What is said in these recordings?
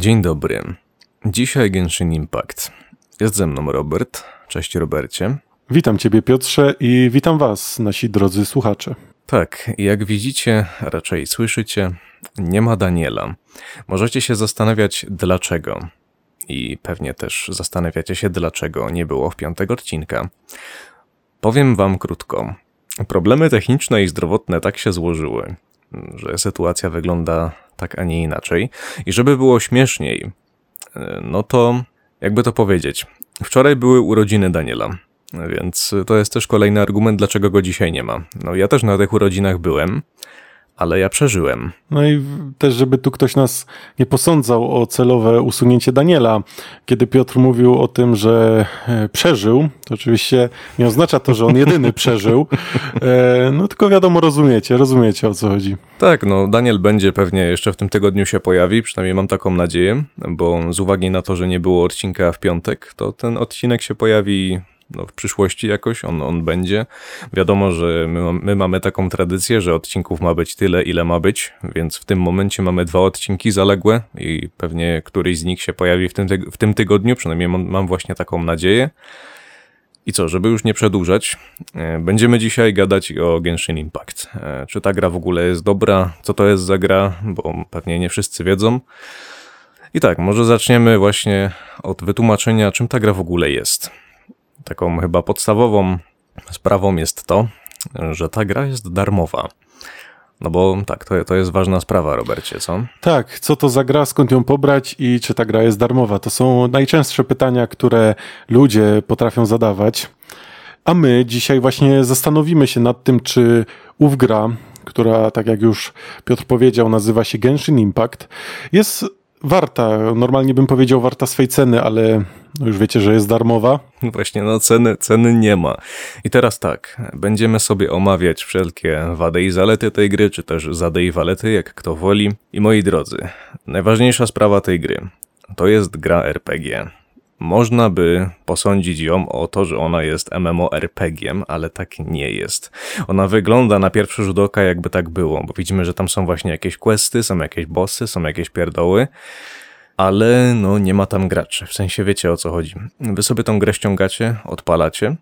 Dzień dobry. Dzisiaj Genshin Impact. Jest ze mną Robert. Cześć Robercie. Witam Ciebie Piotrze i witam Was, nasi drodzy słuchacze. Tak, jak widzicie, raczej słyszycie, nie ma Daniela. Możecie się zastanawiać dlaczego. I pewnie też zastanawiacie się, dlaczego nie było w piątego odcinka. Powiem Wam krótko. Problemy techniczne i zdrowotne tak się złożyły, że sytuacja wygląda tak, a nie inaczej. I żeby było śmieszniej, no to jakby to powiedzieć. Wczoraj były urodziny Daniela, więc to jest też kolejny argument, dlaczego go dzisiaj nie ma. No ja też na tych urodzinach byłem, ale ja przeżyłem. No i też, żeby tu ktoś nas nie posądzał o celowe usunięcie Daniela. Kiedy Piotr mówił o tym, że e, przeżył, to oczywiście nie oznacza to, że on jedyny przeżył. E, no tylko wiadomo, rozumiecie, rozumiecie o co chodzi. Tak, no Daniel będzie pewnie jeszcze w tym tygodniu się pojawi, przynajmniej mam taką nadzieję, bo z uwagi na to, że nie było odcinka w piątek, to ten odcinek się pojawi no, w przyszłości jakoś on, on będzie. Wiadomo, że my, my, mamy taką tradycję, że odcinków ma być tyle, ile ma być, więc w tym momencie mamy dwa odcinki zaległe i pewnie któryś z nich się pojawi w tym, w tym tygodniu, przynajmniej mam, mam właśnie taką nadzieję. I co, żeby już nie przedłużać, e, będziemy dzisiaj gadać o Genshin Impact. E, czy ta gra w ogóle jest dobra? Co to jest za gra? Bo pewnie nie wszyscy wiedzą. I tak, może zaczniemy właśnie od wytłumaczenia, czym ta gra w ogóle jest. Taką chyba podstawową sprawą jest to, że ta gra jest darmowa. No bo tak, to, to jest ważna sprawa, Robercie, co? Tak, co to za gra, skąd ją pobrać i czy ta gra jest darmowa? To są najczęstsze pytania, które ludzie potrafią zadawać. A my dzisiaj właśnie zastanowimy się nad tym, czy ów gra, która, tak jak już Piotr powiedział, nazywa się Genshin Impact, jest warta, normalnie bym powiedział warta swej ceny, ale no już wiecie, że jest darmowa. Właśnie, no ceny, ceny nie ma. I teraz tak, będziemy sobie omawiać wszelkie wady i zalety tej gry, czy też zady i walety, jak kto woli. I moi drodzy, najważniejsza sprawa tej gry to jest gra RPG. Można by posądzić ją o to, że ona jest MMORPG, ale tak nie jest. Ona wygląda na pierwszy rzut oka, jakby tak było, bo widzimy, że tam są właśnie jakieś questy, są jakieś bossy, są jakieś pierdoły, ale no nie ma tam graczy. W sensie wiecie o co chodzi. Wy sobie tą grę ściągacie, odpalacie,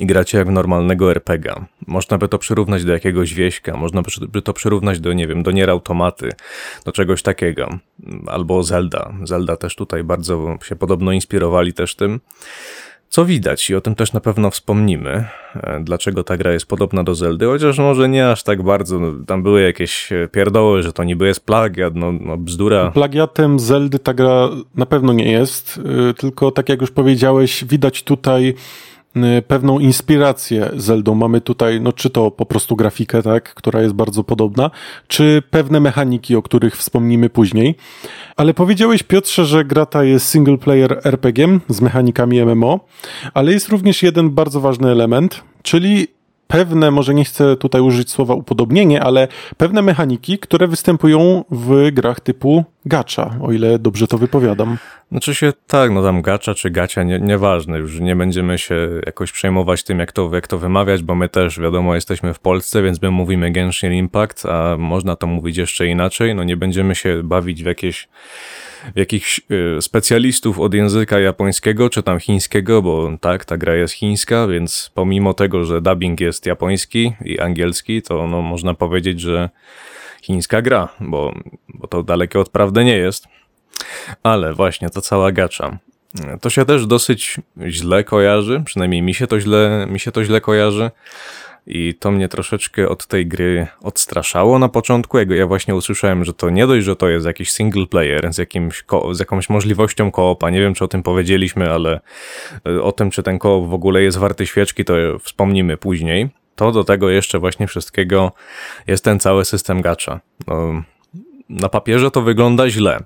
i gracie jak w normalnego RPGa. Można by to przyrównać do jakiegoś wieśka, można by to przyrównać do, nie wiem, do Nier Automaty, do czegoś takiego. Albo Zelda. Zelda też tutaj bardzo się podobno inspirowali też tym. Co widać i o tym też na pewno wspomnimy, e, dlaczego ta gra jest podobna do Zeldy, chociaż może nie aż tak bardzo, no, tam były jakieś e, pierdoły, że to niby jest plagiat, no, no bzdura. Plagiatem Zeldy ta gra na pewno nie jest, e, tylko tak jak już powiedziałeś, widać tutaj pewną inspirację Zeldą. Mamy tutaj, no czy to po prostu grafikę, tak, która jest bardzo podobna, czy pewne mechaniki, o których wspomnimy później. Ale powiedziałeś, Piotrze, że gra ta jest single player RPG z mechanikami MMO, ale jest również jeden bardzo ważny element, czyli pewne, może nie chcę tutaj użyć słowa upodobnienie, ale pewne mechaniki, które występują w grach typu gacha, o ile dobrze to wypowiadam. Znaczy się tak, no tam gacha czy gacia, nie, nieważne, już nie będziemy się jakoś przejmować tym, jak to, jak to wymawiać, bo my też, wiadomo, jesteśmy w Polsce, więc my mówimy Genshin Impact, a można to mówić jeszcze inaczej, no nie będziemy się bawić w jakieś jakichś y, specjalistów od języka japońskiego czy tam chińskiego, bo tak, ta gra jest chińska, więc pomimo tego, że dubbing jest japoński i angielski, to no, można powiedzieć, że chińska gra, bo, bo to dalekie od prawdy nie jest. Ale właśnie, to cała gacza. To się też dosyć źle kojarzy, przynajmniej mi się to źle, mi się to źle kojarzy. I to mnie troszeczkę od tej gry odstraszało na początku. Ja właśnie usłyszałem, że to nie dość, że to jest jakiś single player z, jakimś z jakąś możliwością koopa. Nie wiem, czy o tym powiedzieliśmy, ale e, o tym, czy ten koop w ogóle jest warty świeczki, to wspomnimy później. To do tego jeszcze właśnie wszystkiego jest ten cały system gacza. No, na papierze to wygląda źle.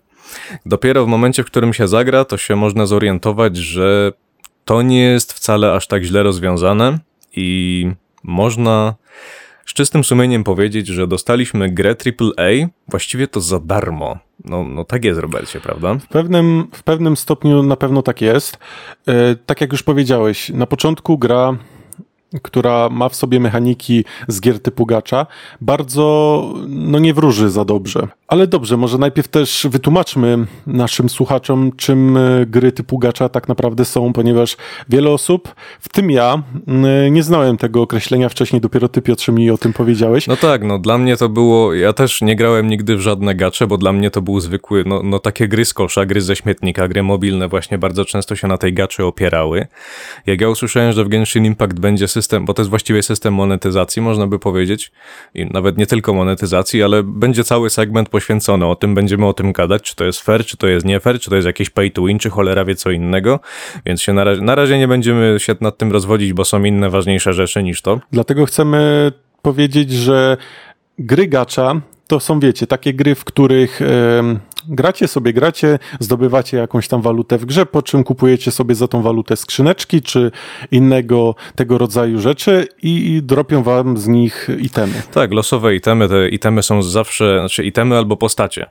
Dopiero w momencie, w którym się zagra, to się można zorientować, że to nie jest wcale aż tak źle rozwiązane i można z czystym sumieniem powiedzieć, że dostaliśmy grę AAA właściwie to za darmo. No, no tak jest, Robercie, prawda? W pewnym, w pewnym stopniu na pewno tak jest. E, tak jak już powiedziałeś, na początku gra która ma w sobie mechaniki z gier typu gacza, bardzo no nie wróży za dobrze. Ale dobrze, może najpierw też wytłumaczmy naszym słuchaczom, czym e, gry typu gacza tak naprawdę są, ponieważ wiele osób, w tym ja, nie znałem tego określenia wcześniej, dopiero ty Piotrze mi o tym powiedziałeś. No tak, no dla mnie to było, ja też nie grałem nigdy w żadne gacze, bo dla mnie to był zwykły, no, no takie gry z kosza, gry ze śmietnika, gry mobilne właśnie bardzo często się na tej gaczy opierały. Jak ja usłyszałem, że w Genshin Impact będzie system, bo to jest właściwie system monetyzacji, można by powiedzieć, i nawet nie tylko monetyzacji, ale będzie cały segment poświęcony, o tym będziemy o tym gadać, czy to jest fair, czy to jest nie fair, czy to jest jakieś pay to win, czy cholera wie co innego, więc się na razie, na razie nie będziemy się nad tym rozwodzić, bo są inne ważniejsze rzeczy niż to. Dlatego chcemy powiedzieć, że gry gacza to są, wiecie, takie gry, w których e, gracie sobie, gracie, zdobywacie jakąś tam walutę w grze, po czym kupujecie sobie za tą walutę skrzyneczki czy innego tego rodzaju rzeczy i, dropią wam z nich itemy. Tak, losowe itemy, te itemy są zawsze, znaczy itemy albo postacie.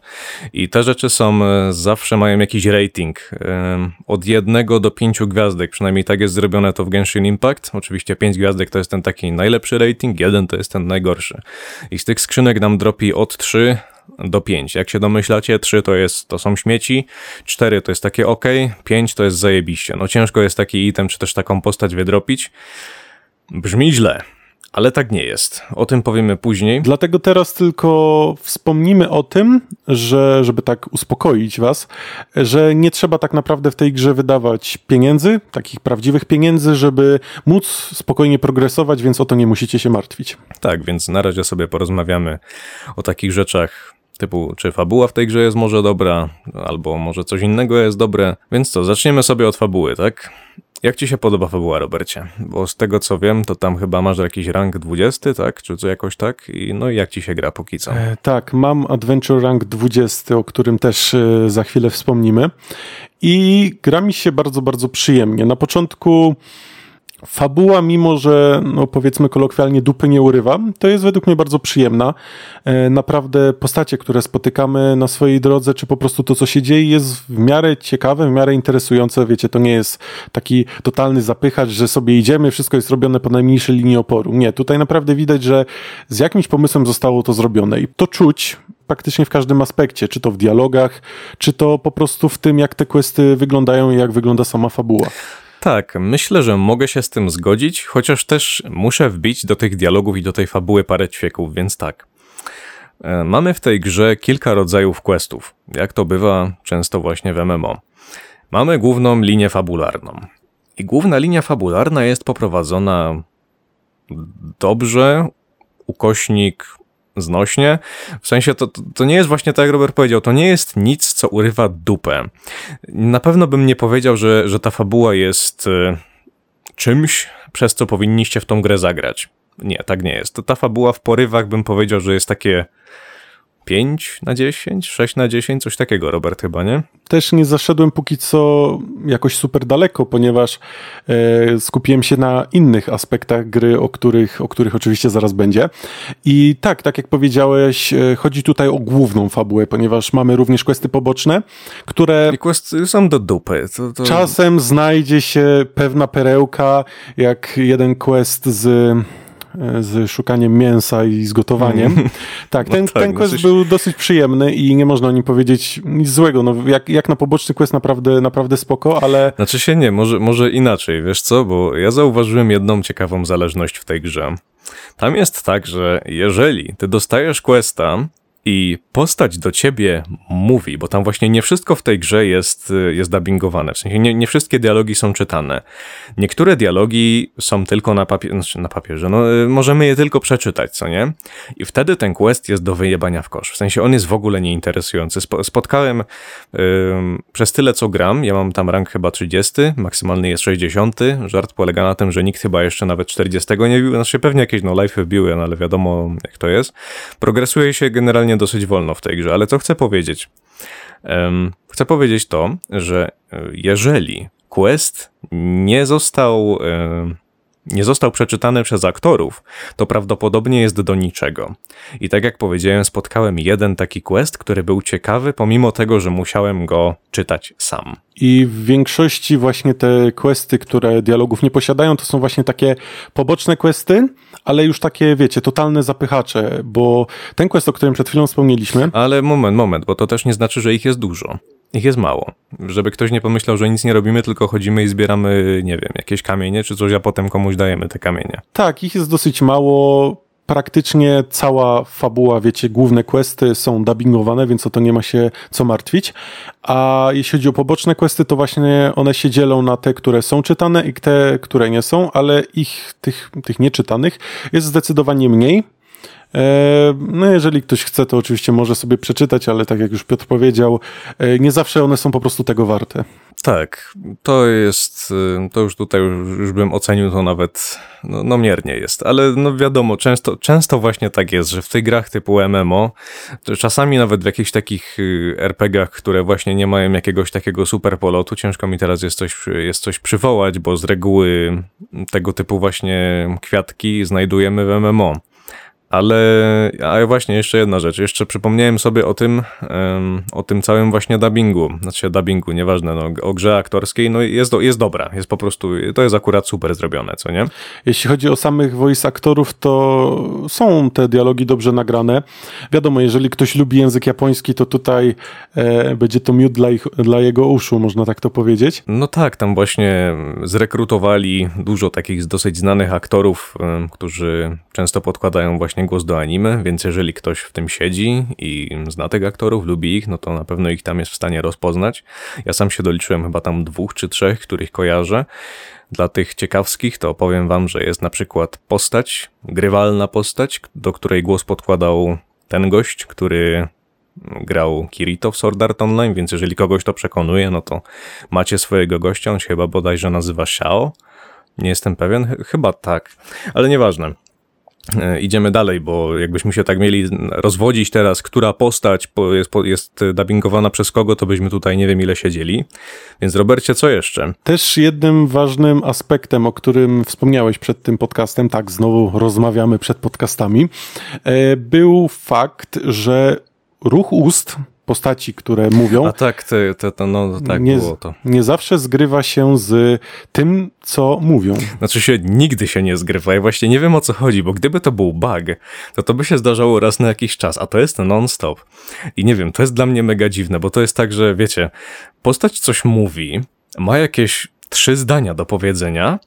I te rzeczy są, e, zawsze mają jakiś rating. e, Od jednego do pięciu gwiazdek, przynajmniej tak jest zrobione to w Genshin Impact. Oczywiście pięć gwiazdek to jest ten taki najlepszy rating, jeden to jest ten najgorszy. I z tych skrzynek nam dropi od 3 do 5. Jak się domyślacie, 3 to, jest, to są śmieci, 4 to jest takie ok, 5 to jest zajebiście. No ciężko jest taki item, czy też taką postać wydropić. Brzmi źle, ale tak nie jest. O tym powiemy później. Dlatego teraz tylko wspomnimy o tym, że, żeby tak uspokoić was, że nie trzeba tak naprawdę w tej grze wydawać pieniędzy, takich prawdziwych pieniędzy, żeby móc spokojnie progresować, więc o to nie musicie się martwić. Tak, więc na razie sobie porozmawiamy o takich rzeczach typu, czy fabuła w tej grze jest może dobra, albo może coś innego jest dobre. Więc co, zaczniemy sobie od fabuły, tak? Jak ci się podoba fabuła, Robercie? Bo z tego co wiem, to tam chyba masz jakiś rank 20, tak? Czy co jakoś tak? I no i jak ci się gra póki co? E, tak, mam Adventure Rank 20, o którym też e, za chwilę wspomnimy. I gra mi się bardzo, bardzo przyjemnie. Na początku fabuła, mimo że no powiedzmy kolokwialnie dupy nie urywa, to jest według mnie bardzo przyjemna. E, naprawdę postacie, które spotykamy na swojej drodze, czy po prostu to, co się dzieje, jest w miarę ciekawe, w miarę interesujące. Wiecie, to nie jest taki totalny zapychacz, że sobie idziemy, wszystko jest robione po najmniejszej linii oporu. Nie, tutaj naprawdę widać, że z jakimś pomysłem zostało to zrobione i to czuć praktycznie w każdym aspekcie, czy to w dialogach, czy to po prostu w tym, jak te questy wyglądają i jak wygląda sama fabuła. Tak, myślę, że mogę się z tym zgodzić, chociaż też muszę wbić do tych dialogów i do tej fabuły parę ćwieków, więc tak. E, Mamy w tej grze kilka rodzajów questów, jak to bywa często właśnie w MMO. Mamy główną linię fabularną. I główna linia fabularna jest poprowadzona dobrze, ukośnik znośnie. W sensie to, to, to nie jest właśnie tak, jak Robert powiedział, to nie jest nic, co urywa dupę. Na pewno bym nie powiedział, że, że ta fabuła jest e, czymś, przez co powinniście w tą grę zagrać. Nie, tak nie jest. Ta fabuła w porywach bym powiedział, że jest takie 5 na 10, 6 na 10, coś takiego, Robert, chyba, nie? Też nie zaszedłem póki co jakoś super daleko, ponieważ e, skupiłem się na innych aspektach gry, o których, o których oczywiście zaraz będzie. I tak, tak jak powiedziałeś, e, chodzi tutaj o główną fabułę, ponieważ mamy również questy poboczne, które I questy są do dupy. To, to... czasem znajdzie się pewna perełka, jak jeden quest z z szukaniem mięsa i z gotowaniem. Tak, No ten, tak, ten no quest coś- był dosyć przyjemny i nie można o nim powiedzieć nic złego. No, jak, jak na poboczny quest naprawdę, naprawdę spoko, ale Znaczy się nie, może, może inaczej, wiesz co, bo ja zauważyłem jedną ciekawą zależność w tej grze. Tam jest tak, że jeżeli ty dostajesz questa i postać do ciebie mówi, bo tam właśnie nie wszystko w tej grze jest, y, jest dubbingowane, w sensie nie, nie wszystkie dialogi są czytane. Niektóre dialogi są tylko na, znaczy na papierze, no y, możemy je tylko przeczytać, co nie? I wtedy ten quest jest do wyjebania w kosz. W sensie on jest w ogóle nieinteresujący. Spo- spotkałem przez tyle co gram, ja mam tam rank chyba 30, maksymalny jest 60. Żart polega na tym, że nikt chyba jeszcze nawet 40 nie wbił, znaczy pewnie jakieś no life wbiły, no ale wiadomo jak to jest. Progresuje się generalnie dosyć wolno w tej grze, ale co chcę powiedzieć? Chcę powiedzieć to, że e, jeżeli quest nie został nie został przeczytany przez aktorów, to prawdopodobnie jest do niczego. I tak jak powiedziałem, spotkałem jeden taki quest, który był ciekawy, pomimo tego, że musiałem go czytać sam. I w większości właśnie te questy, które dialogów nie posiadają, to są właśnie takie poboczne questy, ale już takie, wiecie, totalne zapychacze, bo ten quest, o którym przed chwilą wspomnieliśmy, Ale moment, moment, bo to też nie znaczy, że ich jest dużo. Ich jest mało. Żeby ktoś nie pomyślał, że nic nie robimy, tylko chodzimy i zbieramy, nie wiem, jakieś kamienie czy coś, a potem komuś dajemy te kamienie. tak, ich jest dosyć mało. Praktycznie cała fabuła, wiecie, główne questy są dubbingowane, więc o to nie ma się co martwić. A jeśli chodzi o poboczne questy, to właśnie one się dzielą na te, które są czytane i te, które nie są, ale ich, tych, tych nieczytanych jest zdecydowanie mniej. E, No, jeżeli ktoś chce, to oczywiście może sobie przeczytać, ale tak jak już Piotr powiedział, e, nie zawsze one są po prostu tego warte. Tak, to jest, y, to już tutaj już, bym ocenił to nawet, no, no miernie jest, ale no wiadomo, często, często właśnie tak jest, że w tych grach typu MMO, czasami nawet w jakichś takich y, RPG-ach, które właśnie nie mają jakiegoś takiego super polotu, ciężko mi teraz jest coś, jest coś przywołać, bo z reguły tego typu właśnie kwiatki znajdujemy w MMO. Ale, ale właśnie jeszcze jedna rzecz. Jeszcze przypomniałem sobie o tym, o tym całym właśnie dubbingu. Znaczy dubbingu, nieważne, no, o grze aktorskiej. No jest, do, jest dobra. Jest po prostu, to jest akurat super zrobione, co nie? Jeśli chodzi o samych voice aktorów, to są te dialogi dobrze nagrane. Wiadomo, jeżeli ktoś lubi język japoński, to tutaj e, będzie to miód dla, ich, dla jego uszu, można tak to powiedzieć. No tak, tam właśnie zrekrutowali dużo takich dosyć znanych aktorów, którzy często podkładają właśnie głos do anime, więc jeżeli ktoś w tym siedzi i zna tych aktorów, lubi ich, no to na pewno ich tam jest w stanie rozpoznać. Ja sam się doliczyłem chyba tam dwóch czy trzech, których kojarzę. Dla tych ciekawskich to powiem wam, że jest na przykład postać, grywalna postać, do której głos podkładał ten gość, który grał Kirito w Sword Art Online, więc jeżeli kogoś to przekonuje, no to macie swojego gościa, on się chyba bodajże nazywa Shao. Nie jestem pewien, Ch- chyba tak, ale nieważne. E, Idziemy dalej, bo jakbyśmy się tak mieli rozwodzić teraz, która postać po- jest, jest dubbingowana przez kogo, to byśmy tutaj nie wiem ile siedzieli. Więc Robercie, co jeszcze? Też jednym ważnym aspektem, o którym wspomniałeś przed tym podcastem, tak, znowu rozmawiamy przed podcastami, e, był fakt, że ruch ust postaci, które mówią, A tak, te, to, no tak nie, było to. nie zawsze zgrywa się z tym, co mówią. Znaczy się nigdy się nie zgrywa i właśnie nie wiem o co chodzi, bo gdyby to był bug, to to by się zdarzało raz na jakiś czas, a to jest non-stop. I nie wiem, to jest dla mnie mega dziwne, bo to jest tak, że wiecie, postać coś mówi, ma jakieś trzy zdania do powiedzenia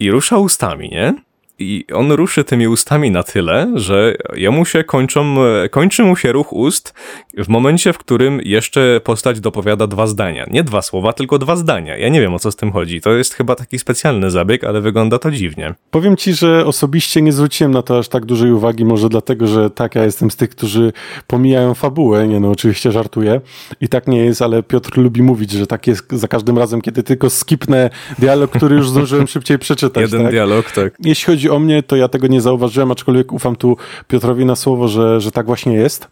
i rusza ustami, nie? I on ruszy tymi ustami na tyle, że jemu się kończą, kończy mu się ruch ust w momencie, w którym jeszcze postać dopowiada dwa zdania. Nie dwa słowa, tylko dwa zdania. Ja nie wiem o co z tym chodzi. To jest chyba taki specjalny zabieg, ale wygląda to dziwnie. Powiem ci, że osobiście nie zwróciłem na to aż tak dużej uwagi, może dlatego, że tak, ja jestem z tych, którzy pomijają fabułę, nie no, oczywiście żartuję i tak nie jest, ale Piotr lubi mówić, że tak jest za każdym razem, kiedy tylko skipnę dialog, który już zdążyłem szybciej przeczytać. Jeden tak? dialog, tak. Jeśli chodzi o mnie, to ja tego nie zauważyłem, aczkolwiek ufam tu Piotrowi na słowo, że, że tak właśnie jest.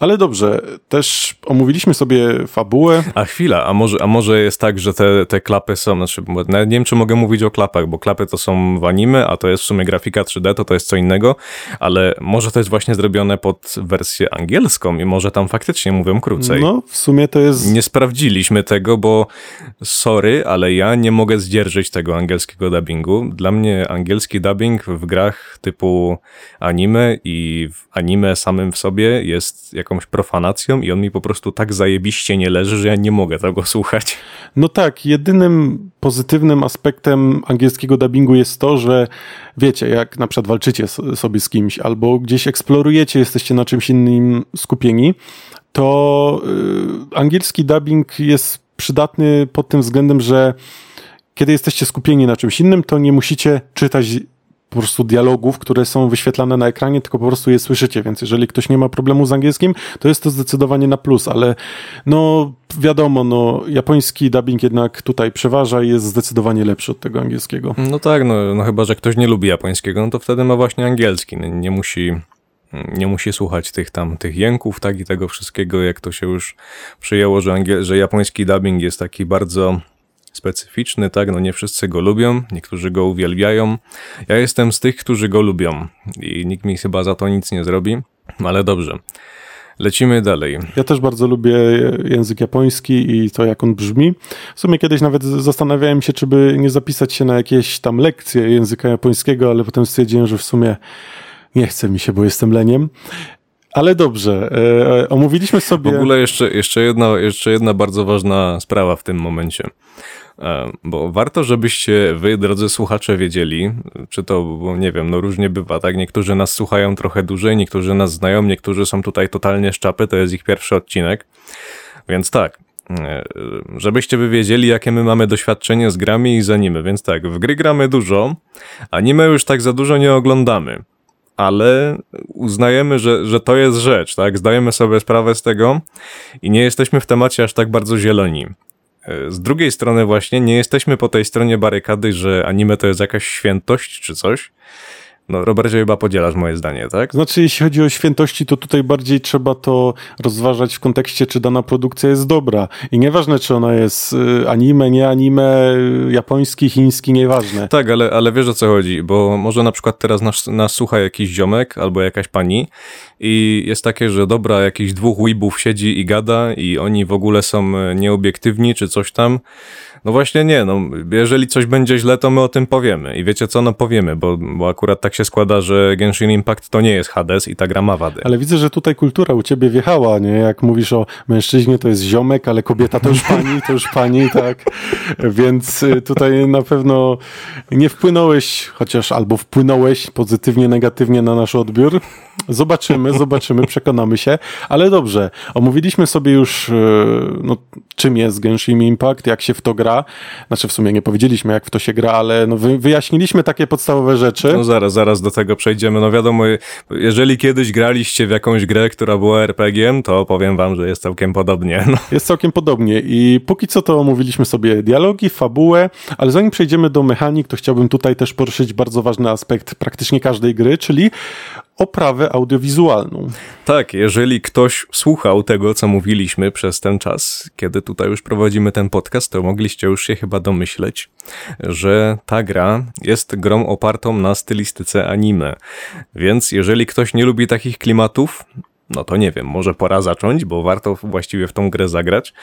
Ale dobrze, też omówiliśmy sobie fabułę. A chwila, a może, a może jest tak, że te, te klapy są, znaczy, nie wiem, czy mogę mówić o klapach, bo klapy to są w anime, a to jest w sumie grafika 3D, to to jest co innego, ale może to jest właśnie zrobione pod wersję angielską i może tam faktycznie mówią krócej. No, w sumie to jest... Nie sprawdziliśmy tego, bo sorry, ale ja nie mogę zdzierżyć tego angielskiego dubbingu. Dla mnie angielski dubbing w grach typu anime i w anime samym w sobie jest jakąś profanacją i on mi po prostu tak zajebiście nie leży, że ja nie mogę tego słuchać. No tak, jedynym pozytywnym aspektem angielskiego dubbingu jest to, że wiecie, jak na przykład walczycie sobie z kimś albo gdzieś eksplorujecie, jesteście na czymś innym skupieni, to y, angielski dubbing jest przydatny pod tym względem, że kiedy jesteście skupieni na czymś innym, to nie musicie czytać po prostu dialogów, które są wyświetlane na ekranie, tylko po prostu je słyszycie, więc jeżeli ktoś nie ma problemu z angielskim, to jest to zdecydowanie na plus, ale no wiadomo, no japoński dubbing jednak tutaj przeważa i jest zdecydowanie lepszy od tego angielskiego. No tak, no, no chyba, że ktoś nie lubi japońskiego, no to wtedy ma właśnie angielski. No, Nie musi, nie musi słuchać tych tam, tych jęków, tak i tego wszystkiego, jak to się już przyjęło, że, angiel- że japoński dubbing jest taki bardzo specyficzny, tak, no nie wszyscy go lubią, niektórzy go uwielbiają. Ja jestem z tych, którzy go lubią i nikt mi chyba za to nic nie zrobi, ale dobrze. Lecimy dalej. Ja też bardzo lubię język japoński i to, jak on brzmi. W sumie kiedyś nawet zastanawiałem się, czy by nie zapisać się na jakieś tam lekcje języka japońskiego, ale potem stwierdziłem, że w sumie nie chce mi się, bo jestem leniem. Ale dobrze, e, omówiliśmy sobie. W ogóle jeszcze, jeszcze, jedna, jeszcze jedna bardzo ważna sprawa w tym momencie. E, bo warto, żebyście wy, drodzy słuchacze, wiedzieli, czy to, bo nie wiem, no różnie bywa, tak? Niektórzy nas słuchają trochę dłużej, niektórzy nas znają, niektórzy są tutaj totalnie szczapy, to jest ich pierwszy odcinek. Więc tak, e, żebyście wy wiedzieli, jakie my mamy doświadczenie z grami i z anime. Więc tak, w gry gramy dużo, anime już tak za dużo nie oglądamy ale uznajemy, że, że to jest rzecz, tak? Zdajemy sobie sprawę z tego i nie jesteśmy w temacie aż tak bardzo zieloni. E, z drugiej strony właśnie nie jesteśmy po tej stronie barykady, że anime to jest jakaś świętość czy coś, no, Robercie, chyba podzielasz moje zdanie, tak? Znaczy, jeśli chodzi o świętości, to tutaj bardziej trzeba to rozważać w kontekście, czy dana produkcja jest dobra. I nieważne, czy ona jest y, anime, nie anime, japoński, chiński, nieważne. Tak, ale, ale wiesz o co chodzi, bo może na przykład teraz nas, nas słucha jakiś ziomek albo jakaś pani i jest takie, że dobra, jakiś dwóch weebów siedzi i gada i oni w ogóle są e, nieobiektywni czy coś tam. No właśnie nie, no jeżeli coś będzie źle, to my o tym powiemy. I wiecie co, no powiemy, bo, bo akurat tak się składa, że Genshin Impact to nie jest Hades i ta gra ma wady. Ale widzę, że tutaj kultura u ciebie wjechała, nie? Jak mówisz o mężczyźnie, to jest ziomek, ale kobieta to już pani, to już pani, tak? Więc y, tutaj na pewno nie wpłynąłeś, chociaż albo wpłynąłeś pozytywnie, negatywnie na nasz odbiór. Zobaczymy, zobaczymy, przekonamy się. Ale dobrze, omówiliśmy sobie już, y, no, czym jest Genshin Impact, jak się w to gra, gra. Znaczy w sumie nie powiedzieliśmy, jak w to się gra, ale no wyjaśniliśmy takie podstawowe rzeczy. No zaraz, zaraz do tego przejdziemy. No wiadomo, jeżeli kiedyś graliście w jakąś grę, która była RPG-iem, to powiem wam, że jest całkiem podobnie. No. Jest całkiem podobnie i póki co to omówiliśmy sobie dialogi, fabułę, ale zanim przejdziemy do mechanik, to chciałbym tutaj też poruszyć bardzo ważny aspekt praktycznie każdej gry, czyli oprawę audiowizualną. Tak, jeżeli ktoś słuchał tego, co mówiliśmy przez ten czas, kiedy tutaj już prowadzimy ten podcast, to mogliście już się chyba domyśleć, że ta gra jest grą opartą na stylistyce anime. Więc jeżeli ktoś nie lubi takich klimatów, no to nie wiem, może pora zacząć, bo warto właściwie w tą grę zagrać.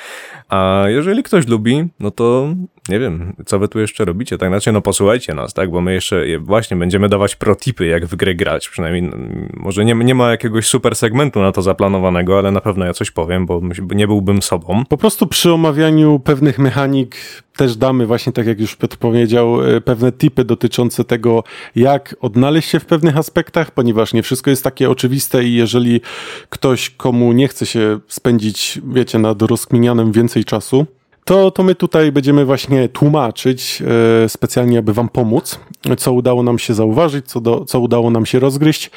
A jeżeli ktoś lubi, no to nie wiem, co wy tu jeszcze robicie. Tak znaczy, no posłuchajcie nas, tak, bo my jeszcze właśnie będziemy dawać protipy, jak w grę grać. Przynajmniej może nie, nie ma jakiegoś super segmentu na to zaplanowanego, ale na pewno ja coś powiem, bo nie byłbym sobą. Po prostu przy omawianiu pewnych mechanik też damy właśnie, tak jak już Piotr powiedział, e, pewne tipy dotyczące tego, jak odnaleźć się w pewnych aspektach, ponieważ nie wszystko jest takie oczywiste i jeżeli ktoś, komu nie chce się spędzić, wiecie, nad rozkminianem więcej czasu, to, to my tutaj będziemy właśnie tłumaczyć e, specjalnie, aby Wam pomóc, co udało nam się zauważyć, co, do, co udało nam się rozgryźć.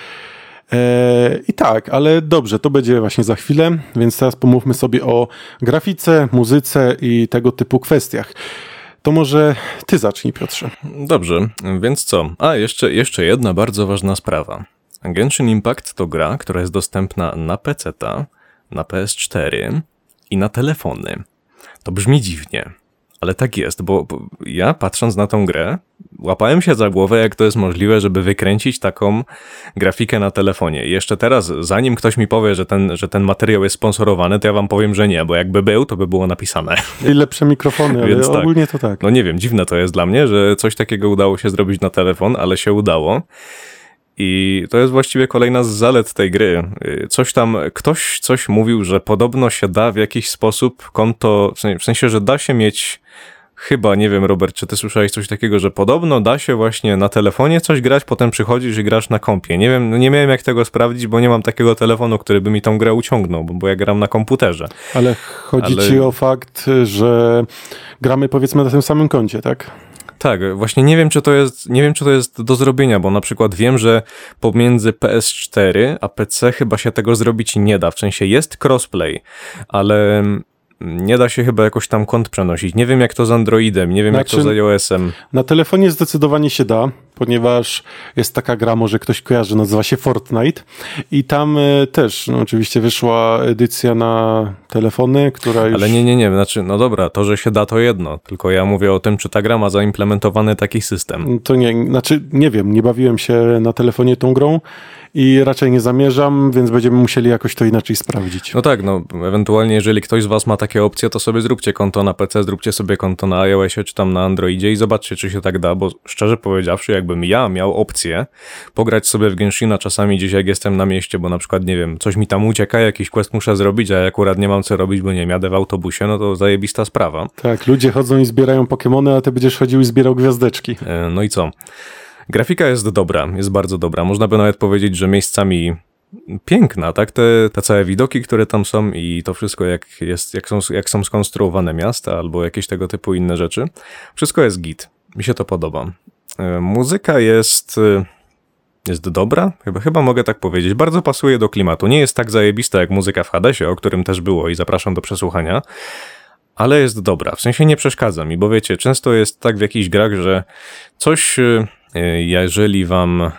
E, I tak, ale dobrze, to będzie właśnie za chwilę, więc teraz pomówmy sobie o grafice, muzyce i tego typu kwestiach. To może ty zacznij, Piotrze. Dobrze, więc co? A, jeszcze, jeszcze jedna bardzo ważna sprawa. Genshin Impact to gra, która jest dostępna na PC, na PS4 i na telefony. To brzmi dziwnie, ale tak jest, bo, ja patrząc na tą grę, łapałem się za głowę, jak to jest możliwe, żeby wykręcić taką grafikę na telefonie. I jeszcze teraz, zanim ktoś mi powie, że ten, że ten materiał jest sponsorowany, to ja wam powiem, że nie, bo jakby był, to by było napisane. I lepsze mikrofony, ale Więc tak. ogólnie to tak. No nie wiem, dziwne to jest dla mnie, że coś takiego udało się zrobić na telefon, ale się udało. I to jest właściwie kolejna z zalet tej gry. Y, coś tam, ktoś coś mówił, że podobno się da w jakiś sposób konto, w sensie, że da się mieć Chyba, nie wiem, Robert, czy ty słyszałeś coś takiego, że podobno da się właśnie na telefonie coś grać, potem przychodzisz i grasz na kompie. Nie wiem, nie miałem jak tego sprawdzić, bo nie mam takiego telefonu, który by mi tą grę uciągnął, bo, bo ja gram na komputerze. Ale chodzi Ale... ci o fakt, że gramy powiedzmy na tym samym koncie, tak? Tak, właśnie nie wiem, czy to jest, nie wiem, czy to jest do zrobienia, bo na przykład wiem, że pomiędzy PS4 a PC chyba się tego zrobić nie da. W sensie jest crossplay, ale nie da się chyba jakoś tam kont przenosić. Nie wiem jak to z Androidem, nie wiem znaczy, jak to z iOS-em. Na telefonie zdecydowanie się da. ponieważ jest taka gra, może ktoś kojarzy, nazywa się Fortnite i tam e, też no, oczywiście wyszła edycja na telefony, która już... Ale nie, nie, nie, znaczy, no dobra, to, że się da, to jedno, tylko ja mówię o tym, czy ta gra ma zaimplementowany taki system. To nie, znaczy nie wiem, nie bawiłem się na telefonie tą grą i raczej nie zamierzam, więc będziemy musieli jakoś to inaczej sprawdzić. No tak, no ewentualnie jeżeli ktoś z was ma takie opcje, to sobie zróbcie konto na PC, zróbcie sobie konto na iOSie czy tam na Androidzie i zobaczcie, czy się tak da, bo szczerze powiedziawszy, jakbym ja miał opcję pograć sobie w Genshina czasami gdzieś jak jestem na mieście, bo na przykład, nie wiem, coś mi tam ucieka, jakiś quest muszę zrobić, a ja akurat nie mam co robić, bo nie jadę w autobusie, no to zajebista sprawa. Tak, ludzie chodzą i zbierają Pokemony, a ty będziesz chodził i zbierał gwiazdeczki. E, No i co? Grafika jest dobra, jest bardzo dobra. Można by nawet powiedzieć, że miejscami piękna, tak? Te, te całe widoki, które tam są i to wszystko, jak, jest, jak, są, jak są skonstruowane miasta albo jakieś tego typu inne rzeczy. Wszystko jest git. Mi się to podoba. E, Muzyka jest... e, Jest dobra? Chyba, chyba mogę tak powiedzieć. Bardzo pasuje do klimatu. Nie jest tak zajebista jak muzyka w Hadesie, o którym też było i zapraszam do przesłuchania, ale jest dobra. W sensie nie przeszkadza mi, bo wiecie, często jest tak w jakichś grach, że coś, y, jeżeli wam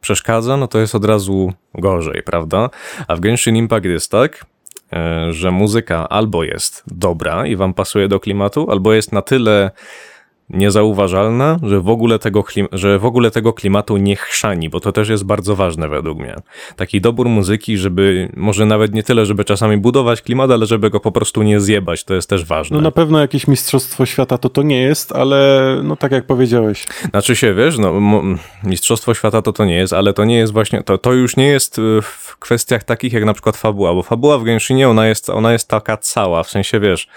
przeszkadza, no to jest od razu gorzej, prawda? A w Genshin Impact jest tak, y, że muzyka albo jest dobra i wam pasuje do klimatu, albo jest na tyle niezauważalna, że w, ogóle tego że w ogóle tego klimatu nie chrzani, bo to też jest bardzo ważne według mnie. Taki dobór muzyki, żeby może nawet nie tyle, żeby czasami budować klimat, ale żeby go po prostu nie zjebać, to jest też ważne. No na pewno jakieś mistrzostwo świata to to nie jest, ale no tak jak powiedziałeś. Znaczy się, wiesz, no, Mistrzostwo Świata to to nie jest, ale to nie jest właśnie, to, to już nie jest y, w kwestiach takich jak na przykład fabuła, bo fabuła w Genshinie, ona jest, ona jest taka cała, w sensie, wiesz,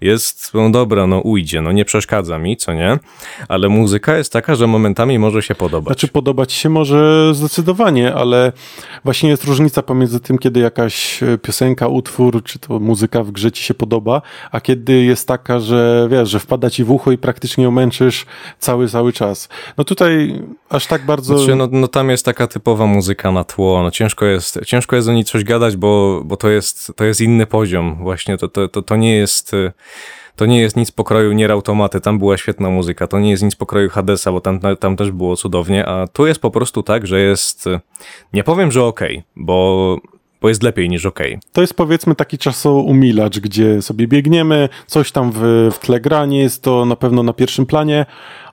jest, no dobra, no ujdzie, no nie przeszkadza mi, co nie, ale muzyka jest taka, że momentami może się podobać. Znaczy podobać się może zdecydowanie, ale właśnie jest różnica pomiędzy tym, kiedy jakaś e, piosenka, utwór, czy to muzyka w grze ci się podoba, a kiedy jest taka, że wiesz, że wpada ci w ucho i praktycznie ją męczysz cały, cały czas. No tutaj aż tak bardzo... Znaczy, no, no tam jest taka typowa muzyka na tło, no ciężko jest, ciężko jest o niej coś gadać, bo, bo to jest, to jest inny poziom właśnie, to, to, to, to nie jest... To nie jest nic pokroju Nier Automaty, tam była świetna muzyka, to nie jest nic pokroju Hadesa, bo tam, tam też było cudownie, a tu jest po prostu tak, że jest, nie powiem, że okej, bo, bo jest lepiej niż okej. To jest powiedzmy taki czasoumilacz, gdzie sobie biegniemy, coś tam w, w tle gra, nie jest to na pewno na pierwszym planie,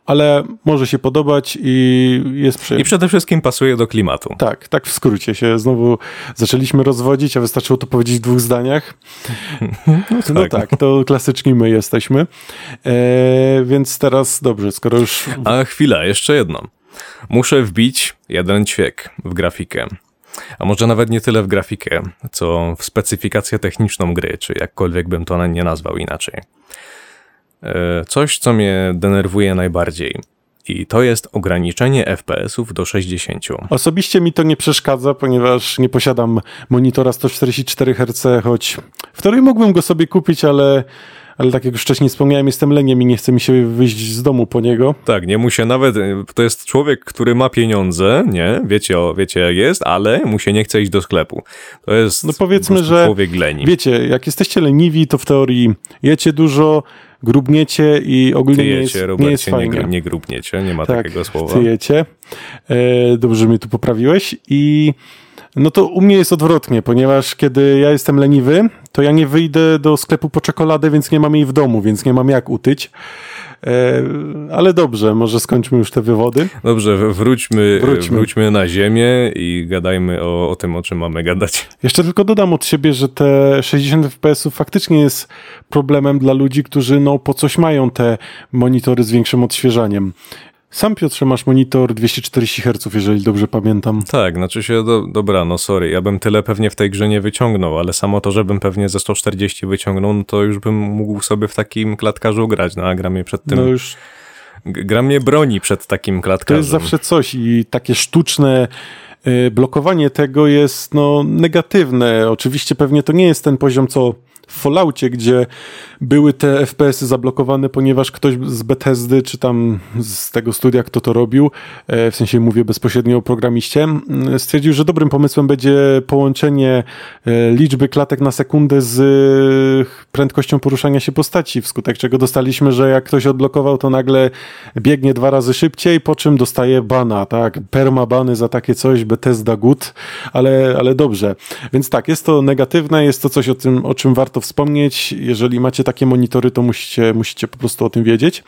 ale może się podobać i jest I przyjemnie. przede wszystkim pasuje do klimatu. Tak, tak w skrócie się znowu zaczęliśmy rozwodzić, a wystarczyło to powiedzieć w dwóch zdaniach. No tak. tak, to klasyczni my jesteśmy. E, więc teraz dobrze, skoro już A chwila, jeszcze jedno. Muszę wbić jeden ćwiek w grafikę. A może nawet nie tyle w grafikę, co w specyfikację techniczną gry, czy jakkolwiek bym to nie nazwał inaczej. E, Coś, co mnie denerwuje najbardziej. I to jest ograniczenie FPS-ów do 60. Osobiście mi to nie przeszkadza, ponieważ nie posiadam monitora 144 Hz, choć w teorii mógłbym go sobie kupić, ale, ale tak jak już wcześniej wspomniałem, jestem leniem i nie chce mi się wyjść z domu po niego. Tak, nie mu się nawet. To jest człowiek, który ma pieniądze, nie? Wiecie, o, wiecie jak jest, ale mu się nie chce iść do sklepu. To jest. No powiedzmy, że- Człowiek leni. Wiecie, jak jesteście leniwi, to w teorii jecie dużo, grubniecie i ogólnie nie jest, Tyjecie, nie Robercie, jest nie, fajnie. gru- nie grubniecie, nie ma tak, takiego słowa. tyjecie. E, dobrze, że mnie tu poprawiłeś i no to u mnie jest odwrotnie, ponieważ kiedy ja jestem leniwy, to ja nie wyjdę do sklepu po czekoladę, więc nie mam jej w domu, więc nie mam jak utyć. E, ale dobrze, może skończmy już te wywody. Dobrze, wróćmy, Wróćmy. wróćmy. na ziemię i gadajmy o, o tym, o czym mamy gadać. Jeszcze tylko dodam od siebie, że te 60 fps faktycznie jest problemem dla ludzi, którzy no po coś mają te monitory z większym odświeżaniem. Sam Piotrze masz monitor 240 Hz, jeżeli dobrze pamiętam. Tak, znaczy się, do, dobra, no sorry, ja bym tyle pewnie w tej grze nie wyciągnął, ale samo to, żebym pewnie ze 140 wyciągnął, no to już bym mógł sobie w takim klatkarzu grać, no a gra mnie przed tym, No już gra mnie broni przed takim to klatkarzem. jest zawsze coś i takie sztuczne y, blokowanie tego jest no negatywne. Oczywiście pewnie to nie jest ten poziom co w Falloutie, gdzie były te FPS-y zablokowane, ponieważ ktoś z Bethesdy, czy tam z tego studia, kto to robił, e, w sensie mówię bezpośrednio o programiście, mm, stwierdził, że dobrym pomysłem będzie połączenie e, liczby klatek na sekundę z prędkością poruszania się postaci, wskutek czego dostaliśmy, że jak ktoś odblokował, to nagle biegnie dwa razy szybciej, po czym dostaje bana, tak? Permabany za takie coś, Bethesda good, ale, ale dobrze. Więc tak, jest to negatywne, jest to coś o tym, o czym warto wspomnieć. Jeżeli macie takie monitory, to musicie, musicie po prostu o tym wiedzieć.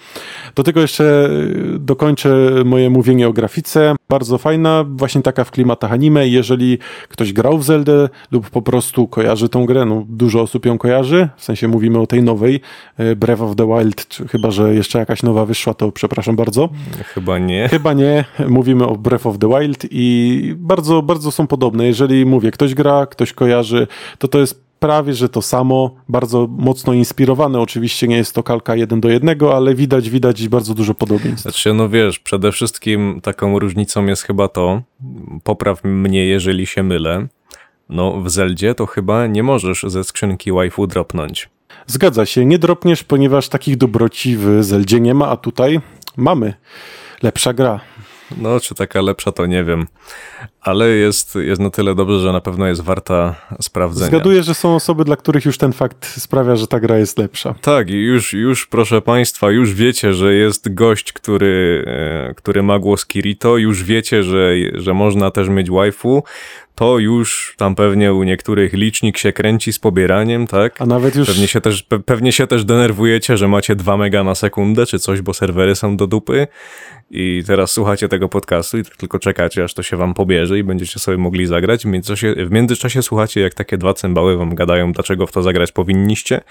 Do tego jeszcze y, dokończę moje mówienie o grafice. Bardzo fajna, właśnie taka w klimatach anime. Jeżeli ktoś grał w Zeldę lub po prostu kojarzy tą grę, no dużo osób ją kojarzy, w sensie mówimy o tej nowej, y, Breath of the Wild, czy chyba, że jeszcze jakaś nowa wyszła, to przepraszam bardzo. Chyba nie. Chyba nie. Mówimy o Breath of the Wild i bardzo, bardzo są podobne. Jeżeli mówię, ktoś gra, ktoś kojarzy, to to jest prawie, że to samo, bardzo mocno inspirowane. Oczywiście nie jest to kalka jeden do jednego, ale widać, widać bardzo dużo podobieństw. Znaczy, no wiesz, przede wszystkim taką różnicą jest chyba to, popraw mnie, jeżeli się mylę, no w Zeldzie to chyba nie możesz ze skrzynki waifu dropnąć. Zgadza się, nie dropniesz, ponieważ takich dobroci w Zeldzie nie ma, a tutaj mamy. Lepsza gra. No, czy taka lepsza, to nie wiem. Ale jest, jest na tyle dobrze, że na pewno jest warta sprawdzenia. Zgaduję, że są osoby, dla których już ten fakt sprawia, że ta gra jest lepsza. Tak, i już, już proszę Państwa, już wiecie, że jest gość, który, e, który ma głos Kirito, już wiecie, że, że można też mieć waifu, to już tam pewnie u niektórych licznik się kręci z pobieraniem, tak? A nawet już... Pewnie się też, pe, pewnie się też denerwujecie, że macie 2 mega na sekundę czy coś, bo serwery są do dupy i teraz słuchacie tego podcastu i tylko czekacie, aż to się wam pobierze i będziecie sobie mogli zagrać. W międzyczasie, w międzyczasie słuchacie, jak takie dwa cymbały wam gadają, dlaczego w to zagrać powinniście.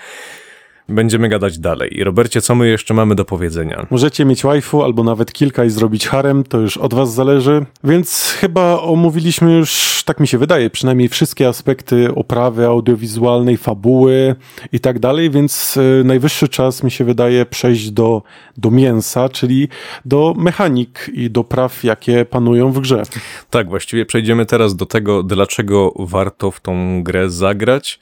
Będziemy gadać dalej. I Robercie, co my jeszcze mamy do powiedzenia? Możecie mieć waifu albo nawet kilka i zrobić harem, to już od was zależy. Więc chyba omówiliśmy już, tak mi się wydaje, przynajmniej wszystkie aspekty oprawy audiowizualnej, fabuły i tak dalej, więc y, najwyższy czas mi się wydaje przejść do, do mięsa, czyli do mechanik i do praw, jakie panują w grze. Tak, właściwie przejdziemy teraz do tego, dlaczego warto w tą grę zagrać.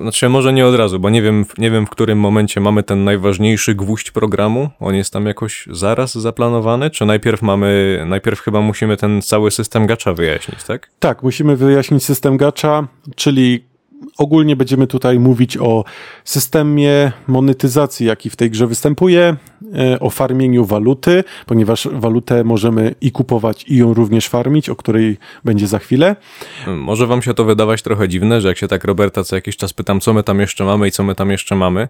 Znaczy, może nie od razu, bo nie wiem, nie wiem w którym momencie mamy ten najważniejszy gwóźdź programu? On jest tam jakoś zaraz zaplanowany? Czy najpierw mamy, najpierw chyba musimy ten cały system gacza wyjaśnić, tak? Tak, musimy wyjaśnić system gacza, czyli ogólnie będziemy tutaj mówić o systemie monetyzacji, jaki w tej grze występuje, o farmieniu waluty, ponieważ walutę możemy i kupować, i ją również farmić, o której będzie za chwilę. Może wam się to wydawać trochę dziwne, że jak się tak Roberta co jakiś czas pytam, co my tam jeszcze mamy i co my tam jeszcze mamy,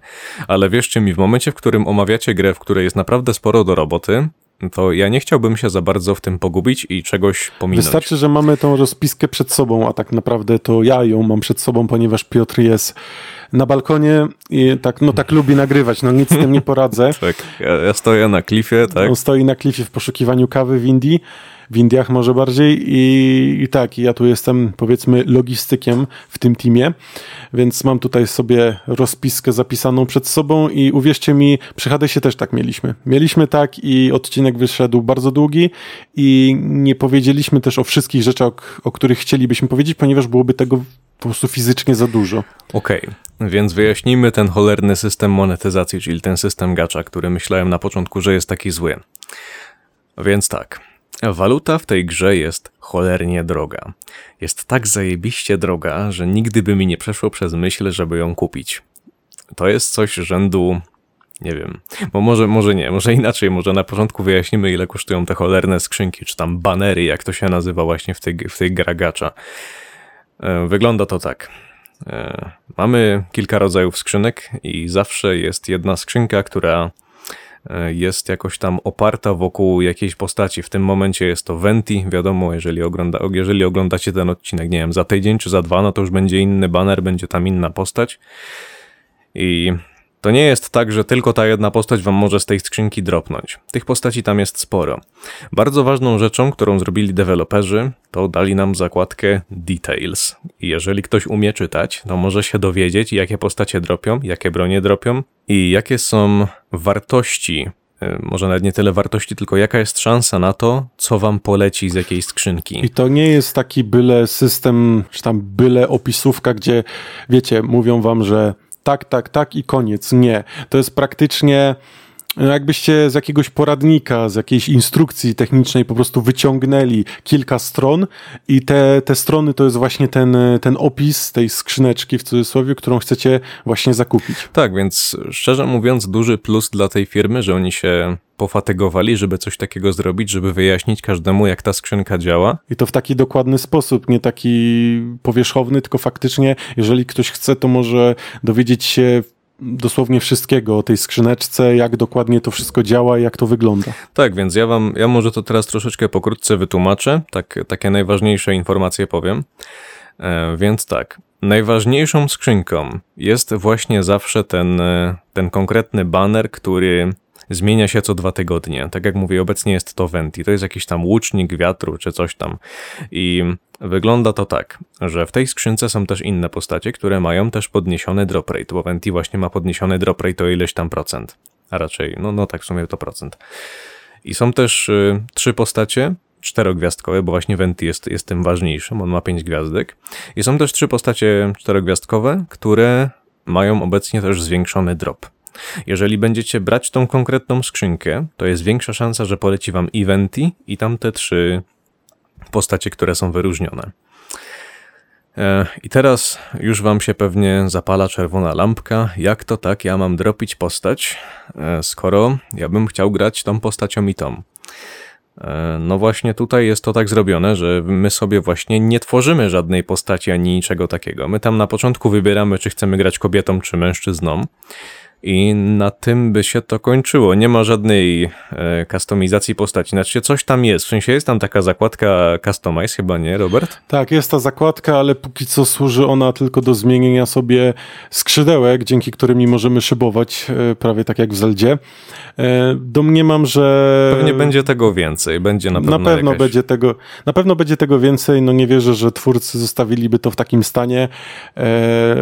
ale wierzcie mi, w momencie, w którym omawiacie grę, w której jest naprawdę sporo do roboty, to ja nie chciałbym się za bardzo w tym pogubić i czegoś pominąć. Wystarczy, że mamy tą rozpiskę przed sobą, a tak naprawdę to ja ją mam przed sobą, ponieważ Piotr jest na balkonie i tak, no tak lubi nagrywać, no nic z tym nie poradzę. tak, ja, ja stoję na klifie, tak. On stoi na klifie w poszukiwaniu kawy w Indii w Indiach może bardziej i, i tak, ja tu jestem powiedzmy logistykiem w tym teamie, więc mam tutaj sobie rozpiskę zapisaną przed sobą i uwierzcie mi, przy Hadesie też tak mieliśmy. Mieliśmy tak i odcinek wyszedł bardzo długi i nie powiedzieliśmy też o wszystkich rzeczach, o których chcielibyśmy powiedzieć, ponieważ byłoby tego po prostu fizycznie za dużo. Okej, okay, więc wyjaśnijmy ten cholerny system monetyzacji, czyli ten system gacza, który myślałem na początku, że jest taki zły. Więc tak, Waluta w tej grze jest cholernie droga. Jest tak zajebiście droga, że nigdy by mi nie przeszło przez myśl, żeby ją kupić. To jest coś rzędu, nie wiem, bo może, może nie, może inaczej, może na początku wyjaśnimy, ile kosztują te cholerne skrzynki, czy tam banery, jak to się nazywa właśnie w tej, w tej gragacza. E, wygląda to tak. E, mamy kilka rodzajów skrzynek i zawsze jest jedna skrzynka, która jest jakoś tam oparta wokół jakiejś postaci. W tym momencie jest to Venti, wiadomo, jeżeli, ogląda, jeżeli oglądacie ten odcinek, nie wiem, za tydzień czy za dwa, no to już będzie inny banner, będzie tam inna postać. I to nie jest tak, że tylko ta jedna postać wam może z tej skrzynki dropnąć. Tych postaci tam jest sporo. Bardzo ważną rzeczą, którą zrobili deweloperzy, to dali nam zakładkę Details. Jeżeli ktoś umie czytać, to może się dowiedzieć, jakie postacie dropią, jakie bronie dropią i jakie są wartości y, może nawet nie tyle wartości, tylko jaka jest szansa na to, co wam poleci z jakiejś skrzynki. I to nie jest taki byle system, czy tam byle opisówka, gdzie wiecie, mówią wam, że tak, tak, tak i koniec. Nie. To jest praktycznie jakbyście z jakiegoś poradnika, z jakiejś instrukcji technicznej po prostu wyciągnęli kilka stron i te, te strony to jest właśnie ten, ten opis tej skrzyneczki w cudzysłowie, którą chcecie właśnie zakupić. Tak, więc szczerze mówiąc, duży plus dla tej firmy, że oni się pofatygowali, żeby coś takiego zrobić, żeby wyjaśnić każdemu, jak ta skrzynka działa. I to w taki dokładny sposób, nie taki powierzchowny, tylko faktycznie, jeżeli ktoś chce, to może dowiedzieć się dosłownie wszystkiego o tej skrzyneczce, jak dokładnie to wszystko działa i jak to wygląda. Tak, więc ja wam, ja może to teraz troszeczkę pokrótce wytłumaczę, tak, takie najważniejsze informacje powiem. E, więc tak, najważniejszą skrzynką jest właśnie zawsze ten, e, ten konkretny banner, który zmienia się co dwa tygodnie. Tak jak mówię, obecnie jest to Venti. To jest jakiś tam łucznik wiatru czy coś tam. I wygląda to tak, że w tej skrzynce są też inne postacie, które mają też podniesiony drop rate, bo Venti właśnie ma podniesiony drop rate o ileś tam procent. A raczej, no, no tak w sumie to procent. I są też y, trzy postacie, czterogwiazdkowe, bo właśnie Venti jest, jest tym ważniejszym, on ma pięć gwiazdek. I są też trzy postacie czterogwiazdkowe, które mają obecnie też zwiększony drop. Jeżeli będziecie brać tą konkretną skrzynkę, to jest większa szansa, że poleci wam eventy i tam te trzy postacie, które są wyróżnione. E, I teraz już wam się pewnie zapala czerwona lampka. Jak to tak ja mam dropić postać, e, skoro ja bym chciał grać tą postacią i tą? E, no właśnie tutaj jest to tak zrobione, że my sobie właśnie nie tworzymy żadnej postaci ani niczego takiego. My tam na początku wybieramy, czy chcemy grać kobietą, czy mężczyzną. I na tym by się to kończyło. Nie ma żadnej e, kustomizacji postaci. Znaczy, coś tam jest. W sensie jest tam taka zakładka Customize, chyba nie, Robert? Tak, jest ta zakładka, ale póki co służy ona tylko do zmienienia sobie skrzydełek, dzięki którymi możemy szybować, e, prawie tak jak w Zeldzie. E, domniemam, że. Pewnie będzie tego więcej. Będzie na pewno. Na pewno jakaś... będzie tego. Na pewno będzie tego więcej. No nie wierzę, że twórcy zostawiliby to w takim stanie. E,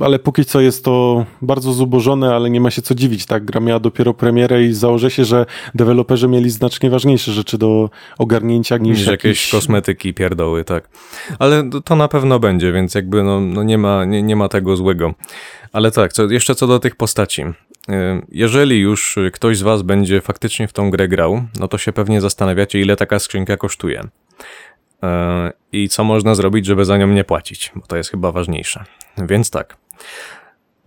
ale póki co jest to bardzo zubożone ale nie ma się co dziwić, tak? Gra miała dopiero premierę i założę się, że deweloperzy mieli znacznie ważniejsze rzeczy do ogarnięcia niż, niż jakieś... jakieś kosmetyki, pierdoły, tak. Ale to na pewno będzie, więc jakby no, no nie, ma, nie, nie ma tego złego. Ale tak, co, jeszcze co do tych postaci. Y, jeżeli już ktoś z was będzie faktycznie w tą grę grał, no to się pewnie zastanawiacie, ile taka skrzynka kosztuje. Y, I co można zrobić, żeby za nią nie płacić, bo to jest chyba ważniejsze. Więc tak.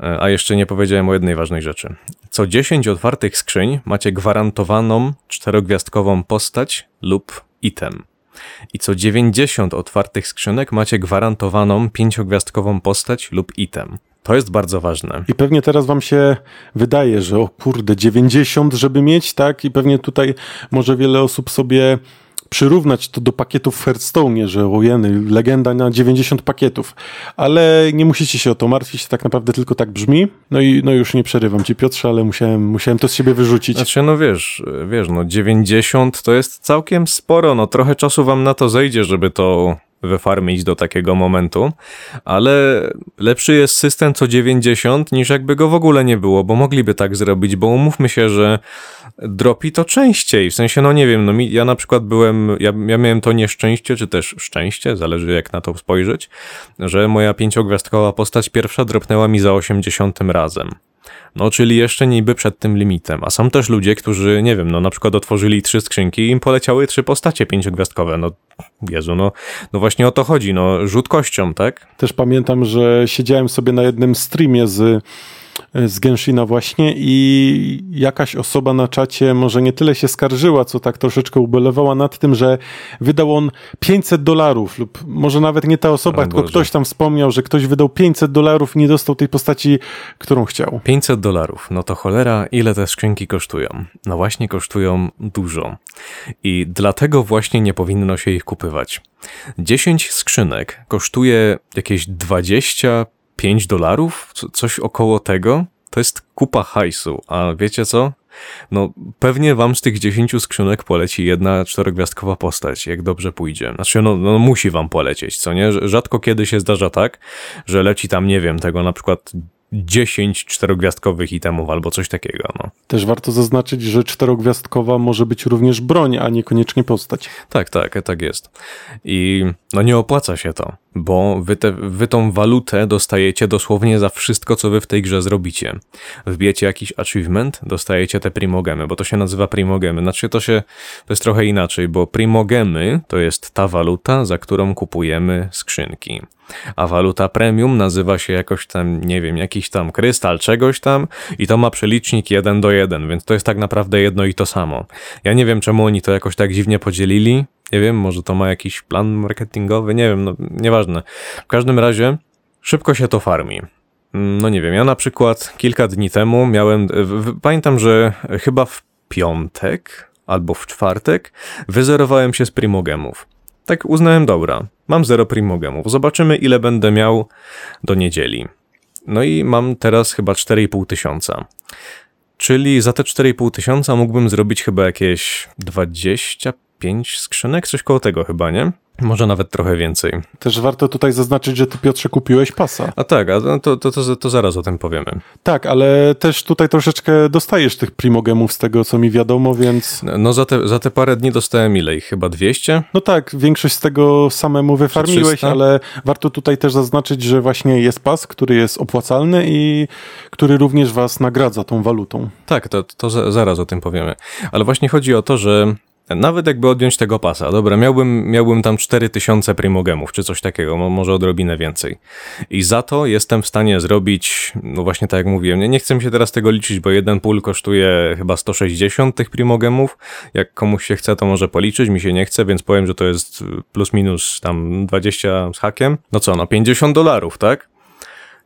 E, a jeszcze nie powiedziałem o jednej ważnej rzeczy. Co 10 otwartych skrzyń macie gwarantowaną czterogwiazdkową postać lub item. I co 90 otwartych skrzynek macie gwarantowaną pięciogwiazdkową postać lub item. To jest bardzo ważne. I pewnie teraz wam się wydaje, że o kurde, 90, żeby mieć, tak? I pewnie tutaj może wiele osób sobie przyrównać to do pakietów w Hearthstone, że ojeny, legenda na 90 pakietów. Ale nie musicie się o to martwić, tak naprawdę tylko tak brzmi. No i no już nie przerywam ci Piotrze, ale musiałem, musiałem to z siebie wyrzucić. Znaczy, no wiesz, wiesz, no 90 to jest całkiem sporo, no trochę czasu wam na to zejdzie, żeby to wyfarmić do takiego momentu, ale lepszy jest system co 90 niż jakby go w ogóle nie było, bo mogliby tak zrobić, bo umówmy się, że dropi to częściej, w sensie, no nie wiem, no mi, ja na przykład byłem, ja, ja miałem to nieszczęście, czy też szczęście, zależy jak na to spojrzeć, że moja pięciogwiazdkowa postać pierwsza dropnęła mi za 80 razem. No, czyli jeszcze niby przed tym limitem. A są też ludzie, którzy, nie wiem, no na przykład otworzyli trzy skrzynki i im poleciały trzy postacie pięciogwiazdkowe. No, Jezu, no, no właśnie o to chodzi, no, rzutkością, tak? Też pamiętam, że siedziałem sobie na jednym streamie z z Genshina właśnie i jakaś osoba na czacie może nie tyle się skarżyła, co tak troszeczkę ubelewała nad tym, że wydał on 500 dolarów lub może nawet nie ta osoba, o tylko Boże. ktoś tam wspomniał, że ktoś wydał 500 dolarów i nie dostał tej postaci, którą chciał. 500 dolarów, no to cholera, ile te skrzynki kosztują? No właśnie kosztują dużo i dlatego właśnie nie powinno się ich kupywać. 10 skrzynek kosztuje jakieś 20 5 dolarów, coś około tego, to jest kupa hajsu. A wiecie co? No, pewnie wam z tych 10 skrzynek poleci jedna czterogwiazdkowa postać, jak dobrze pójdzie. Znaczy, no, no musi wam polecieć, co nie? Rzadko kiedy się zdarza tak, że leci tam, nie wiem, tego na przykład 10 czterogwiazdkowych itemów albo coś takiego. No. Też warto zaznaczyć, że czterogwiazdkowa może być również broń, a niekoniecznie postać. Tak, tak, tak jest. I no nie opłaca się to, bo wy, te, wy tą walutę dostajecie dosłownie za wszystko, co wy w tej grze zrobicie. Wbijecie jakiś achievement, dostajecie te primogemy, bo to się nazywa primogemy. Znaczy to się, to jest trochę inaczej, bo primogemy to jest ta waluta, za którą kupujemy skrzynki. A waluta premium nazywa się jakoś tam, nie wiem, jakiś tam krystal, czegoś tam i to ma przelicznik 1 do 1, więc to jest tak naprawdę jedno i to samo. Ja nie wiem, czemu oni to jakoś tak dziwnie podzielili. Nie wiem, może to ma jakiś plan marketingowy, nie wiem, no nieważne. W każdym razie szybko się to farmi. No nie wiem, ja na przykład kilka dni temu miałem, pamiętam, że chyba w piątek albo w czwartek wyzerowałem się z primogemów. Tak uznałem, dobra, mam zero primogemów, zobaczymy ile będę miał do niedzieli. No i mam teraz chyba 4,5 tysiąca. Czyli za te 4,5 tysiąca mógłbym zrobić chyba jakieś 25 skrzynek, coś koło tego chyba, nie? Może nawet trochę więcej. Też warto tutaj zaznaczyć, że ty Piotrze kupiłeś pasa. A tak, a to, to, to, to zaraz o tym powiemy. Tak, ale też tutaj troszeczkę dostajesz tych primogemów z tego, co mi wiadomo, więc No za te, za te parę dni dostałem ile ich? Chyba 200? no tak, większość z tego samemu wyfarmiłeś, 300? ale warto tutaj też zaznaczyć, że właśnie jest pas, który jest opłacalny i który również was nagradza tą walutą. Tak, to, to za, zaraz o tym powiemy. Ale właśnie chodzi o to, że nawet jakby odjąć tego pasa, dobra, miałbym, miałbym tam 4000 primogemów, czy coś takiego, mo- może odrobinę więcej. I za to jestem w stanie zrobić, no właśnie tak jak mówiłem, nie, nie chcę mi się teraz tego liczyć, bo jeden pól kosztuje chyba 160 tych primogemów. Jak komuś się chce, to może policzyć, mi się nie chce, więc powiem, że to jest plus minus tam 20 z hakiem. No co, no 50 dolarów, tak?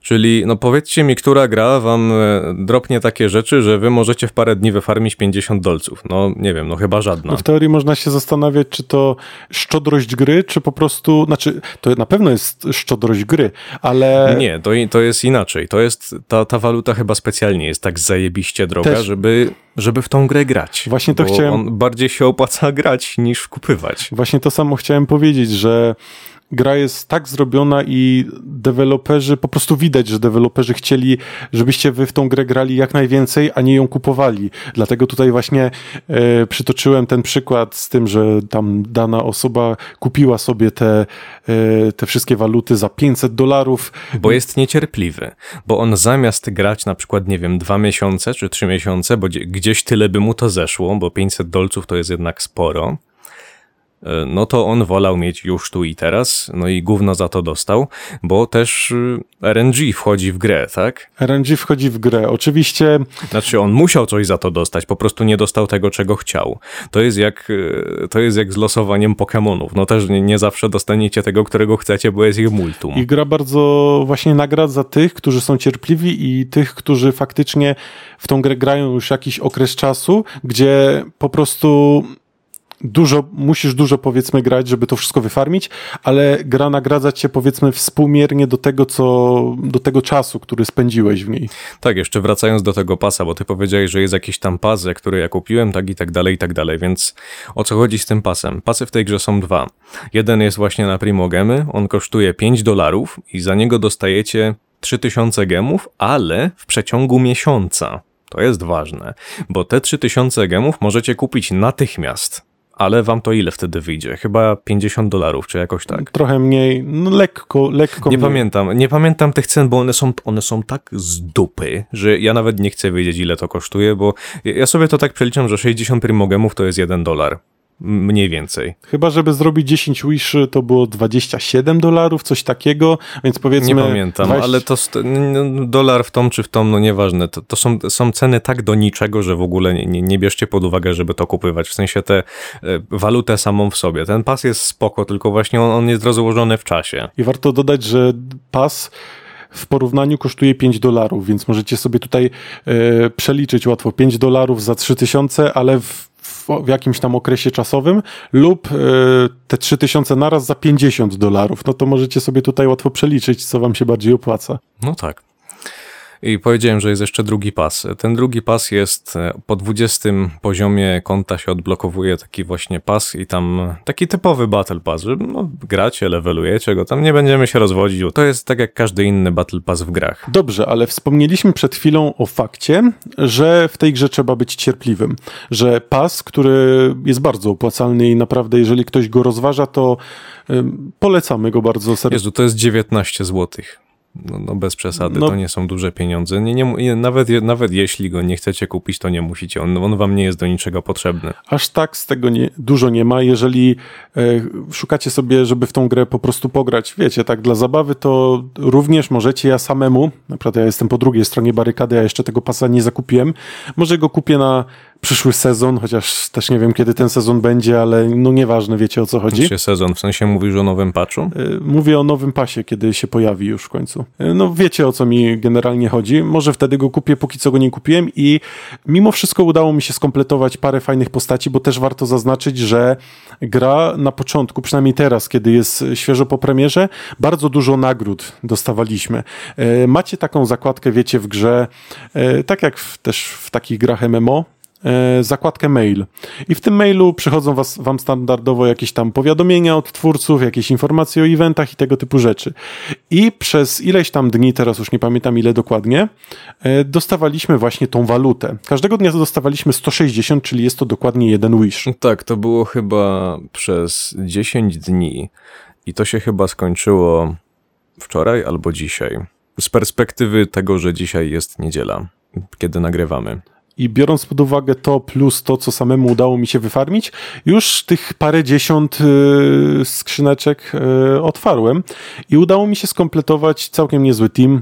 Czyli, no powiedzcie mi, która gra wam e, dropnie takie rzeczy, że wy możecie w parę dni wyfarmić 50 dolców. No nie wiem, no chyba żadna. No w teorii można się zastanawiać, czy to szczodrość gry, czy po prostu, znaczy to na pewno jest szczodrość gry, ale Nie, to, to jest inaczej. To jest, ta, ta waluta chyba specjalnie jest tak zajebiście droga, Też- żeby, żeby w tą grę grać. Właśnie to chciałem- On bardziej się opłaca grać niż kupywać. Właśnie to samo chciałem powiedzieć, że gra jest tak zrobiona i deweloperzy, po prostu widać, że deweloperzy chcieli, żebyście wy w tą grę grali jak najwięcej, a nie ją kupowali. Dlatego tutaj właśnie e, przytoczyłem ten przykład z tym, że tam dana osoba kupiła sobie te, e, te wszystkie waluty za 500 dolarów. Bo jest niecierpliwy. Bo on zamiast grać na przykład, nie wiem, dwa miesiące czy trzy miesiące, bo gdzie- gdzieś tyle by mu to zeszło, bo 500 dolców to jest jednak sporo, no to on wolał mieć już tu i teraz, no i gówno za to dostał, bo też y, RNG wchodzi w grę, tak? RNG wchodzi w grę. Oczywiście Znaczy on musiał coś za to dostać, po prostu nie dostał tego, czego chciał. To jest jak, e, to jest jak z losowaniem Pokémonów. No też nie, nie zawsze dostaniecie tego, którego chcecie, bo jest ich multum. I gra bardzo właśnie nagradza tych, którzy są cierpliwi i tych, którzy faktycznie w tą grę grają już jakiś okres czasu, gdzie po prostu dużo, musisz dużo powiedzmy grać, żeby to wszystko wyfarmić, ale gra nagradza cię powiedzmy współmiernie do tego, co, do tego czasu, który spędziłeś w niej. Tak, jeszcze wracając do tego pasa, bo ty powiedziałeś, że jest jakiś tam pas, który ja kupiłem, tak i tak dalej, i tak dalej, więc o co chodzi z tym pasem? Pasy w tej grze są dwa. Jeden jest właśnie na Primogemy, on kosztuje 5 dolarów i za niego dostajecie 3000 gemów, ale w przeciągu miesiąca. To jest ważne, bo te 3000 gemów możecie kupić natychmiast. Ale wam to ile wtedy wyjdzie? Chyba 50 dolarów, czy jakoś tak. Trochę mniej, no lekko, lekko Nie mniej. pamiętam, nie pamiętam tych cen, bo one są, one są tak z dupy, że ja nawet nie chcę wiedzieć, ile to kosztuje, bo ja sobie to tak przeliczam, że 60 primogemów to jest 1 dolar. Mniej więcej. Chyba, żeby zrobić 10 wiszy, to było 27 dolarów, coś takiego, więc powiedzmy... Nie pamiętam, 20 ale to dolar w tom czy w tom, no nieważne. To, to są, są ceny tak do niczego, że w ogóle nie, nie, nie bierzcie pod uwagę, żeby to kupywać. W sensie tę e, walutę samą w sobie. Ten pas jest spoko, tylko właśnie on, on jest rozłożony w czasie. I warto dodać, że pas w porównaniu kosztuje 5 dolarów, więc możecie sobie tutaj e, przeliczyć łatwo 5 dolarów za 3000, ale w, w, w jakimś tam okresie czasowym lub e, te 3000 naraz za 50 dolarów. No to możecie sobie tutaj łatwo przeliczyć, co wam się bardziej opłaca. No tak. I powiedziałem, że jest jeszcze drugi pas. Ten drugi pas jest e, po 20 poziomie konta się odblokowuje taki właśnie pas i tam taki typowy Battle Pass, że no, gracie, levelujecie go, tam nie będziemy się rozwodzić, to jest tak jak każdy inny Battle Pass w grach. Dobrze, ale wspomnieliśmy przed chwilą o fakcie, że w tej grze trzeba być cierpliwym, że pas, który jest bardzo opłacalny i naprawdę jeżeli ktoś go rozważa, to polecamy go bardzo serdecznie. Jezu, to jest 19 złotych. No, no bez przesady, No. to nie są duże pieniądze. Nie, nie, nawet, nawet jeśli go nie chcecie kupić, to nie musicie. On, on wam nie jest do niczego potrzebny. Aż tak z tego nie, dużo nie ma. Jeżeli e, szukacie sobie, żeby w tą grę po prostu pograć, wiecie, tak dla zabawy, to również możecie ja samemu, naprawdę ja jestem po drugiej stronie barykady, ja jeszcze tego pasa nie zakupiłem, może go kupię na przyszły sezon, chociaż też nie wiem kiedy ten sezon będzie, ale no nieważne, wiecie o co chodzi. Się sezon, w sensie mówisz o nowym patchu? E, Mówię o nowym pasie, kiedy się pojawi już w końcu. E, No wiecie o co mi generalnie chodzi. Może wtedy go kupię, póki co go nie kupiłem i mimo wszystko udało mi się skompletować parę fajnych postaci, bo też warto zaznaczyć, że gra na początku, przynajmniej teraz, kiedy jest świeżo po premierze, bardzo dużo nagród dostawaliśmy. E, Macie taką zakładkę, wiecie, w grze, tak jak w, też w takich grach MMO, zakładkę mail. I w tym mailu przychodzą was, wam standardowo jakieś tam powiadomienia od twórców, jakieś informacje o eventach i tego typu rzeczy. I przez ileś tam dni, teraz już nie pamiętam ile dokładnie, e, dostawaliśmy właśnie tą walutę. Każdego dnia dostawaliśmy 160, czyli jest to dokładnie jeden wish. Tak, to było chyba przez 10 dni i to się chyba skończyło wczoraj albo dzisiaj. Z perspektywy tego, że dzisiaj jest niedziela, kiedy nagrywamy. I biorąc pod uwagę to plus to, co samemu udało mi się wyfarmić, już tych parę dziesiąt y, skrzyneczek y, otwarłem. I udało mi się skompletować całkiem niezły team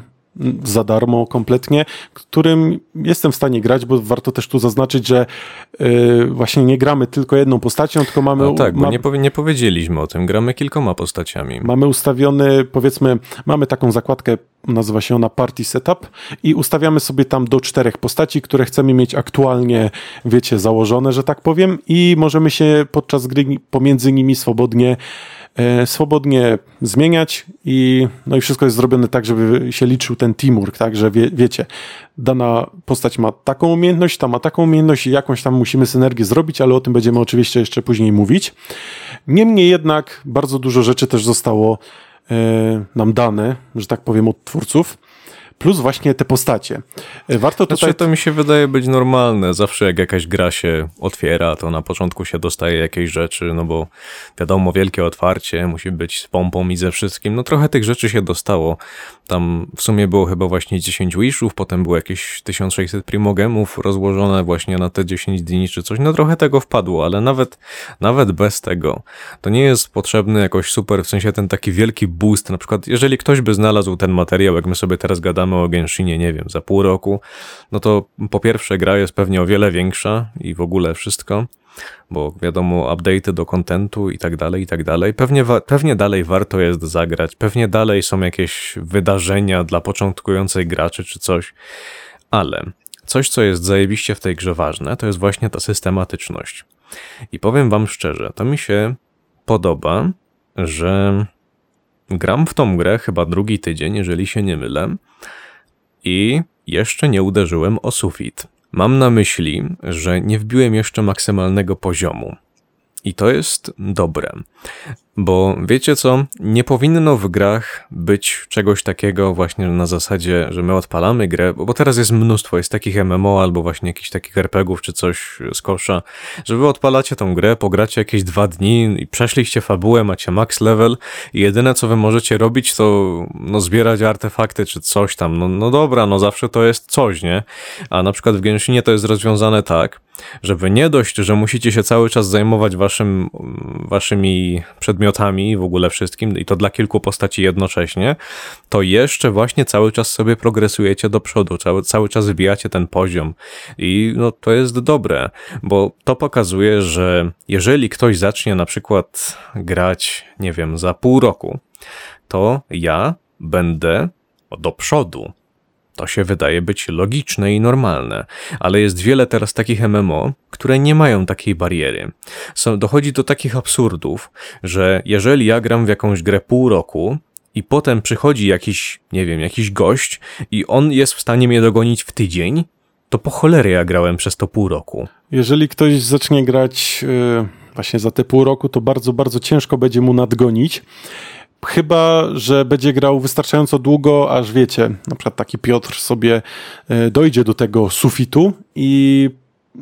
za darmo kompletnie, którym jestem w stanie grać, bo warto też tu zaznaczyć, że y, właśnie nie gramy tylko jedną postacią, tylko mamy, No tak, bo ma- nie, powie, nie powiedzieliśmy o tym, gramy kilkoma postaciami. Mamy ustawiony, powiedzmy, mamy taką zakładkę, nazywa się ona Party Setup i ustawiamy sobie tam do czterech postaci, które chcemy mieć aktualnie, wiecie, założone, że tak powiem i możemy się podczas gry pomiędzy nimi swobodnie swobodnie zmieniać i no i wszystko jest zrobione tak, żeby się liczył ten teamwork, tak, że wie, wiecie, dana postać ma taką umiejętność, ta ma taką umiejętność i jakąś tam musimy synergię zrobić, ale o tym będziemy oczywiście jeszcze później mówić. Niemniej jednak bardzo dużo rzeczy też zostało e, nam dane, że tak powiem, od twórców, plus właśnie te postacie. E, Warto Znaczy, tutaj... to mi się wydaje być normalne. Zawsze jak jakaś gra się otwiera, to na początku się dostaje jakieś rzeczy, no bo wiadomo, wielkie otwarcie musi być z pompą i ze wszystkim. No trochę tych rzeczy się dostało. Tam w sumie było chyba właśnie 10 wishów, potem było jakieś 1600 primogemów rozłożone właśnie na te 10 dni czy coś. No trochę tego wpadło, ale nawet, nawet bez tego to nie jest potrzebny jakoś super, w sensie ten taki wielki boost. Na przykład, jeżeli ktoś by znalazł ten materiał, jak my sobie teraz gadamy o Genshinie, nie wiem, za pół roku, no to po pierwsze gra jest pewnie o wiele większa i w ogóle wszystko, bo wiadomo, update'y do kontentu i tak dalej, i tak dalej. Pewnie, pewnie dalej warto jest zagrać, pewnie dalej są jakieś wydarzenia dla początkujących graczy czy coś, ale coś, co jest zajebiście w tej grze ważne, to jest właśnie ta systematyczność. I powiem wam szczerze, to mi się podoba, że gram w tą grę chyba drugi tydzień, jeżeli się nie mylę, i jeszcze nie uderzyłem o sufit. Mam na myśli, że nie wbiłem jeszcze maksymalnego poziomu. I to jest dobre. Bo wiecie co? Nie powinno w grach być czegoś takiego właśnie na zasadzie, że my odpalamy grę, bo teraz jest mnóstwo, jest takich MMO albo właśnie jakichś takich RPGów czy coś z kosza, że wy odpalacie tą grę, pogracie jakieś dwa dni i przeszliście fabułę, macie max level i jedyne co wy możecie robić to no zbierać artefakty czy coś tam. No, no dobra, no zawsze to jest coś, nie? A na przykład w Genshinie to jest rozwiązane tak, że wy nie dość, że musicie się cały czas zajmować waszym, waszymi przedmiotami w ogóle wszystkim, i to dla kilku postaci jednocześnie, to jeszcze właśnie cały czas sobie progresujecie do przodu, cały, cały czas wbijacie ten poziom. I no, to jest dobre, bo to pokazuje, że jeżeli ktoś zacznie na przykład grać, nie wiem, za pół roku, to ja będę do przodu. To się wydaje być logiczne i normalne, ale jest wiele teraz takich MMO, które nie mają takiej bariery. Dochodzi do takich absurdów, że jeżeli ja gram w jakąś grę pół roku i potem przychodzi jakiś, nie wiem, jakiś gość i on jest w stanie mnie dogonić w tydzień, to po cholery ja grałem przez to pół roku. Jeżeli ktoś zacznie grać yy, właśnie za te pół roku, to bardzo, bardzo ciężko będzie mu nadgonić. Chyba, że będzie grał wystarczająco długo, aż wiecie, na przykład taki Piotr sobie yy, dojdzie do tego sufitu i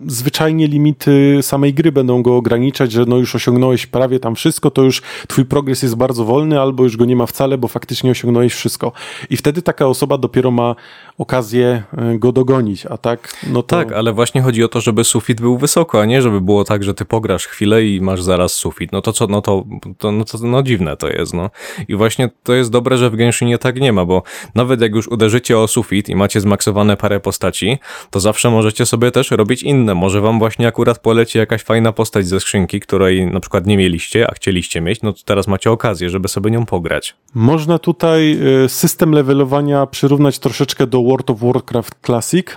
zwyczajnie limity samej gry będą go ograniczać, że no już osiągnąłeś prawie tam wszystko, to już twój progres jest bardzo wolny, albo już go nie ma wcale, bo faktycznie osiągnąłeś wszystko. I wtedy taka osoba dopiero ma okazję e, go dogonić, a tak, no to... Tak, ale właśnie chodzi o to, żeby sufit był wysoko, a nie żeby było tak, że ty pograsz chwilę i masz zaraz sufit. No to co, no to, to, no, to no dziwne to jest, no. I właśnie to jest dobre, że w Genshinie tak nie ma, bo nawet jak już uderzycie o sufit i macie zmaksowane parę postaci, to zawsze możecie sobie też robić inne. Może wam właśnie akurat poleci jakaś fajna postać ze skrzynki, której na przykład nie mieliście, a chcieliście mieć, no to teraz macie okazję, żeby sobie nią pograć. Można tutaj e, system levelowania przyrównać troszeczkę do World of Warcraft Classic,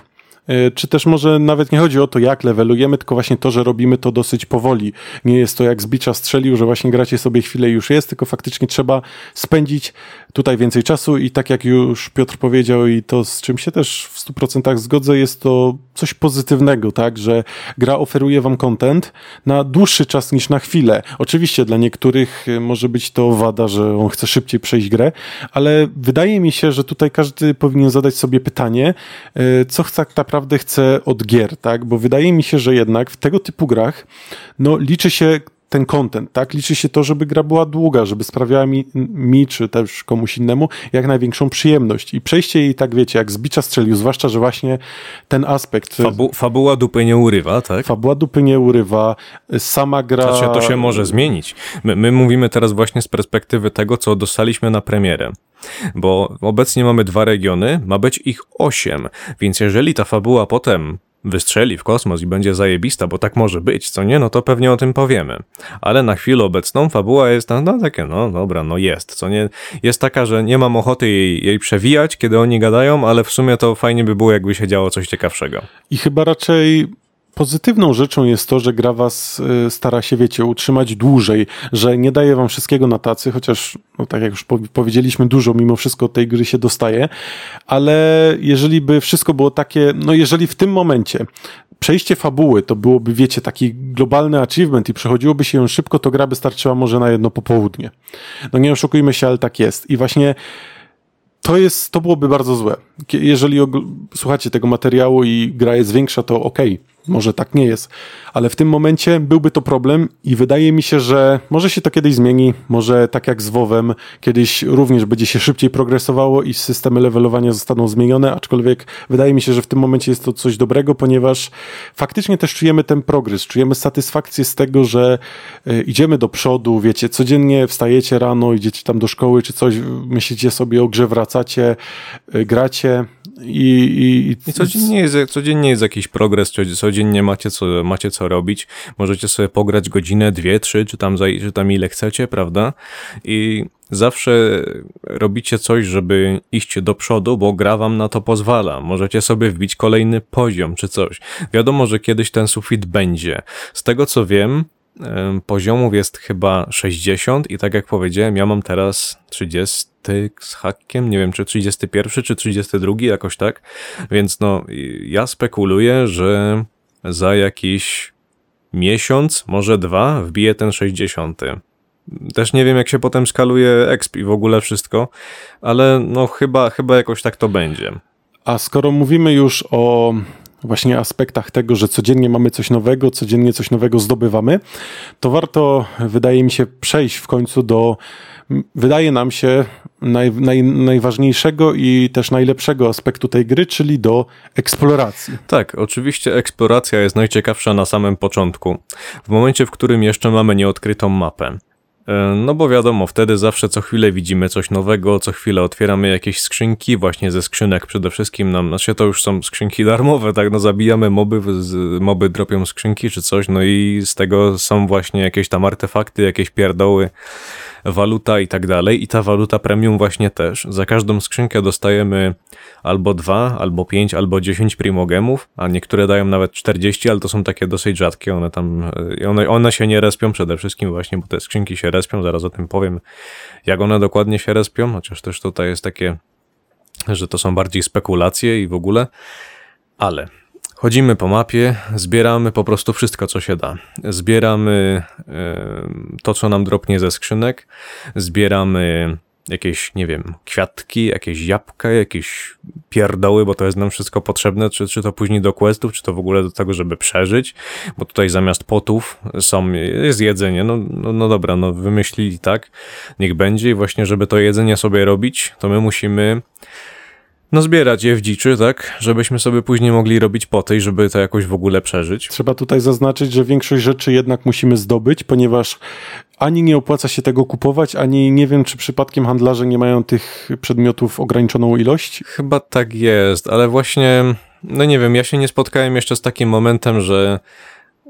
e, czy też może nawet nie chodzi o to, jak levelujemy, tylko właśnie to, że robimy to dosyć powoli. Nie jest to jak z bicza strzelił, że właśnie gracie sobie chwilę już jest, tylko faktycznie trzeba spędzić tutaj więcej czasu i tak jak już Piotr powiedział i to z czym się też w 100% zgodzę, jest to coś pozytywnego, tak, że gra oferuje wam content na dłuższy czas niż na chwilę. Oczywiście dla niektórych y, może być to wada, że on chce szybciej przejść grę, ale wydaje mi się, że tutaj każdy powinien zadać sobie pytanie, y, co tak naprawdę chce od gier, tak, bo wydaje mi się, że jednak w tego typu grach no liczy się ten content, tak? Liczy się to, żeby gra była długa, żeby sprawiała mi, mi czy też komuś innemu jak największą przyjemność. I przejście jej, tak wiecie, jak z bicza strzelił, zwłaszcza, że właśnie ten aspekt... Fabu fabuła dupy nie urywa, tak? Fabuła dupy nie urywa, sama gra... Znaczy, to się może zmienić. My, my mówimy teraz właśnie z perspektywy tego, co dostaliśmy na premierę. Bo obecnie mamy dwa regiony, ma być ich osiem, więc jeżeli ta fabuła potem wystrzeli w kosmos i będzie zajebista, bo tak może być, co nie, no to pewnie o tym powiemy. Ale na chwilę obecną fabuła jest, no, no takie, no dobra, no jest, co nie, jest taka, że nie mam ochoty jej, jej przewijać, kiedy oni gadają, ale w sumie to fajnie by było, jakby się działo coś ciekawszego. I chyba raczej pozytywną rzeczą jest to, że gra was y, stara się, wiecie, utrzymać dłużej, że nie daje wam wszystkiego na tacy, chociaż, no tak jak już powiedzieliśmy, dużo mimo wszystko tej gry się dostaje, ale jeżeli by wszystko było takie, no jeżeli w tym momencie przejście fabuły to byłoby, wiecie, taki globalny achievement i przechodziłoby się ją szybko, to gra by starczyła może na jedno popołudnie. No nie oszukujmy się, ale tak jest. I właśnie to jest, to byłoby bardzo złe. Jeżeli słuchacie tego materiału i gra jest większa, to okej. Okay może tak nie jest, ale w tym momencie byłby to problem i wydaje mi się, że może się to kiedyś zmieni, może tak jak z WoWem, kiedyś również będzie się szybciej progresowało i systemy levelowania zostaną zmienione, aczkolwiek wydaje mi się, że w tym momencie jest to coś dobrego, ponieważ faktycznie też czujemy ten progres, czujemy satysfakcję z tego, że y, idziemy do przodu, wiecie, codziennie wstajecie rano, idziecie tam do szkoły czy coś, myślicie sobie o grze, wracacie, y, gracie, i, i, I codziennie, jest, codziennie jest jakiś progres, codziennie macie co, macie co robić. Możecie sobie pograć godzinę, dwie, trzy, czy tam, czy tam ile chcecie, prawda? I zawsze robicie coś, żeby iść do przodu, bo gra wam na to pozwala. Możecie sobie wbić kolejny poziom czy coś. Wiadomo, że kiedyś ten sufit będzie. Z tego co wiem, poziomów jest chyba 60 i tak jak powiedziałem, ja mam teraz 30 z hakiem, nie wiem czy 31 czy 32 jakoś tak, więc no ja spekuluję, że za jakiś miesiąc, może dwa, wbiję ten 60. Też nie wiem, jak się potem skaluje exp i w ogóle wszystko, ale no chyba, chyba jakoś tak to będzie. A skoro mówimy już o właśnie aspektach tego, że codziennie mamy coś nowego, codziennie coś nowego zdobywamy, to warto, wydaje mi się, przejść w końcu do, wydaje nam się, naj, naj, najważniejszego i też najlepszego aspektu tej gry, czyli do eksploracji. Tak, oczywiście eksploracja jest najciekawsza na samym początku, w momencie, w którym jeszcze mamy nieodkrytą mapę. E, no bo wiadomo, wtedy zawsze co chwilę widzimy coś nowego, co chwilę otwieramy jakieś skrzynki, właśnie ze skrzynek przede wszystkim nam, znaczy to już są skrzynki darmowe, tak, no zabijamy moby, moby dropią skrzynki czy coś, no i z tego są właśnie jakieś tam artefakty, jakieś pierdoły, waluta i tak dalej. I ta waluta premium właśnie też. Za każdą skrzynkę dostajemy albo dwa, albo pięć, albo dziesięć primogemów, a niektóre dają nawet 40, ale to są takie dosyć rzadkie. One tam, y, one, one się nie respią przede wszystkim właśnie, bo te skrzynki się respią. Zaraz o tym powiem, jak one dokładnie się respią, chociaż też tutaj jest takie, że to są bardziej spekulacje i w ogóle. Ale chodzimy po mapie, zbieramy po prostu wszystko, co się da. Zbieramy to, co nam dropnie ze skrzynek, zbieramy jakieś, nie wiem, kwiatki, jakieś jabłka, jakieś pierdoły, bo to jest nam wszystko potrzebne, czy, czy to później do questów, czy to w ogóle do tego, żeby przeżyć, bo tutaj zamiast potów są, jest jedzenie, no, no, no dobra, no wymyślili tak, niech będzie i właśnie, żeby to jedzenie sobie robić, to my musimy no zbierać je w dziczy, tak, żebyśmy sobie później mogli robić poty i żeby to jakoś w ogóle przeżyć. Trzeba tutaj zaznaczyć, że większość rzeczy jednak musimy zdobyć, ponieważ ani nie opłaca się tego kupować, ani nie wiem, czy przypadkiem handlarze nie mają tych przedmiotów ograniczoną ilość. Chyba tak jest, ale właśnie, no nie wiem, ja się nie spotkałem jeszcze z takim momentem, że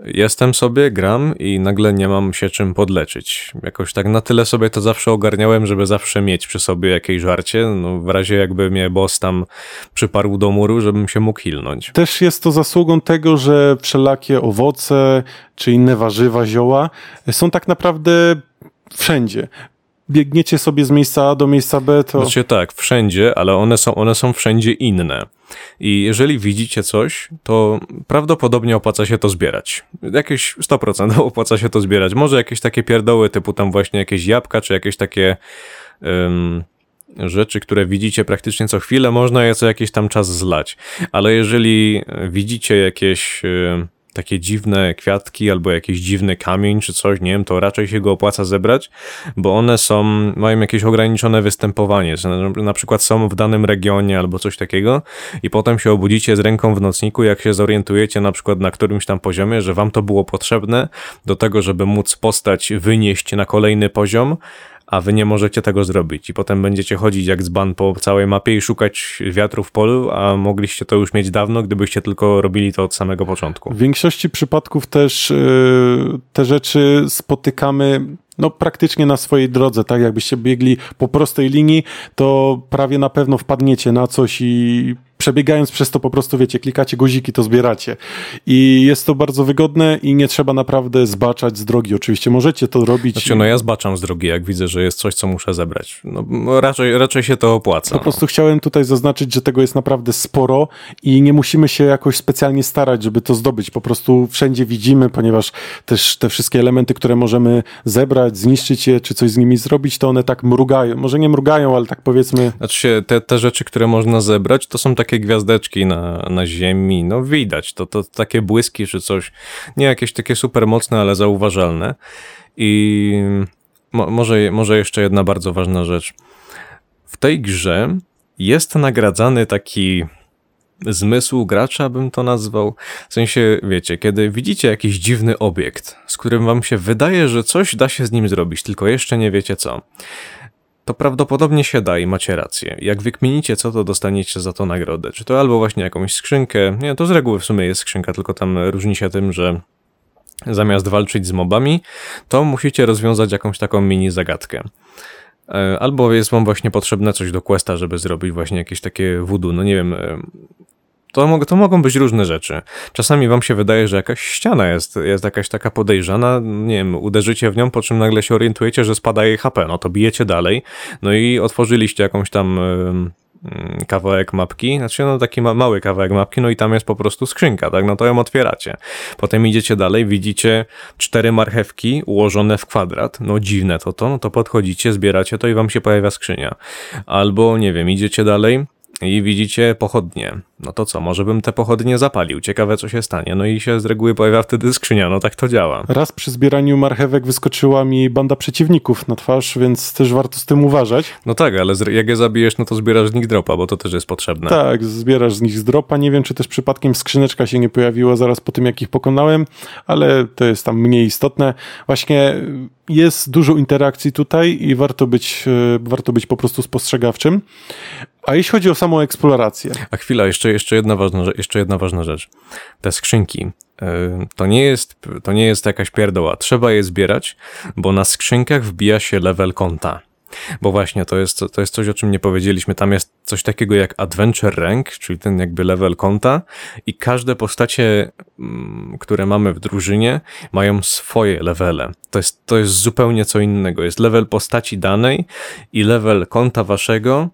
jestem sobie, gram i nagle nie mam się czym podleczyć. Jakoś tak na tyle sobie to zawsze ogarniałem, żeby zawsze mieć przy sobie jakieś żarcie, no w razie jakby mnie boss tam przyparł do muru, żebym się mógł hilnąć. Też jest to zasługą tego, że wszelakie owoce czy inne warzywa, zioła są tak naprawdę wszędzie. Biegniecie sobie z miejsca A do miejsca B, to Znaczy tak, wszędzie, ale one są, one są wszędzie inne. I jeżeli widzicie coś, to prawdopodobnie opłaca się to zbierać. Jakieś 100% opłaca się to zbierać. Może jakieś takie pierdoły typu tam właśnie jakieś jabłka, czy jakieś takie rzeczy, które widzicie praktycznie co chwilę, można je co jakiś tam czas zlać. Ale jeżeli widzicie jakieś... takie dziwne kwiatki albo jakiś dziwny kamień czy coś, nie wiem, to raczej się go opłaca zebrać, bo one są, mają jakieś ograniczone występowanie, na przykład są w danym regionie albo coś takiego i potem się obudzicie z ręką w nocniku, jak się zorientujecie na przykład na którymś tam poziomie, że wam to było potrzebne do tego, żeby móc postać wynieść na kolejny poziom, a wy nie możecie tego zrobić i potem będziecie chodzić jak dzban po całej mapie i szukać wiatru w polu, a mogliście to już mieć dawno, gdybyście tylko robili to od samego początku. w większości przypadków też yy, te rzeczy spotykamy no praktycznie na swojej drodze, tak? Jakbyście biegli po prostej linii, to prawie na pewno wpadniecie na coś i przebiegając przez to po prostu, wiecie, klikacie guziki, to zbieracie. I jest to bardzo wygodne i nie trzeba naprawdę zbaczać z drogi. Oczywiście możecie to robić. Znaczy, no ja zbaczam z drogi, jak widzę, że jest coś, co muszę zebrać. No, no raczej, raczej się to opłaca. Po prostu chciałem tutaj zaznaczyć, że tego jest naprawdę sporo i nie musimy się jakoś specjalnie starać, żeby to zdobyć. Po prostu wszędzie widzimy, ponieważ też te wszystkie elementy, które możemy zebrać, zniszczyć je, czy coś z nimi zrobić, to one tak mrugają. Może nie mrugają, ale tak powiedzmy. Znaczy te, te rzeczy, które można zebrać, to są takie gwiazdeczki na, na ziemi, no widać, to, to takie błyski czy coś, nie jakieś takie super mocne, ale zauważalne. I mo, może, może jeszcze jedna bardzo ważna rzecz. W tej grze jest nagradzany taki zmysł gracza, bym to nazwał. W sensie, wiecie, kiedy widzicie jakiś dziwny obiekt, z którym wam się wydaje, że coś da się z nim zrobić, tylko jeszcze nie wiecie co to prawdopodobnie się da i macie rację. Jak wykminicie co, to dostaniecie za to nagrodę. Czy to albo właśnie jakąś skrzynkę, nie, to z reguły w sumie jest skrzynka, tylko tam różni się tym, że zamiast walczyć z mobami, to musicie rozwiązać jakąś taką mini zagadkę. E, Albo jest wam właśnie potrzebne coś do questa, żeby zrobić właśnie jakieś takie voodoo, no nie wiem, e, to, to mogą być różne rzeczy. Czasami wam się wydaje, że jakaś ściana jest, jest jakaś taka podejrzana, nie wiem, uderzycie w nią, po czym nagle się orientujecie, że spada jej HP, no to bijecie dalej, no i otworzyliście jakąś tam ym, kawałek mapki, znaczy no taki ma- mały kawałek mapki, no i tam jest po prostu skrzynka, tak, no to ją otwieracie. Potem idziecie dalej, widzicie cztery marchewki ułożone w kwadrat, no dziwne to to, no to podchodzicie, zbieracie to i wam się pojawia skrzynia. Albo, nie wiem, idziecie dalej, i widzicie pochodnie. No to co, może bym te pochodnie zapalił. Ciekawe, co się stanie. No i się z reguły pojawia wtedy skrzynia. No tak to działa. Raz przy zbieraniu marchewek wyskoczyła mi banda przeciwników na twarz, więc też warto z tym uważać. No tak, ale jak je zabijesz, no to zbierasz z nich dropa, bo to też jest potrzebne. Tak, zbierasz z nich z dropa. Nie wiem, czy też przypadkiem skrzyneczka się nie pojawiła zaraz po tym, jak ich pokonałem, ale to jest tam mniej istotne. Właśnie jest dużo interakcji tutaj i warto być, e, warto być po prostu spostrzegawczym. A jeśli chodzi o samą eksplorację, A chwila, jeszcze jeszcze, jeszcze, jedna ważna, jeszcze jedna ważna rzecz. Te skrzynki, y, to nie, jest, to nie jest jakaś pierdoła. Trzeba je zbierać, bo na skrzynkach wbija się level konta. Bo właśnie to jest, to jest coś, o czym nie powiedzieliśmy. Tam jest coś takiego jak Adventure Rank, czyli ten jakby level konta i każde postacie, mm, które mamy w drużynie, mają swoje levele. To jest, to jest zupełnie co innego. Jest level postaci danej i level konta waszego.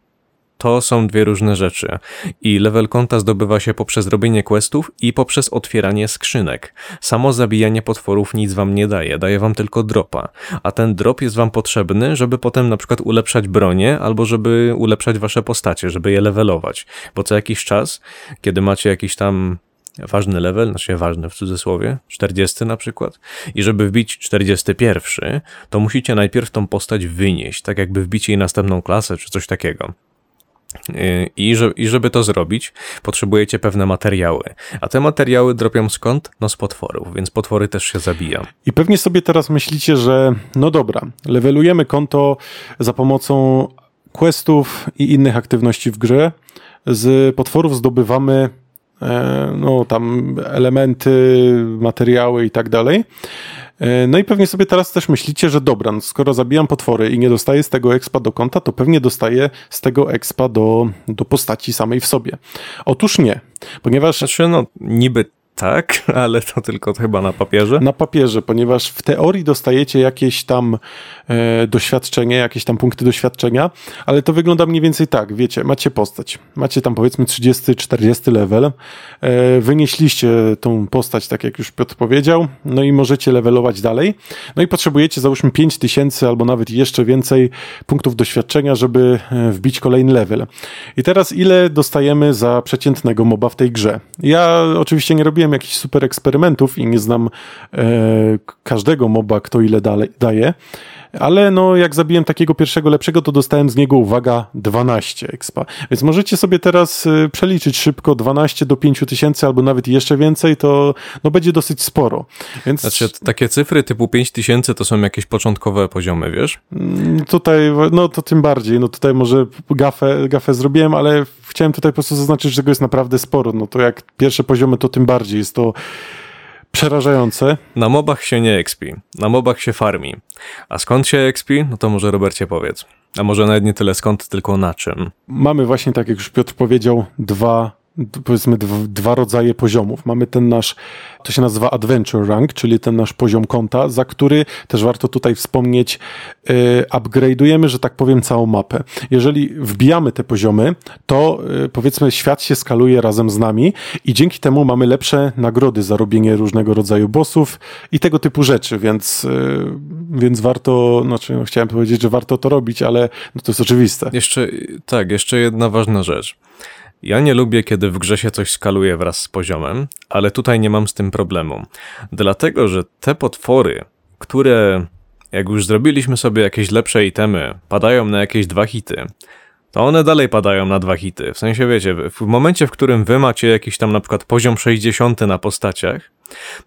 To są dwie różne rzeczy. I level konta zdobywa się poprzez robienie questów i poprzez otwieranie skrzynek. Samo zabijanie potworów nic wam nie daje, daje wam tylko dropa. A ten drop jest wam potrzebny, żeby potem na przykład ulepszać bronię, albo żeby ulepszać wasze postacie, żeby je levelować. Bo co jakiś czas, kiedy macie jakiś tam ważny level, znaczy ważny w cudzysłowie, 40 na przykład, i żeby wbić 41, to musicie najpierw tą postać wynieść, tak jakby wbić jej następną klasę, czy coś takiego. Yy, I, że, I żeby to zrobić, potrzebujecie pewne materiały. A te materiały dropią skąd? No z potworów, więc potwory też się zabija. I pewnie sobie teraz myślicie, że no dobra, levelujemy konto za pomocą questów i innych aktywności w grze. Z potworów zdobywamy e, no tam elementy, materiały i tak dalej. E, No i pewnie sobie teraz też myślicie, że dobra, no skoro zabijam potwory i nie dostaję z tego expa do konta, to pewnie dostaję z tego expa do, do postaci samej w sobie. Otóż nie, ponieważ Znaczy, no niby tak, ale to tylko chyba na papierze. na papierze, ponieważ w teorii dostajecie jakieś tam e, doświadczenie, jakieś tam punkty doświadczenia, ale to wygląda mniej więcej tak, wiecie, macie postać, macie tam powiedzmy 30-40 level, e, wynieśliście tą postać, tak jak już Piotr powiedział, no i możecie levelować dalej, no i potrzebujecie załóżmy 5000 albo nawet jeszcze więcej punktów doświadczenia, żeby e, wbić kolejny level. I teraz ile dostajemy za przeciętnego moba w tej grze? Ja oczywiście nie robiłem jakichś super eksperymentów i nie znam e, każdego moba, kto ile daje, ale no jak zabiłem takiego pierwszego lepszego, to dostałem z niego, uwaga, 12 expa. Więc możecie sobie teraz e, przeliczyć szybko 12 do 5000 albo nawet jeszcze więcej, to no będzie dosyć sporo. Więc Znaczy, takie cyfry typu 5000 to są jakieś początkowe poziomy, wiesz? Mm, Tutaj, no to tym bardziej, no tutaj może gafę, gafę zrobiłem, ale chciałem tutaj po prostu zaznaczyć, że tego jest naprawdę sporo, no to jak pierwsze poziomy, to tym bardziej jest to przerażające. Na mobach się nie expi, na mobach się farmi. A skąd się expi? No to może Robercie powiedz. A może nawet nie tyle skąd, tylko na czym. Mamy właśnie, tak jak już Piotr powiedział, dwa, powiedzmy dwa, rodzaje poziomów. Mamy ten nasz, to się nazywa Adventure Rank, czyli ten nasz poziom konta, za który też warto tutaj wspomnieć, yy, upgrade'ujemy, że tak powiem, całą mapę. Jeżeli wbijamy te poziomy, to yy, powiedzmy świat się skaluje razem z nami i dzięki temu mamy lepsze nagrody za robienie różnego rodzaju bossów i tego typu rzeczy, więc, yy, więc warto, znaczy no, chciałem powiedzieć, że warto to robić, ale no, to jest oczywiste. Jeszcze, tak, jeszcze jedna ważna rzecz. Ja nie lubię, kiedy w grze się coś skaluje wraz z poziomem, ale tutaj nie mam z tym problemu. Dlatego, że te potwory, które jak już zrobiliśmy sobie jakieś lepsze itemy, padają na jakieś dwa hity, to one dalej padają na dwa hity. W sensie, wiecie, w momencie, w którym wy macie jakiś tam na przykład poziom 60 na postaciach,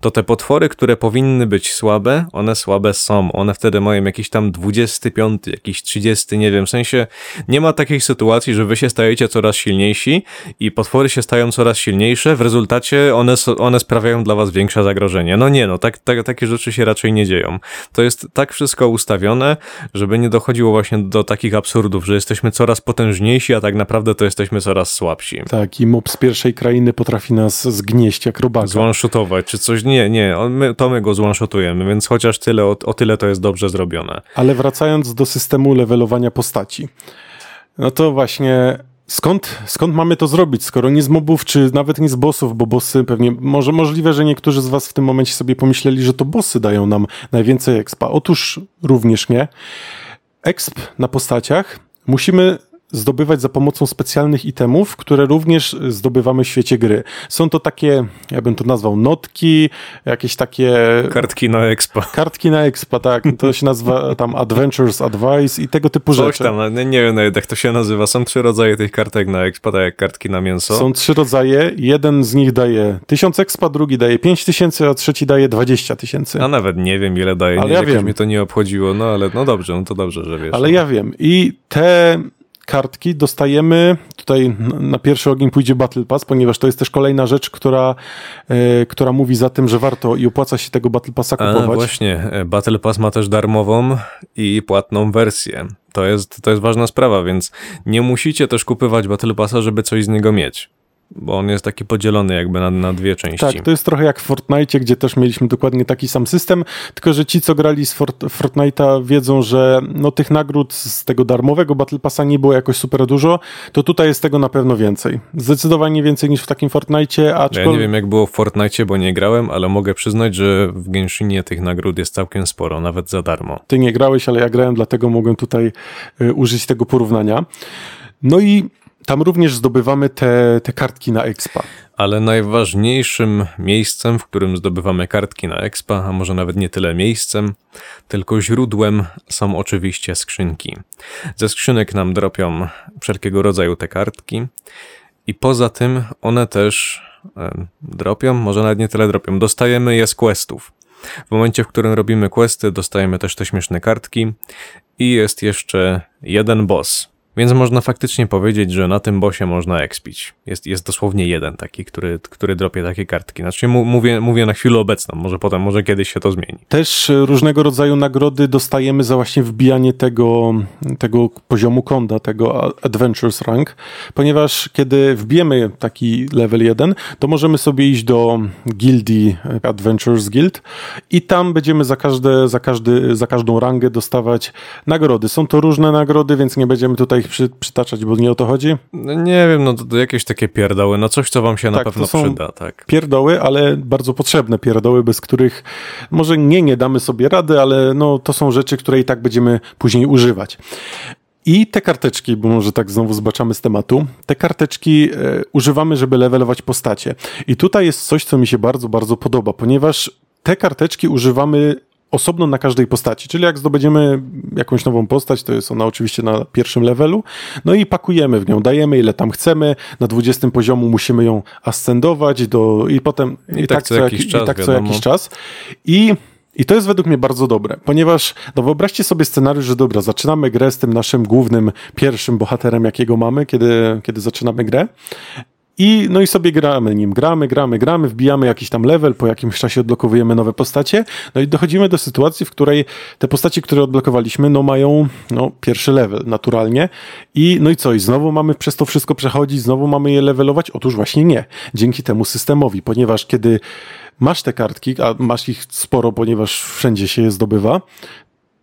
to te potwory, które powinny być słabe, one słabe są. One wtedy mają jakiś tam 25, jakiś 30, nie wiem. W sensie nie ma takiej sytuacji, że wy się stajecie coraz silniejsi i potwory się stają coraz silniejsze. W rezultacie one, one sprawiają dla was większe zagrożenie. No nie, no tak, tak, takie rzeczy się raczej nie dzieją. To jest tak wszystko ustawione, żeby nie dochodziło właśnie do takich absurdów, że jesteśmy coraz potężniejsi, a tak naprawdę to jesteśmy coraz słabsi. Tak, i mob z pierwszej krainy potrafi nas zgnieść jak robaka. Zwanshotować czy coś. Nie, nie, my, to my go zwanshotujemy, więc chociaż tyle, o, o tyle to jest dobrze zrobione. Ale wracając do systemu levelowania postaci. No to właśnie skąd, skąd mamy to zrobić, skoro nie z mobów, czy nawet nie z bossów, bo bossy pewnie, może możliwe, że niektórzy z was w tym momencie sobie pomyśleli, że to bossy dają nam najwięcej expa. Otóż również nie. Exp na postaciach musimy zdobywać za pomocą specjalnych itemów, które również zdobywamy w świecie gry. Są to takie, ja bym to nazwał notki, jakieś takie Kartki na expa. Kartki na expa, tak. To się nazywa tam Adventures Advice i tego typu Coś rzeczy. tam, no, nie, nie wiem nawet jak to się nazywa. Są trzy rodzaje tych kartek na expa, tak jak kartki na mięso. Są trzy rodzaje. Jeden z nich daje 1000 expa, drugi daje 5000, a trzeci daje 20 tysięcy. A nawet nie wiem ile daje, Ale nie, ja wiem. mnie to nie obchodziło, no ale no dobrze, no to dobrze, że wiesz. Ale ja wiem. I te kartki dostajemy, tutaj na pierwszy ogień pójdzie Battle Pass, ponieważ to jest też kolejna rzecz, która, e, która mówi za tym, że warto i opłaca się tego Battle Passa kupować. A, właśnie, e, Battle Pass ma też darmową i płatną wersję. To jest, to jest ważna sprawa, więc nie musicie też kupywać Battle Passa, żeby coś z niego mieć bo on jest taki podzielony jakby na, na dwie części. Tak, to jest trochę jak w Fortnite, gdzie też mieliśmy dokładnie taki sam system, tylko że ci, co grali z Fort Fortnite'a wiedzą, że no, tych nagród z tego darmowego Battle Passa nie było jakoś super dużo, to tutaj jest tego na pewno więcej. Zdecydowanie więcej niż w takim Fortnite'cie, aczkolwiek... Ja nie wiem jak było w Fortnite'cie, bo nie grałem, ale mogę przyznać, że w Genshinie tych nagród jest całkiem sporo, nawet za darmo. Ty nie grałeś, ale ja grałem, dlatego mogłem tutaj y, użyć tego porównania. No i tam również zdobywamy te, te kartki na Expa. Ale najważniejszym miejscem, w którym zdobywamy kartki na Expa, a może nawet nie tyle miejscem, tylko źródłem są oczywiście skrzynki. Ze skrzynek nam dropią wszelkiego rodzaju te kartki i poza tym one też e, dropią, może nawet nie tyle dropią, dostajemy je z questów. W momencie, w którym robimy questy, dostajemy też te śmieszne kartki i jest jeszcze jeden boss, więc można faktycznie powiedzieć, że na tym bosie można expić. Jest, jest dosłownie jeden taki, który, który dropie takie kartki. Znaczy mówię, mówię na chwilę obecną, może potem, może kiedyś się to zmieni. Też e, różnego rodzaju nagrody dostajemy za właśnie wbijanie tego, tego poziomu konda, tego Adventures Rank, ponieważ kiedy wbijemy taki level 1, to możemy sobie iść do gildii e, Adventures Guild i tam będziemy za, każde, za, każdy, za każdą rangę dostawać nagrody. Są to różne nagrody, więc nie będziemy tutaj ich przy, przytaczać, bo nie o to chodzi? No nie wiem, no to, to jakieś takie pierdoły, no coś, co wam się tak, na pewno przyda, tak. Pierdoły, ale bardzo potrzebne pierdoły, bez których może nie, nie damy sobie rady, ale no to są rzeczy, które i tak będziemy później używać. I te karteczki, bo może tak znowu zbaczamy z tematu, te karteczki e, używamy, żeby levelować postacie. I tutaj jest coś, co mi się bardzo, bardzo podoba, ponieważ te karteczki używamy osobno na każdej postaci. Czyli jak zdobędziemy jakąś nową postać, to jest ona oczywiście na pierwszym levelu, no i pakujemy w nią, dajemy ile tam chcemy, na 20 poziomu musimy ją ascendować do, i potem i, i tak, tak, co, jakiś, czas, i tak co jakiś czas. I i to jest według mnie bardzo dobre, ponieważ no wyobraźcie sobie scenariusz, że dobra, zaczynamy grę z tym naszym głównym, pierwszym bohaterem, jakiego mamy, kiedy, kiedy zaczynamy grę. I, no i sobie gramy nim, gramy, gramy, gramy, wbijamy jakiś tam level, po jakimś czasie odblokowujemy nowe postacie, no i dochodzimy do sytuacji, w której te postacie, które odblokowaliśmy, no mają, no, pierwszy level, naturalnie. I, no i co, i znowu mamy przez to wszystko przechodzić, znowu mamy je levelować? Otóż właśnie nie. Dzięki temu systemowi, ponieważ kiedy masz te kartki, a masz ich sporo, ponieważ wszędzie się je zdobywa,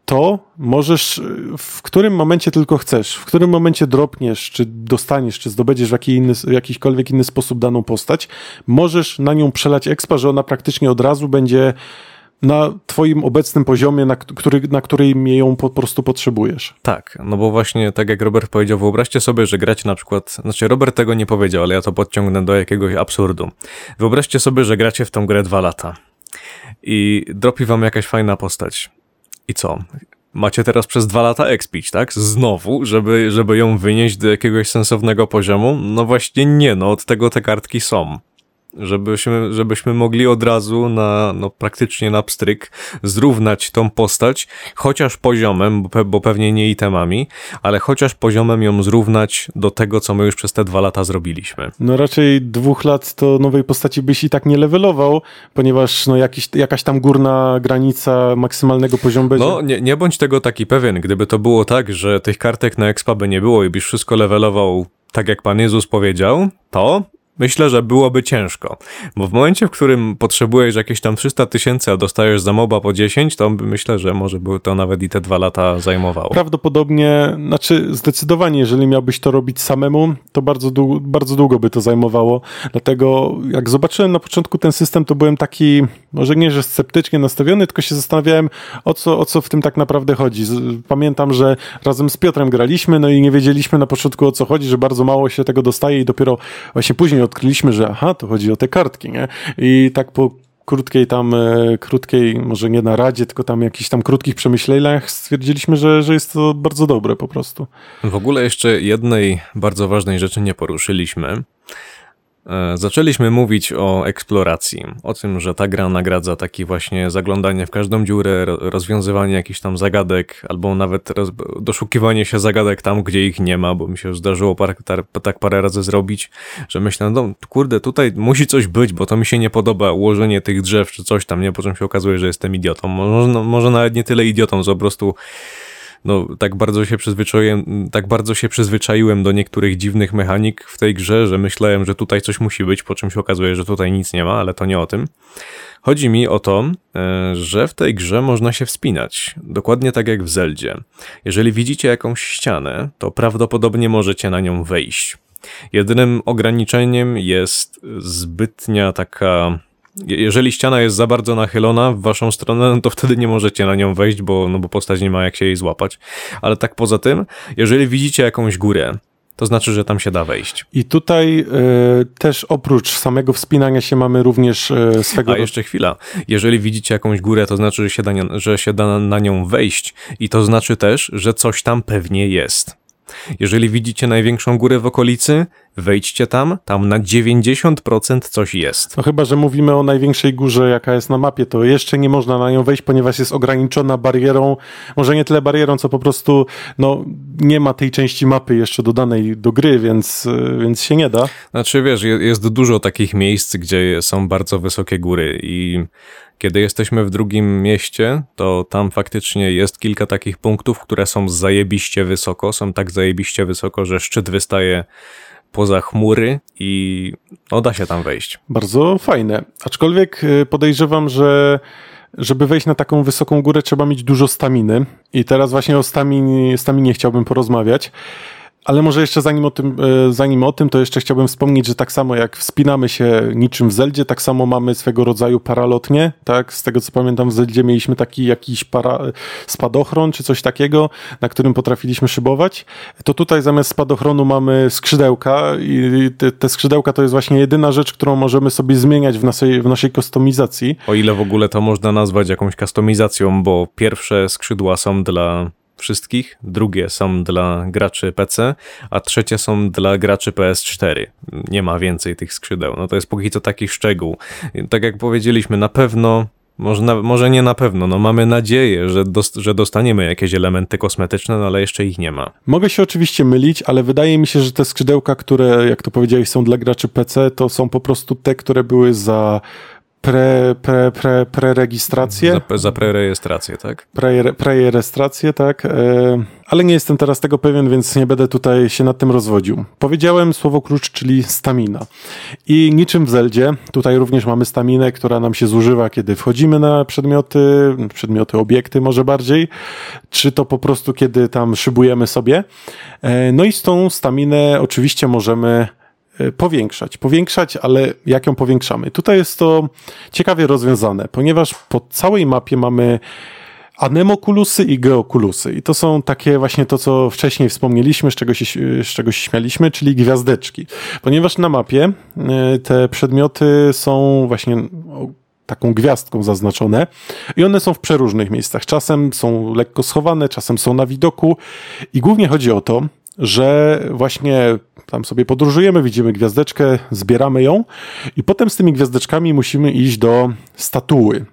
to możesz w którym momencie tylko chcesz, w którym momencie dropniesz, czy dostaniesz, czy zdobędziesz w jaki inny, jakikolwiek inny sposób daną postać, możesz na nią przelać expa, że ona praktycznie od razu będzie na twoim obecnym poziomie, na, który, na którym ją po prostu potrzebujesz. Tak, no bo właśnie tak jak Robert powiedział, wyobraźcie sobie, że gracie na przykład, znaczy Robert tego nie powiedział, ale ja to podciągnę do jakiegoś absurdu. Wyobraźcie sobie, że gracie w tą grę dwa lata i dropi wam jakaś fajna postać i co? Macie teraz przez dwa lata expić, tak? Znowu, żeby, żeby ją wynieść do jakiegoś sensownego poziomu? No właśnie nie, no od tego te kartki są żebyśmy, żebyśmy mogli od razu na, no praktycznie na pstryk zrównać tą postać, chociaż poziomem, bo, bo pewnie nie itemami, ale chociaż poziomem ją zrównać do tego, co my już przez te dwa lata zrobiliśmy. No raczej dwóch lat to nowej postaci byś i tak nie levelował, ponieważ no jakiś, jakaś tam górna granica maksymalnego poziomu będzie. No nie, nie bądź tego taki pewien, gdyby to było tak, że tych kartek na expa by nie było i byś wszystko levelował tak jak Pan Jezus powiedział, to Myślę, że byłoby ciężko, bo w momencie, w którym potrzebujesz jakieś tam 300 tysięcy, a dostajesz za moba po 10, to myślę, że może by to nawet i te dwa lata zajmowało. Prawdopodobnie, znaczy zdecydowanie, jeżeli miałbyś to robić samemu, to bardzo, bardzo długo by to zajmowało. Dlatego jak zobaczyłem na początku ten system, to byłem taki, może nie, że sceptycznie nastawiony, tylko się zastanawiałem, o co, o co w tym tak naprawdę chodzi. Pamiętam, że razem z Piotrem graliśmy, no i nie wiedzieliśmy na początku o co chodzi, że bardzo mało się tego dostaje i dopiero właśnie później odkryliśmy, że aha, to chodzi o te kartki, nie? I tak po krótkiej tam, e, krótkiej, może nie na radzie, tylko tam jakichś tam krótkich przemyśleniach stwierdziliśmy, że, że jest to bardzo dobre po prostu. W ogóle jeszcze jednej bardzo ważnej rzeczy nie poruszyliśmy, zaczęliśmy mówić o eksploracji, o tym, że ta gra nagradza taki właśnie zaglądanie w każdą dziurę, rozwiązywanie jakichś tam zagadek, albo nawet doszukiwanie się zagadek tam, gdzie ich nie ma, bo mi się zdarzyło par, tak parę razy zrobić, że myślę, no kurde, tutaj musi coś być, bo to mi się nie podoba, ułożenie tych drzew czy coś tam, nie? Po czym się okazuje, że jestem idiotą. Może, no, może nawet nie tyle idiotą, co po prostu no, tak bardzo się przyzwyczaiłem, tak bardzo się przyzwyczaiłem do niektórych dziwnych mechanik w tej grze, że myślałem, że tutaj coś musi być, po czym się okazuje, że tutaj nic nie ma, ale to nie o tym. Chodzi mi o to, e, że w tej grze można się wspinać, dokładnie tak jak w Zeldzie. Jeżeli widzicie jakąś ścianę, to prawdopodobnie możecie na nią wejść. Jedynym ograniczeniem jest zbytnia taka jeżeli ściana jest za bardzo nachylona w waszą stronę, no to wtedy nie możecie na nią wejść, bo, no bo postać nie ma jak się jej złapać. Ale tak poza tym, jeżeli widzicie jakąś górę, to znaczy, że tam się da wejść. I tutaj y, też oprócz samego wspinania się mamy również y, swego... A jeszcze chwila. Jeżeli widzicie jakąś górę, to znaczy, że się da, że się da na nią wejść i to znaczy też, że coś tam pewnie jest. Jeżeli widzicie największą górę w okolicy, wejdźcie tam, tam na 90% coś jest. No chyba, że mówimy o największej górze, jaka jest na mapie, to jeszcze nie można na nią wejść, ponieważ jest ograniczona barierą, może nie tyle barierą, co po prostu no, nie ma tej części mapy jeszcze dodanej do gry, więc, więc się nie da. Znaczy wiesz, jest dużo takich miejsc, gdzie są bardzo wysokie góry i kiedy jesteśmy w drugim mieście, to tam faktycznie jest kilka takich punktów, które są zajebiście wysoko, są tak zajebiście wysoko, że szczyt wystaje poza chmury i no, da się tam wejść. Bardzo fajne. Aczkolwiek y, podejrzewam, że żeby wejść na taką wysoką górę trzeba mieć dużo staminy i teraz właśnie o staminie, staminie chciałbym porozmawiać. Ale może jeszcze zanim o, tym, e, zanim o tym, to jeszcze chciałbym wspomnieć, że tak samo jak wspinamy się niczym w Zeldzie, tak samo mamy swego rodzaju paralotnie, tak? Z tego co pamiętam w Zeldzie mieliśmy taki jakiś para, spadochron czy coś takiego, na którym potrafiliśmy szybować. To tutaj zamiast spadochronu mamy skrzydełka i te, te skrzydełka to jest właśnie jedyna rzecz, którą możemy sobie zmieniać w naszej, w naszej kustomizacji. O ile w ogóle to można nazwać jakąś kustomizacją, bo pierwsze skrzydła są dla wszystkich, drugie są dla graczy PC, a trzecie są dla graczy PS4. Nie ma więcej tych skrzydeł. No to jest póki co taki szczegół. Tak jak powiedzieliśmy, na pewno może, może nie na pewno, no mamy nadzieję, że, dost, że dostaniemy jakieś elementy kosmetyczne, no ale jeszcze ich nie ma. Mogę się oczywiście mylić, ale wydaje mi się, że te skrzydełka, które, jak to powiedziałeś, są dla graczy PC, to są po prostu te, które były za pre, pre, pre, prerejestrację. Za, za prerejestrację, tak? Pre, prerejestrację, tak. E, ale nie jestem teraz tego pewien, więc nie będę tutaj się nad tym rozwodził. Powiedziałem słowo klucz, czyli stamina. I niczym w Zeldzie, tutaj również mamy staminę, która nam się zużywa, kiedy wchodzimy na przedmioty, przedmioty, obiekty może bardziej, czy to po prostu kiedy tam szybujemy sobie. E, no i z tą staminę oczywiście możemy powiększać. Powiększać, ale jak ją powiększamy? Tutaj jest to ciekawie rozwiązane, ponieważ po całej mapie mamy anemokulusy i geokulusy. I to są takie właśnie to, co wcześniej wspomnieliśmy, z czego się, z czego się śmialiśmy, czyli gwiazdeczki. Ponieważ na mapie e, te przedmioty są właśnie taką gwiazdką zaznaczone i one są w przeróżnych miejscach. Czasem są lekko schowane, czasem są na widoku i głównie chodzi o to, że właśnie tam sobie podróżujemy, widzimy gwiazdeczkę, zbieramy ją i potem z tymi gwiazdeczkami musimy iść do statuły.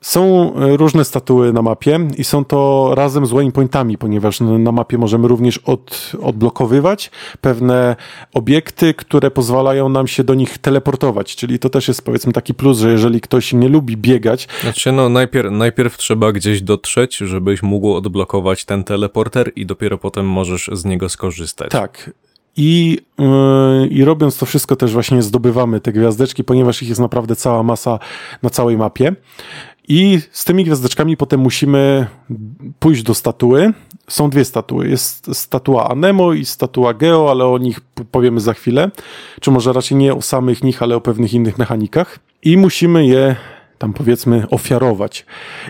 Są e, różne statuły na mapie i są to razem z waypointami, ponieważ na mapie możemy również od, odblokowywać pewne obiekty, które pozwalają nam się do nich teleportować, czyli to też jest powiedzmy taki plus, że jeżeli ktoś nie lubi biegać... Znaczy no najpierw, najpierw trzeba gdzieś dotrzeć, żebyś mógł odblokować ten teleporter i dopiero potem możesz z niego skorzystać. Tak. I, yy, I robiąc to wszystko też właśnie zdobywamy te gwiazdeczki, ponieważ ich jest naprawdę cała masa na całej mapie. I z tymi gwiazdeczkami potem musimy pójść do statuły. Są dwie statuły. Jest statua Anemo i statua Geo, ale o nich powiemy za chwilę. Czy może raczej nie o samych nich, ale o pewnych innych mechanikach. I musimy je tam powiedzmy ofiarować.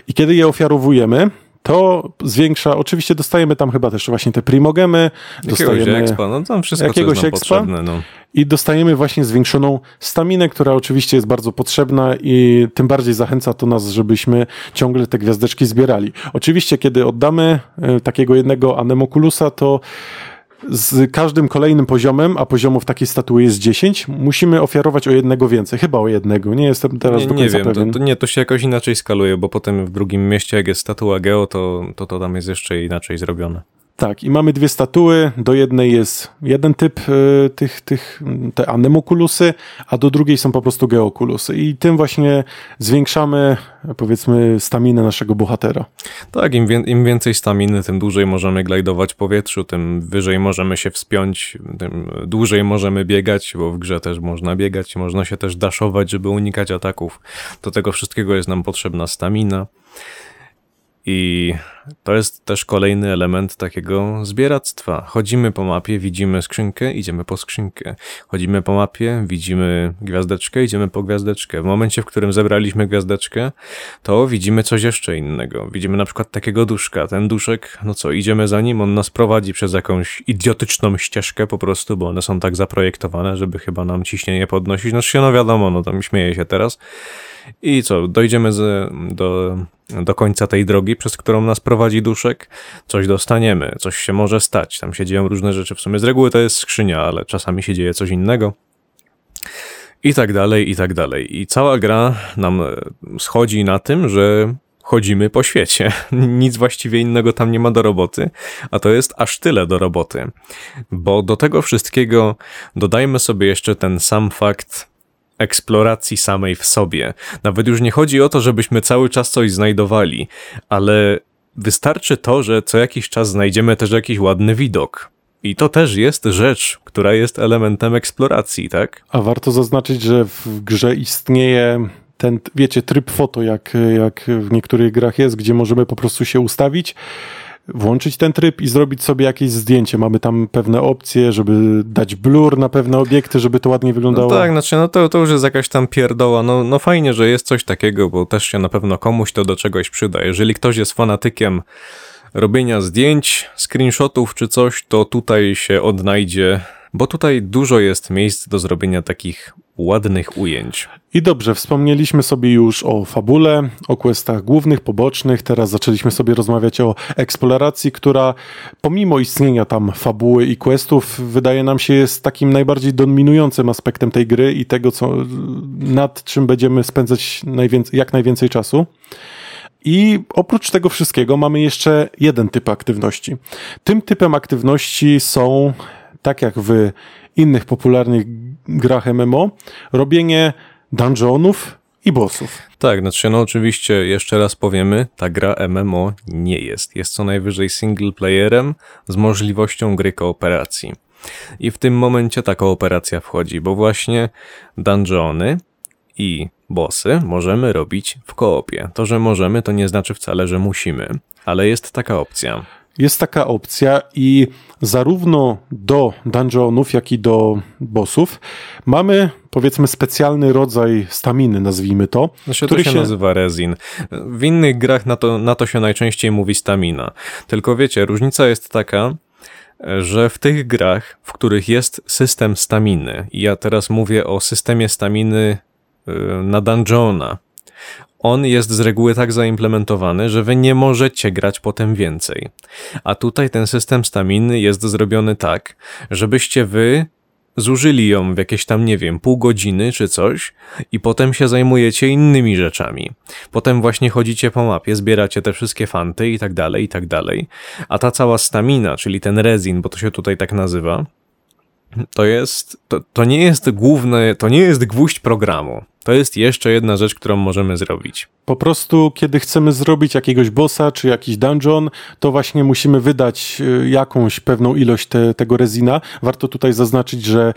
I kiedy je ofiarowujemy, to zwiększa, oczywiście dostajemy tam chyba też właśnie te primogemy, jakiegoś dostajemy expa, no tam wszystko, jakiegoś expa potrzebne, no. i dostajemy właśnie zwiększoną staminę, która oczywiście jest bardzo potrzebna i tym bardziej zachęca to nas, żebyśmy ciągle te gwiazdeczki zbierali. Oczywiście, kiedy oddamy e, takiego jednego anemokulusa, to z każdym kolejnym poziomem, a poziomów takiej statuły jest 10, musimy ofiarować o jednego więcej. Chyba o jednego, nie jestem teraz Nie, do nie końca wiem, to, pewien. to nie, to się jakoś inaczej skaluje, bo potem w drugim mieście, jak jest statua Geo, to, to to tam jest jeszcze inaczej zrobione. Tak, i mamy dwie statuły. Do jednej jest jeden typ y, tych, tych, te anemokulusy, a do drugiej są po prostu geokulusy. I tym właśnie zwiększamy, powiedzmy, staminę naszego bohatera. Tak, im, wię- im więcej staminy, tym dłużej możemy glajdować w powietrzu, tym wyżej możemy się wspiąć, tym dłużej możemy biegać, bo w grze też można biegać, można się też daszować, żeby unikać ataków. Do tego wszystkiego jest nam potrzebna stamina. I to jest też kolejny element takiego zbieractwa. Chodzimy po mapie, widzimy skrzynkę, idziemy po skrzynkę. Chodzimy po mapie, widzimy gwiazdeczkę, idziemy po gwiazdeczkę. W momencie, w którym zebraliśmy gwiazdeczkę, to widzimy coś jeszcze innego. Widzimy na przykład takiego duszka. Ten duszek, no co, idziemy za nim, on nas prowadzi przez jakąś idiotyczną ścieżkę po prostu, bo one są tak zaprojektowane, żeby chyba nam ciśnienie podnosić. No się, no wiadomo, no tam śmieję się teraz. I co, dojdziemy do, do końca tej drogi, przez którą nas prowadzi duszek, coś dostaniemy, coś się może stać, tam się dzieją różne rzeczy. W sumie z reguły to jest skrzynia, ale czasami się dzieje coś innego. I tak dalej, i tak dalej. I cała gra nam e, schodzi na tym, że chodzimy po świecie. Nic właściwie innego tam nie ma do roboty, a to jest aż tyle do roboty. Bo do tego wszystkiego dodajmy sobie jeszcze ten sam fakt eksploracji samej w sobie. Nawet już nie chodzi o to, żebyśmy cały czas coś znajdowali, ale wystarczy to, że co jakiś czas znajdziemy też jakiś ładny widok. I to też jest rzecz, która jest elementem eksploracji, tak? A warto zaznaczyć, że w grze istnieje ten, wiecie, tryb foto, jak, jak w niektórych grach jest, gdzie możemy po prostu się ustawić, włączyć ten tryb i zrobić sobie jakieś zdjęcie. Mamy tam pewne opcje, żeby dać blur na pewne obiekty, żeby to ładnie No wyglądało. tak, znaczy, no to, to już jest jakaś tam pierdoła. No, no fajnie, że jest coś takiego, bo też się na pewno komuś to do czegoś przyda. Jeżeli ktoś jest fanatykiem robienia zdjęć, screenshotów czy coś, to tutaj się odnajdzie, bo tutaj dużo jest miejsc do zrobienia takich ładnych ujęć. I dobrze, wspomnieliśmy sobie już o fabule, o questach głównych, pobocznych. Teraz zaczęliśmy sobie rozmawiać o eksploracji, która pomimo istnienia tam fabuły i questów, wydaje nam się jest takim najbardziej dominującym aspektem tej gry i tego, co, nad czym będziemy spędzać jak najwięcej czasu. I oprócz tego wszystkiego mamy jeszcze jeden typ aktywności. Tym typem aktywności są, tak jak w innych popularnych grach MMO, robienie dungeonów i bossów. Tak, znaczy no oczywiście jeszcze raz powiemy, ta gra MMO nie jest. Jest co najwyżej single playerem z możliwością gry kooperacji. I w tym momencie ta kooperacja wchodzi, bo właśnie dungeony i bossy możemy robić w koopie. To, że możemy, to nie znaczy wcale, że musimy, ale jest taka opcja. Jest taka opcja i zarówno do dungeonów, jak i do bossów mamy powiedzmy specjalny rodzaj staminy, nazwijmy to, Znaczy, to który się, się nazywa rezin. W innych grach na to, na to się najczęściej mówi stamina. Tylko wiecie, różnica jest taka, że w tych grach, w których jest system staminy, i ja teraz mówię o systemie staminy y, na dungeona, on jest z reguły tak zaimplementowany, że wy nie możecie grać potem więcej. A tutaj ten system staminy jest zrobiony tak, żebyście wy zużyli ją w jakieś tam, nie wiem, pół godziny czy coś i potem się zajmujecie innymi rzeczami. Potem właśnie chodzicie po mapie, zbieracie te wszystkie fanty i tak dalej, i tak dalej. A ta cała stamina, czyli ten rezin, bo to się tutaj tak nazywa, to jest, to, to nie jest główny, to nie jest gwóźdź programu. To jest jeszcze jedna rzecz, którą możemy zrobić. Po prostu, kiedy chcemy zrobić jakiegoś bossa czy jakiś dungeon, to właśnie musimy wydać y, jakąś pewną ilość te, tego rezina. Warto tutaj zaznaczyć, że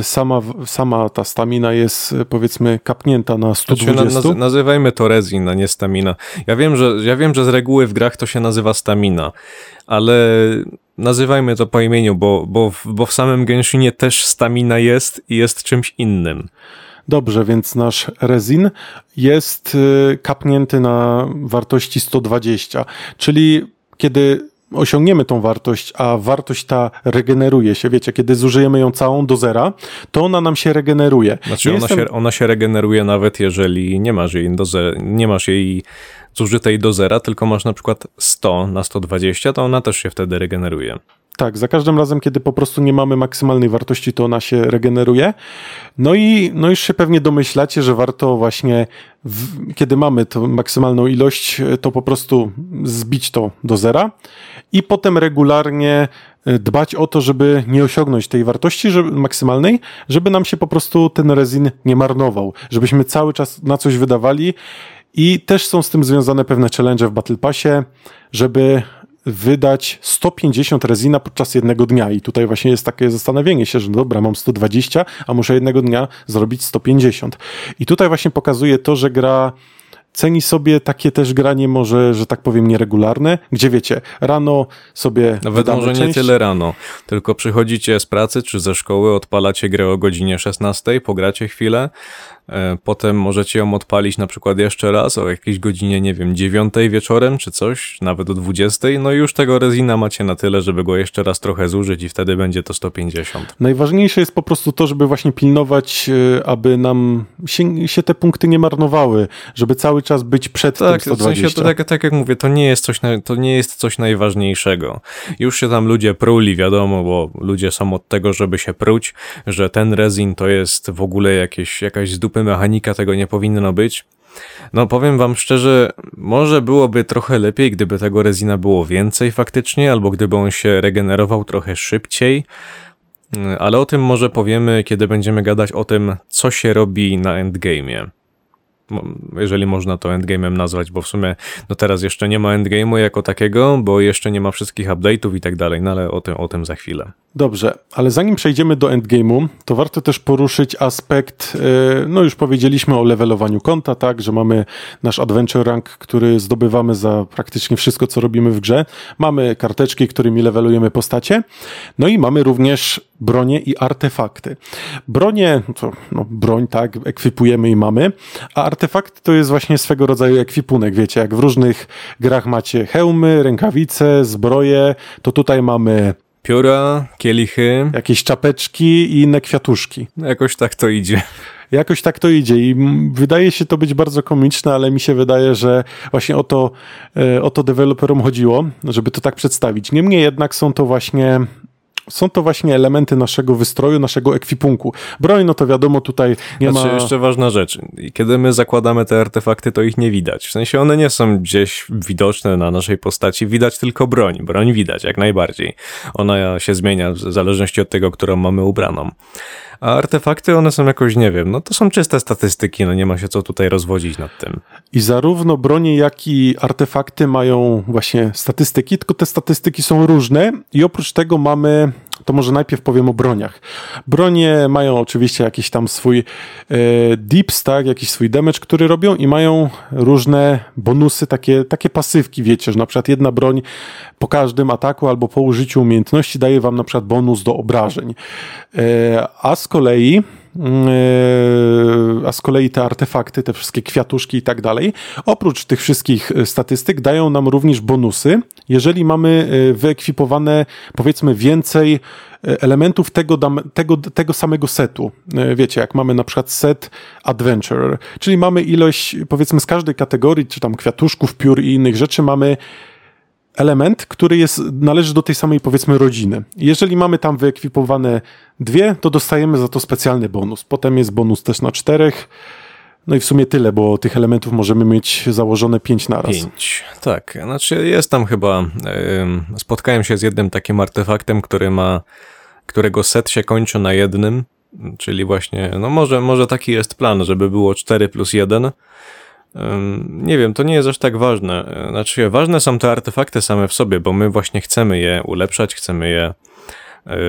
y, sama, sama ta stamina jest y, powiedzmy kapnięta na Znaczy, 120. na, nazy- nazywajmy to rezin, a nie stamina. Ja wiem, że, ja wiem, że z reguły w grach to się nazywa stamina, ale nazywajmy to po imieniu, bo, bo, w- bo w samym Genshinie też stamina jest i jest czymś innym. Dobrze, więc nasz rezin jest y, kapnięty na wartości 120, czyli kiedy osiągniemy tą wartość, a wartość ta regeneruje się, wiecie, kiedy zużyjemy ją całą do zera, to ona nam się regeneruje. Znaczy ona, jestem- się, ona się regeneruje nawet jeżeli nie masz jej, do ze, nie masz jej zużytej do zera, tylko masz na przykład 100 na 120, to ona też się wtedy regeneruje. Tak, za każdym razem, kiedy po prostu nie mamy maksymalnej wartości, to ona się regeneruje. No i no już się pewnie domyślacie, że warto właśnie, w, kiedy mamy tą maksymalną ilość, to po prostu zbić to do zera i potem regularnie e, dbać o to, żeby nie osiągnąć tej wartości żeby, maksymalnej, żeby nam się po prostu ten rezin nie marnował, żebyśmy cały czas na coś wydawali i też są z tym związane pewne challenge w Battle Passie, żeby wydać 150 rezina podczas jednego dnia. I tutaj właśnie jest takie zastanowienie się, że no dobra, mam 120, a muszę jednego dnia zrobić 150. I tutaj właśnie pokazuje to, że gra ceni sobie takie też granie może, że tak powiem, nieregularne, gdzie wiecie, rano sobie Nawet może część... nie tyle rano, tylko przychodzicie z pracy czy ze szkoły, odpalacie grę o godzinie 16, pogracie chwilę, potem możecie ją odpalić na przykład jeszcze raz o jakiejś godzinie, nie wiem, 9 wieczorem czy coś, nawet o 20. No i już tego rezina macie na tyle, żeby go jeszcze raz trochę zużyć i wtedy będzie to 150. Najważniejsze jest po prostu to, żeby właśnie pilnować, e, aby nam się, się te punkty nie marnowały, żeby cały czas być przed tak, tym 120. W sensie to tak, tak jak mówię, to nie, jest coś, to nie jest coś najważniejszego. Już się tam ludzie pruli, wiadomo, bo ludzie są od tego, żeby się pruć, że ten rezin to jest w ogóle jakieś, jakaś z dupy mechanika, tego nie powinno być. No powiem wam szczerze, może byłoby trochę lepiej, gdyby tego rezina było więcej faktycznie, albo gdyby on się regenerował trochę szybciej, ale o tym może powiemy, kiedy będziemy gadać o tym, co się robi na endgame'ie jeżeli można to endgame'em nazwać, bo w sumie no teraz jeszcze nie ma endgame'u jako takiego, bo jeszcze nie ma wszystkich update'ów i tak dalej, no ale o tym, o tym za chwilę. Dobrze, ale zanim przejdziemy do endgame'u, to warto też poruszyć aspekt, e, no już powiedzieliśmy o levelowaniu konta, tak, że mamy nasz adventure rank, który zdobywamy za praktycznie wszystko, co robimy w grze. Mamy karteczki, którymi levelujemy postacie, no i mamy również bronie i artefakty. Bronie, to no, broń, tak, ekwipujemy i mamy, a artefakt to jest właśnie swego rodzaju ekwipunek, wiecie, jak w różnych grach macie hełmy, rękawice, zbroje, to tutaj mamy Pióra, kielichy. Jakieś czapeczki i inne kwiatuszki. Jakoś tak to idzie. Jakoś tak to idzie i wydaje się to być bardzo komiczne, ale mi się wydaje, że właśnie o to, e, o to deweloperom chodziło, żeby to tak przedstawić. Niemniej jednak są to właśnie są to właśnie elementy naszego wystroju, naszego ekwipunku. Broń, no to wiadomo, tutaj nie znaczy, ma... jeszcze ważna rzecz. Kiedy my zakładamy te artefakty, to ich nie widać. W sensie one nie są gdzieś widoczne na naszej postaci, widać tylko broń. Broń widać, jak najbardziej. Ona się zmienia w zależności od tego, którą mamy ubraną. A artefakty, one są jakoś, nie wiem, no to są czyste statystyki, no nie ma się co tutaj rozwodzić nad tym. I zarówno bronie, jak i artefakty mają właśnie statystyki, tylko te statystyki są różne i oprócz tego mamy to może najpierw powiem o broniach. Bronie mają oczywiście jakiś tam swój e, dips, tak, jakiś swój damage, który robią i mają różne bonusy, takie, takie pasywki, wiecie, że na przykład jedna broń po każdym ataku albo po użyciu umiejętności daje wam na przykład bonus do obrażeń. E, a z kolei a z kolei te artefakty, te wszystkie kwiatuszki i tak dalej, oprócz tych wszystkich e, statystyk dają nam również bonusy, jeżeli mamy e, wyekwipowane powiedzmy więcej elementów tego, tego, tego samego setu. Wiecie, jak mamy na przykład set adventure, czyli mamy ilość, powiedzmy z każdej kategorii, czy tam kwiatuszków, piór i innych rzeczy, mamy element, który jest, należy do tej samej powiedzmy rodziny. Jeżeli mamy tam wyekwipowane dwie, to dostajemy za to specjalny bonus. Potem jest bonus też na czterech. No i w sumie tyle, bo tych elementów możemy mieć założone pięć na raz. Pięć, tak. Znaczy jest tam chyba, yy, spotkałem się z jednym takim artefaktem, który ma, którego set się kończy na jednym, czyli właśnie, no może, może taki jest plan, żeby było 4 plus 1, nie wiem, to nie jest aż tak ważne. Znaczy, ważne są te artefakty same w sobie, bo my właśnie chcemy je ulepszać, chcemy je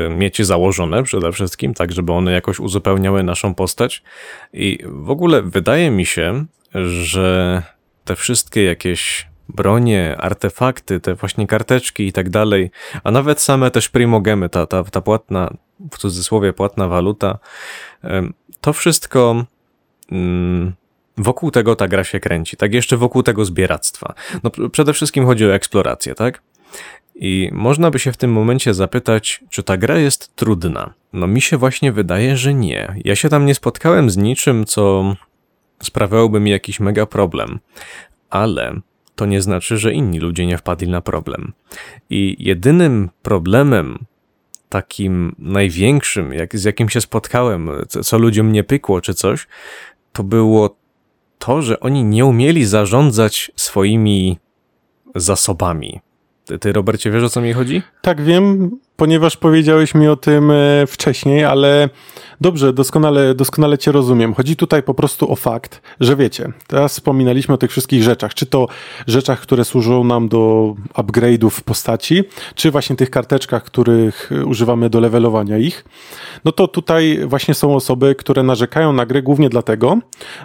mieć założone przede wszystkim, tak żeby one jakoś uzupełniały naszą postać. I w ogóle wydaje mi się, że te wszystkie jakieś bronie, artefakty, te właśnie karteczki i tak dalej, a nawet same też primogemy, ta, ta, ta płatna, w cudzysłowie płatna waluta, to wszystko mm, wokół tego ta gra się kręci, tak jeszcze wokół tego zbieractwa. No przede wszystkim chodzi o eksplorację, tak? I można by się w tym momencie zapytać, czy ta gra jest trudna. No mi się właśnie wydaje, że nie. Ja się tam nie spotkałem z niczym, co sprawiałoby mi jakiś mega problem. Ale to nie znaczy, że inni ludzie nie wpadli na problem. I jedynym problemem, takim największym, jak, z jakim się spotkałem, co, co ludziom nie pykło czy coś, to było to, że oni nie umieli zarządzać swoimi zasobami. Ty, ty, Robercie, wiesz o co mi chodzi? Tak, wiem, ponieważ powiedziałeś mi o tym e, wcześniej, ale dobrze, doskonale, doskonale Cię rozumiem. Chodzi tutaj po prostu o fakt, że wiecie, teraz wspominaliśmy o tych wszystkich rzeczach, czy to rzeczach, które służą nam do upgrade'ów postaci, czy właśnie tych karteczkach, których używamy do levelowania ich. No to tutaj właśnie są osoby, które narzekają na grę głównie dlatego,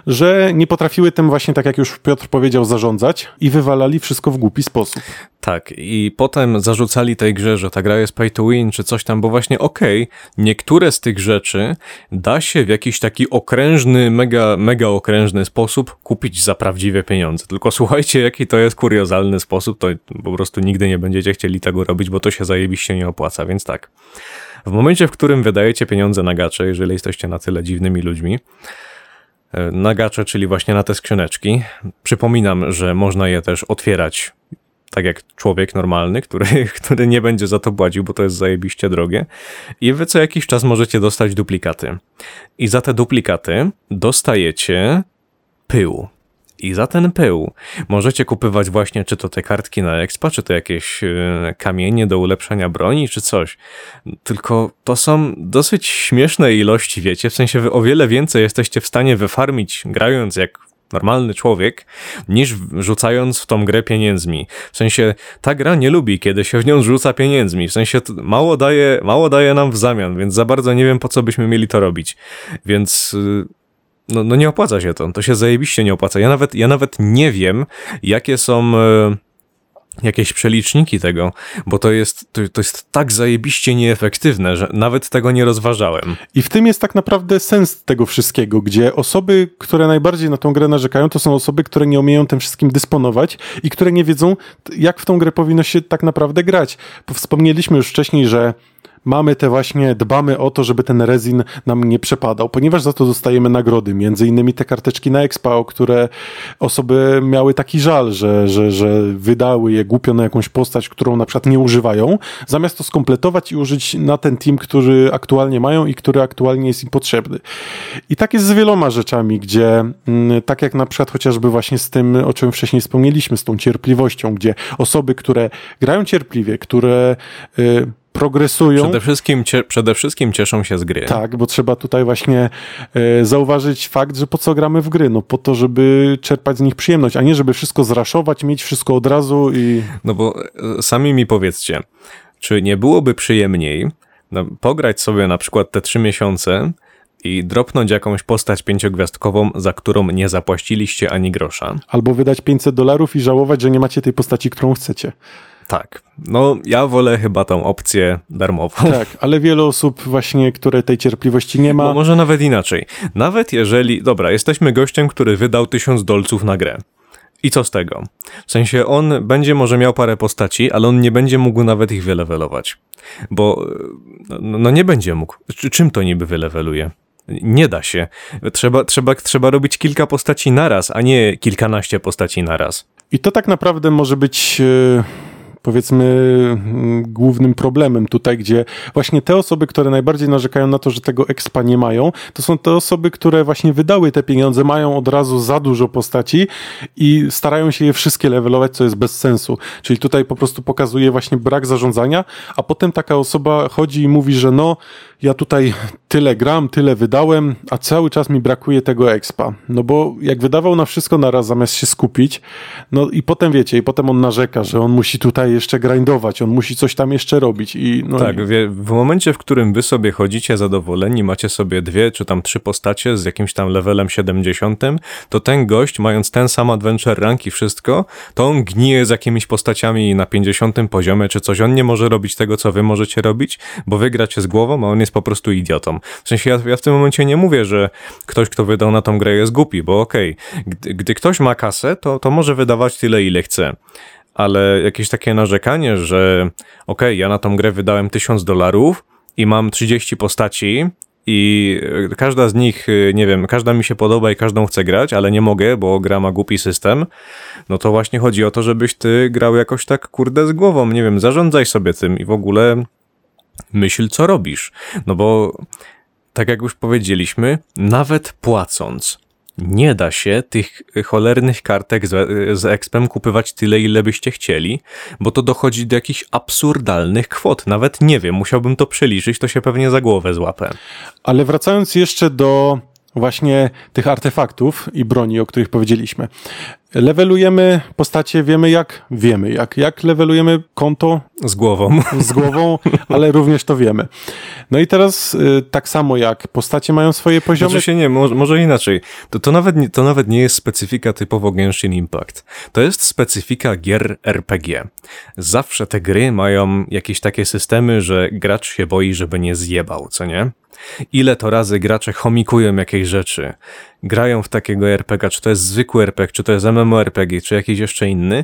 że nie potrafiły tym właśnie, tak jak już Piotr powiedział, zarządzać i wywalali wszystko w głupi sposób. Tak, i potem zarzucali tej grze, że ta gra jest pay to czy coś tam, bo właśnie okej, okay, niektóre z tych rzeczy da się w jakiś taki okrężny, mega, mega okrężny sposób kupić za prawdziwe pieniądze. Tylko słuchajcie, jaki to jest kuriozalny sposób, to po prostu nigdy nie będziecie chcieli tego robić, bo to się zajebiście nie opłaca, więc tak. W momencie, w którym wydajecie pieniądze na gacze, jeżeli jesteście na tyle dziwnymi ludźmi, e, na gacze, czyli właśnie na te skrzyneczki. Przypominam, że można je też otwierać tak jak człowiek normalny, który, który nie będzie za to płacił, bo to jest zajebiście drogie. I wy co jakiś czas możecie dostać duplikaty. I za te duplikaty dostajecie pył. I za ten pył możecie kupywać właśnie czy to te kartki na expa, czy to jakieś e, kamienie do ulepszenia broni, czy coś. Tylko to są dosyć śmieszne ilości, wiecie, w sensie wy o wiele więcej jesteście w stanie wyfarmić grając jak normalny człowiek, niż rzucając w tą grę pieniędzmi. W sensie ta gra nie lubi, kiedy się w nią rzuca pieniędzmi. W sensie mało daje, mało daje nam w zamian, więc za bardzo nie wiem, po co byśmy mieli to robić. Więc y, no, no nie opłaca się to. To się zajebiście nie opłaca. Ja nawet, ja nawet nie wiem, jakie są y, jakieś przeliczniki tego, bo to jest, to, to, jest tak zajebiście nieefektywne, że nawet tego nie rozważałem. I w tym jest tak naprawdę sens tego wszystkiego, gdzie osoby, które najbardziej na tą grę narzekają, to są osoby, które nie umieją tym wszystkim dysponować i które nie wiedzą, jak w tą grę powinno się tak naprawdę grać. Wspomnieliśmy już wcześniej, że mamy te właśnie, dbamy o to, żeby ten rezin nam nie przepadał, ponieważ za to dostajemy nagrody, między innymi te karteczki na Expa, o które osoby miały taki żal, że, że, że wydały je głupio na jakąś postać, którą na przykład nie używają, zamiast to skompletować i użyć na ten team, który aktualnie mają i który aktualnie jest im potrzebny. I tak jest z wieloma rzeczami, gdzie mm, tak jak na przykład chociażby właśnie z tym, o czym wcześniej wspomnieliśmy, z tą cierpliwością, gdzie osoby, które grają cierpliwie, które y, progresują. Przede wszystkim, cie, przede wszystkim cieszą się z gry. Tak, bo trzeba tutaj właśnie e, zauważyć fakt, że po co gramy w gry? No po to, żeby czerpać z nich przyjemność, a nie żeby wszystko zraszować, mieć wszystko od razu i... No bo e, sami mi powiedzcie, czy nie byłoby przyjemniej no, pograć sobie na przykład te trzy miesiące i dropnąć jakąś postać pięciogwiazdkową, za którą nie zapłaciliście ani grosza. Albo wydać 500 dolarów i żałować, że nie macie tej postaci, którą chcecie. Tak. No, ja wolę chyba tą opcję darmową. Tak, ale wiele osób właśnie, które tej cierpliwości nie ma. Bo może nawet inaczej. Nawet jeżeli, dobra, jesteśmy gościem, który wydał tysiąc dolców na grę. I co z tego? W sensie on będzie może miał parę postaci, ale on nie będzie mógł nawet ich wylewelować. Bo no, no nie będzie mógł. Czym to niby wyleweluje? Nie da się. Trzeba, trzeba, trzeba robić kilka postaci naraz, a nie kilkanaście postaci naraz. I to tak naprawdę może być. Yy powiedzmy mm, głównym problemem tutaj, gdzie właśnie te osoby, które najbardziej narzekają na to, że tego expa nie mają, to są te osoby, które właśnie wydały te pieniądze, mają od razu za dużo postaci i starają się je wszystkie levelować, co jest bez sensu. Czyli tutaj po prostu pokazuje właśnie brak zarządzania, a potem taka osoba chodzi i mówi, że no, ja tutaj tyle gram, tyle wydałem, a cały czas mi brakuje tego expa. No bo jak wydawał na wszystko naraz zamiast się skupić, no i potem wiecie, i potem on narzeka, że on musi tutaj jeszcze grindować, on musi coś tam jeszcze robić. I, no tak, i... w momencie, w którym wy sobie chodzicie zadowoleni, macie sobie dwie czy tam trzy postacie z jakimś tam levelem 70, to ten gość, mając ten sam adventure rank i wszystko, to on gnije z jakimiś postaciami na 50 poziomie czy coś. On nie może robić tego, co wy możecie robić, bo wy gracie z głową, a on jest po prostu idiotą. W sensie ja, ja w tym momencie nie mówię, że ktoś, kto wydał na tą grę jest głupi, bo okej, okay, gdy, gdy ktoś ma kasę, to, to może wydawać tyle, ile chce ale jakieś takie narzekanie, że okay, ja na tą grę wydałem 1000 dolarów i mam 30 postaci i e, każda z nich, e, nie wiem, każda mi się podoba i każdą chcę grać, ale nie mogę, bo gra ma głupi system, no to właśnie chodzi o to, żebyś ty grał jakoś tak kurde z głową, nie wiem, zarządzaj sobie tym i w ogóle myśl co robisz. No bo tak jak już powiedzieliśmy, nawet płacąc, nie da się tych cholernych kartek z, z Expem kupywać tyle, ile byście chcieli, bo to dochodzi do jakichś absurdalnych kwot. Nawet nie wiem, musiałbym to przeliczyć, to się pewnie za głowę złapę. Ale wracając jeszcze do właśnie tych artefaktów i broni, o których powiedzieliśmy. Levelujemy postacie, wiemy jak? Wiemy jak. Jak levelujemy konto? Z głową. Z głową, ale również to wiemy. No i teraz y, tak samo jak postacie mają swoje poziomy. Znaczy się nie, może, może inaczej. To, to, nawet nie, to nawet nie jest specyfika typowo Genshin Impact. To jest specyfika gier RPG. Zawsze te gry mają jakieś takie systemy, że gracz się boi, żeby nie zjebał, co nie? Ile to razy gracze chomikują jakieś rzeczy, grają w takiego RPG, czy to jest zwykły RPG, czy to jest MMORPG, czy jakiś jeszcze inny,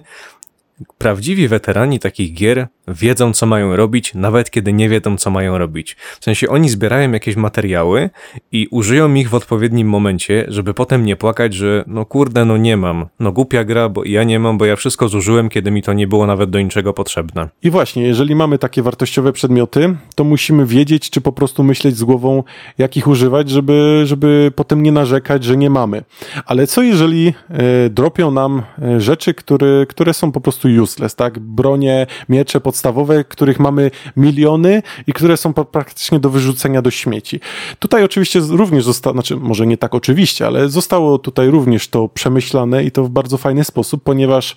Prawdziwi weterani takich gier wiedzą, co mają robić, nawet kiedy nie wiedzą, co mają robić. W sensie oni zbierają jakieś materiały i użyją ich w odpowiednim momencie, żeby potem nie płakać, że no kurde, no nie mam. No głupia gra, bo ja nie mam, bo ja wszystko zużyłem, kiedy mi to nie było nawet do niczego potrzebne. I właśnie, jeżeli mamy takie wartościowe przedmioty, to musimy wiedzieć, czy po prostu myśleć z głową, jak ich używać, żeby, żeby potem nie narzekać, że nie mamy. Ale co jeżeli e, dropią nam e, rzeczy, które, które są po prostu useless, tak? Bronie, miecze podstawowe, których mamy miliony i które są praktycznie do wyrzucenia do śmieci. Tutaj oczywiście również zostało, znaczy może nie tak oczywiście, ale zostało tutaj również to przemyślane i to w bardzo fajny sposób, ponieważ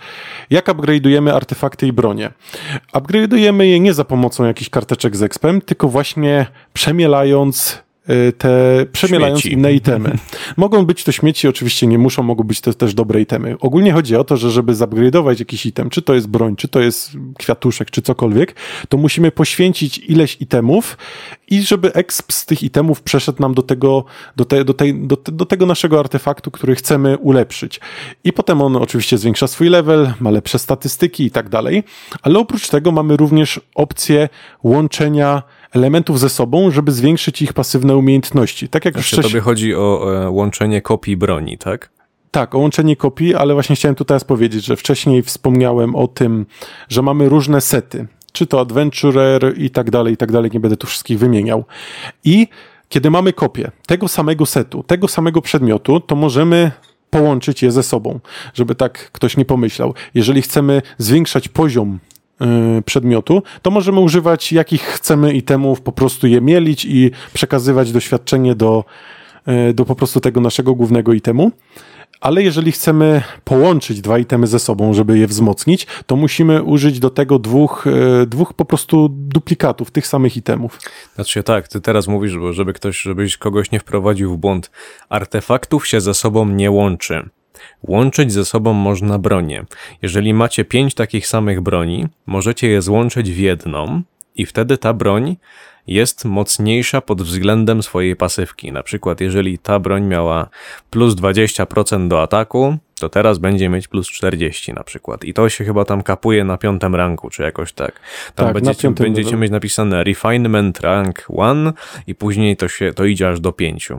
jak upgrade'ujemy artefakty i bronie? Upgrade'ujemy je nie za pomocą jakichś karteczek z expem, tylko właśnie przemielając te przemielając śmieci. inne itemy. Mogą być to śmieci, oczywiście nie muszą, mogą być to też dobre itemy. Ogólnie chodzi o to, że żeby zupgrade'ować jakiś item, czy to jest broń, czy to jest kwiatuszek, czy cokolwiek, to musimy poświęcić ileś itemów i żeby exp z tych itemów przeszedł nam do tego, do, te, do, tej, do, do tego naszego artefaktu, który chcemy ulepszyć. I potem on oczywiście zwiększa swój level, ma lepsze statystyki i tak dalej, ale oprócz tego mamy również opcję łączenia elementów ze sobą, żeby zwiększyć ich pasywne umiejętności. Tak jak znaczy, już wcześniej... Tobie chodzi o e, łączenie kopii broni, tak? Tak, o łączenie kopii, ale właśnie chciałem tu teraz powiedzieć, że wcześniej wspomniałem o tym, że mamy różne sety, czy to Adventurer i tak dalej, i tak dalej, nie będę tu wszystkich wymieniał. I kiedy mamy kopię tego samego setu, tego samego przedmiotu, to możemy połączyć je ze sobą, żeby tak ktoś nie pomyślał. Jeżeli chcemy zwiększać poziom przedmiotu, to możemy używać jakich chcemy itemów, po prostu je mielić i przekazywać doświadczenie do, y, do po prostu tego naszego głównego itemu. Ale jeżeli chcemy połączyć dwa itemy ze sobą, żeby je wzmocnić, to musimy użyć do tego dwóch, y, dwóch po prostu duplikatów tych samych itemów. Znaczy tak, ty teraz mówisz, żeby ktoś, żebyś kogoś nie wprowadził w błąd. Artefaktów się ze sobą nie łączy. Łączyć ze sobą można bronie. Jeżeli macie pięć takich samych broni, możecie je złączyć w jedną i wtedy ta broń jest mocniejsza pod względem swojej pasywki. Na przykład, jeżeli ta broń miała plus 20% do ataku, to teraz będzie mieć plus 40 na przykład. I to się chyba tam kapuje na piątym ranku, czy jakoś tak. Tam tak, będziecie, będziecie mieć napisane refinement rank 1 i później to się to idzie aż do 5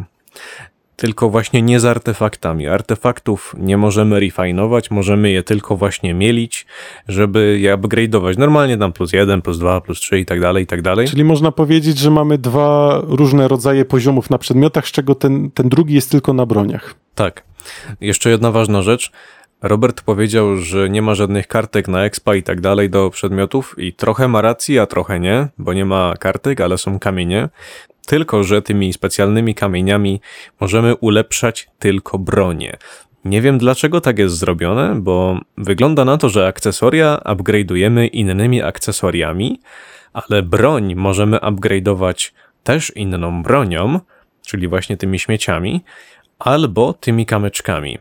tylko właśnie nie z artefaktami. Artefaktów nie możemy refinować, możemy je tylko właśnie mielić, żeby je upgrade'ować. Normalnie tam plus jeden, plus dwa, plus trzy i tak dalej, i tak dalej. Czyli można powiedzieć, że mamy dwa różne rodzaje poziomów na przedmiotach, z czego ten, ten drugi jest tylko na broniach. Tak. Jeszcze jedna ważna rzecz. Robert powiedział, że nie ma żadnych kartek na expa i tak dalej do przedmiotów i trochę ma rację, a trochę nie, bo nie ma kartek, ale są kamienie. Tylko, że tymi specjalnymi kamieniami możemy ulepszać tylko bronię. Nie wiem dlaczego tak jest zrobione, bo wygląda na to, że akcesoria upgrade'ujemy innymi akcesoriami, ale broń możemy upgrade'ować też inną bronią, czyli właśnie tymi śmieciami, albo tymi kamyczkami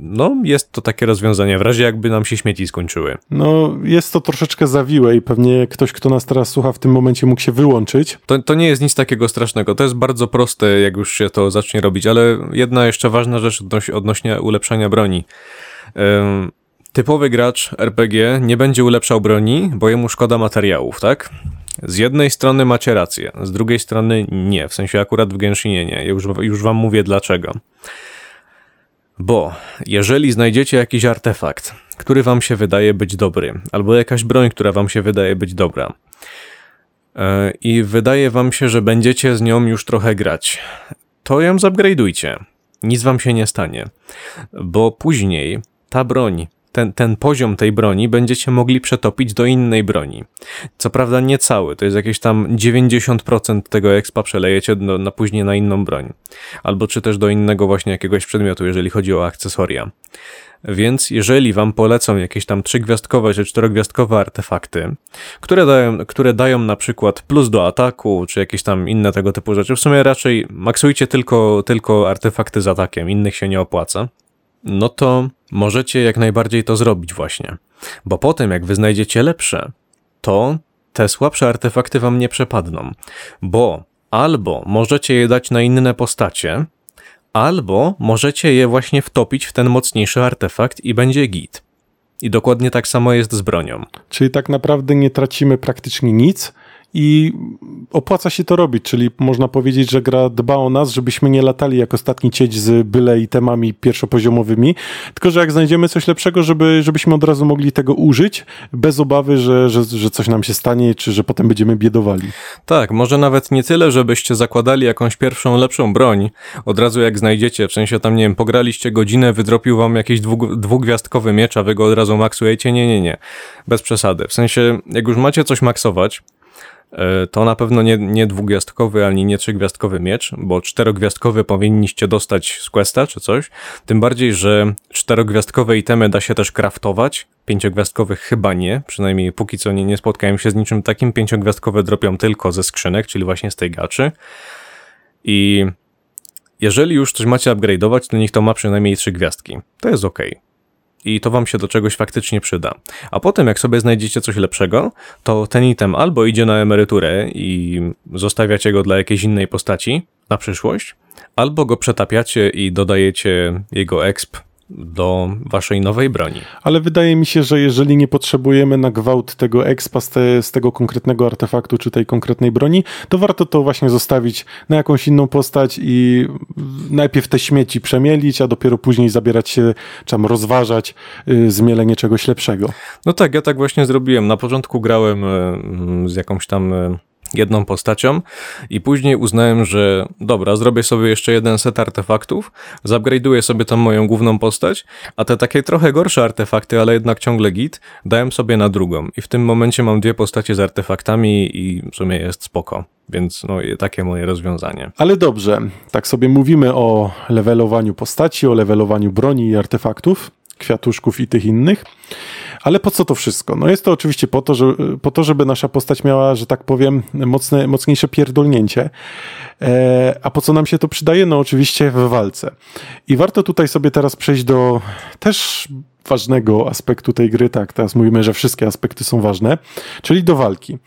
no, jest to takie rozwiązanie, w razie jakby nam się śmieci skończyły. No, jest to troszeczkę zawiłe i pewnie ktoś, kto nas teraz słucha w tym momencie mógł się wyłączyć. To, to nie jest nic takiego strasznego, to jest bardzo proste, jak już się to zacznie robić, ale jedna jeszcze ważna rzecz odnoś, odnośnie ulepszania broni. Ym, typowy gracz RPG nie będzie ulepszał broni, bo jemu szkoda materiałów, tak? Z jednej strony macie rację, z drugiej strony nie, w sensie akurat w Genshinie nie. Już, już wam mówię dlaczego. Bo jeżeli znajdziecie jakiś artefakt, który wam się wydaje być dobry, albo jakaś broń, która wam się wydaje być dobra, e, i wydaje wam się, że będziecie z nią już trochę grać, to ją zupgrade'ujcie. Nic wam się nie stanie, bo później ta broń ten, ten poziom tej broni będziecie mogli przetopić do innej broni. Co prawda nie cały, to jest jakieś tam 90% tego expa przelejecie do, na później na inną broń. Albo czy też do innego właśnie jakiegoś przedmiotu, jeżeli chodzi o akcesoria. Więc jeżeli wam polecą jakieś tam trzygwiazdkowe czy czterogwiazdkowe artefakty, które dają, które dają na przykład plus do ataku, czy jakieś tam inne tego typu rzeczy, w sumie raczej maksujcie tylko, tylko artefakty z atakiem, innych się nie opłaca, no to możecie jak najbardziej to zrobić właśnie. Bo potem, jak wy znajdziecie lepsze, to te słabsze artefakty wam nie przepadną. Bo albo możecie je dać na inne postacie, albo możecie je właśnie wtopić w ten mocniejszy artefakt i będzie git. I dokładnie tak samo jest z bronią. Czyli tak naprawdę nie tracimy praktycznie nic, i opłaca się to robić, czyli można powiedzieć, że gra dba o nas, żebyśmy nie latali jak ostatni cieć z byle i temami pierwszopoziomowymi, tylko że jak znajdziemy coś lepszego, żeby, żebyśmy od razu mogli tego użyć, bez obawy, że, że, że coś nam się stanie, czy że potem będziemy biedowali. Tak, może nawet nie tyle, żebyście zakładali jakąś pierwszą, lepszą broń, od razu jak znajdziecie, w sensie tam, nie wiem, pograliście godzinę, wydropił wam jakiś dwu, dwugwiazdkowy miecz, a wy go od razu maksujecie, nie, nie, nie, bez przesady. W sensie, jak już macie coś maksować, to na pewno nie, nie dwugwiazdkowy ani nie trzygwiazdkowy miecz, bo czterogwiazdkowy powinniście dostać z questa czy coś. Tym bardziej, że czterogwiazdkowe itemy da się też craftować, pięciogwiazdkowych chyba nie, przynajmniej póki co nie, nie spotkałem się z niczym takim. Pięciogwiazdkowe dropią tylko ze skrzynek, czyli właśnie z tej gaczy. I jeżeli już coś macie upgrade'ować, to niech to ma przynajmniej trzy gwiazdki. To jest ok i to wam się do czegoś faktycznie przyda. A potem, jak sobie znajdziecie coś lepszego, to ten item albo idzie na emeryturę i zostawiacie go dla jakiejś innej postaci na przyszłość, albo go przetapiacie i dodajecie jego exp do waszej nowej broni. Ale wydaje mi się, że jeżeli nie potrzebujemy na gwałt tego expa z, te, z, tego konkretnego artefaktu czy tej konkretnej broni, to warto to właśnie zostawić na jakąś inną postać i najpierw te śmieci przemielić, a dopiero później zabierać się, czy tam rozważać y, zmielenie czegoś lepszego. No tak, ja tak właśnie zrobiłem. Na początku grałem y, z jakąś tam y, jedną postacią i później uznałem, że dobra, zrobię sobie jeszcze jeden set artefaktów, zupgrade'uję sobie tą moją główną postać, a te takie trochę gorsze artefakty, ale jednak ciągle git, dałem sobie na drugą i w tym momencie mam dwie postacie z artefaktami i w sumie jest spoko. Więc no, takie moje rozwiązanie. Ale dobrze, tak sobie mówimy o levelowaniu postaci, o levelowaniu broni i artefaktów, kwiatuszków i tych innych. Ale po co to wszystko? No jest to oczywiście po to, że, po to żeby nasza postać miała, że tak powiem, mocne, mocniejsze pierdolnięcie. E, a po co nam się to przydaje? No oczywiście w walce. I warto tutaj sobie teraz przejść do też ważnego aspektu tej gry, tak, teraz mówimy, że wszystkie aspekty są ważne, czyli do walki.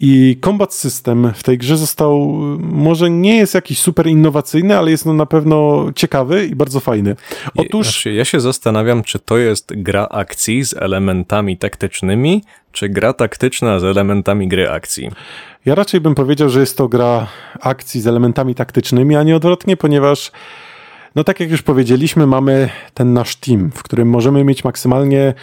I combat system w tej grze został, może nie jest jakiś super innowacyjny, ale jest no na pewno ciekawy i bardzo fajny. Otóż... Znaczy, ja się zastanawiam, czy to jest gra akcji z elementami taktycznymi, czy gra taktyczna z elementami gry akcji. Ja raczej bym powiedział, że jest to gra akcji z elementami taktycznymi, a nie odwrotnie, ponieważ no tak jak już powiedzieliśmy, mamy ten nasz team, w którym możemy mieć maksymalnie,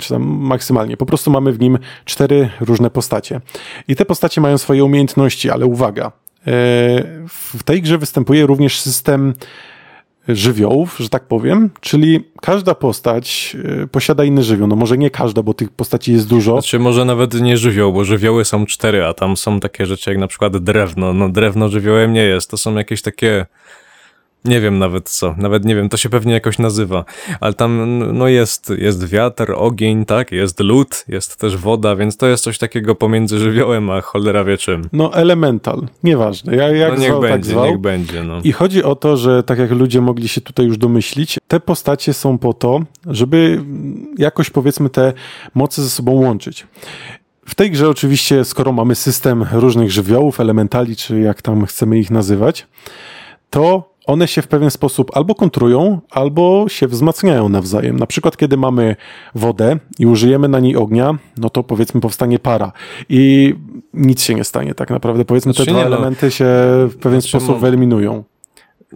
czy tam maksymalnie, po prostu mamy w nim cztery różne postacie. I te postacie mają swoje umiejętności, ale uwaga, e, w tej grze występuje również system żywiołów, że tak powiem, czyli każda postać e, posiada inny żywioł. No może nie każda, bo tych postaci jest dużo. Znaczy może nawet nie żywioł, bo żywioły są cztery, a tam są takie rzeczy jak na przykład drewno. No drewno żywiołem nie jest, to są jakieś takie nie wiem nawet co, nawet nie wiem, to się pewnie jakoś nazywa, ale tam no jest, jest wiatr, ogień, tak, jest lód, jest też woda, więc to jest coś takiego pomiędzy żywiołem a cholera wie czym. No elemental, nieważne, ja, jak no niech zwał, będzie, tak zwał. niech będzie, no. I chodzi o to, że tak jak ludzie mogli się tutaj już domyślić, te postacie są po to, żeby jakoś powiedzmy te moce ze sobą łączyć. W tej grze oczywiście, skoro mamy system różnych żywiołów, elementali, czy jak tam chcemy ich nazywać, to one się w pewien sposób albo kontrują, albo się wzmacniają nawzajem. Na przykład, kiedy mamy wodę i użyjemy na niej ognia, no to powiedzmy powstanie para i nic się nie stanie tak naprawdę. Powiedzmy, Znaczy te dwa no. elementy się w pewien Znaczy, sposób mo- wyeliminują.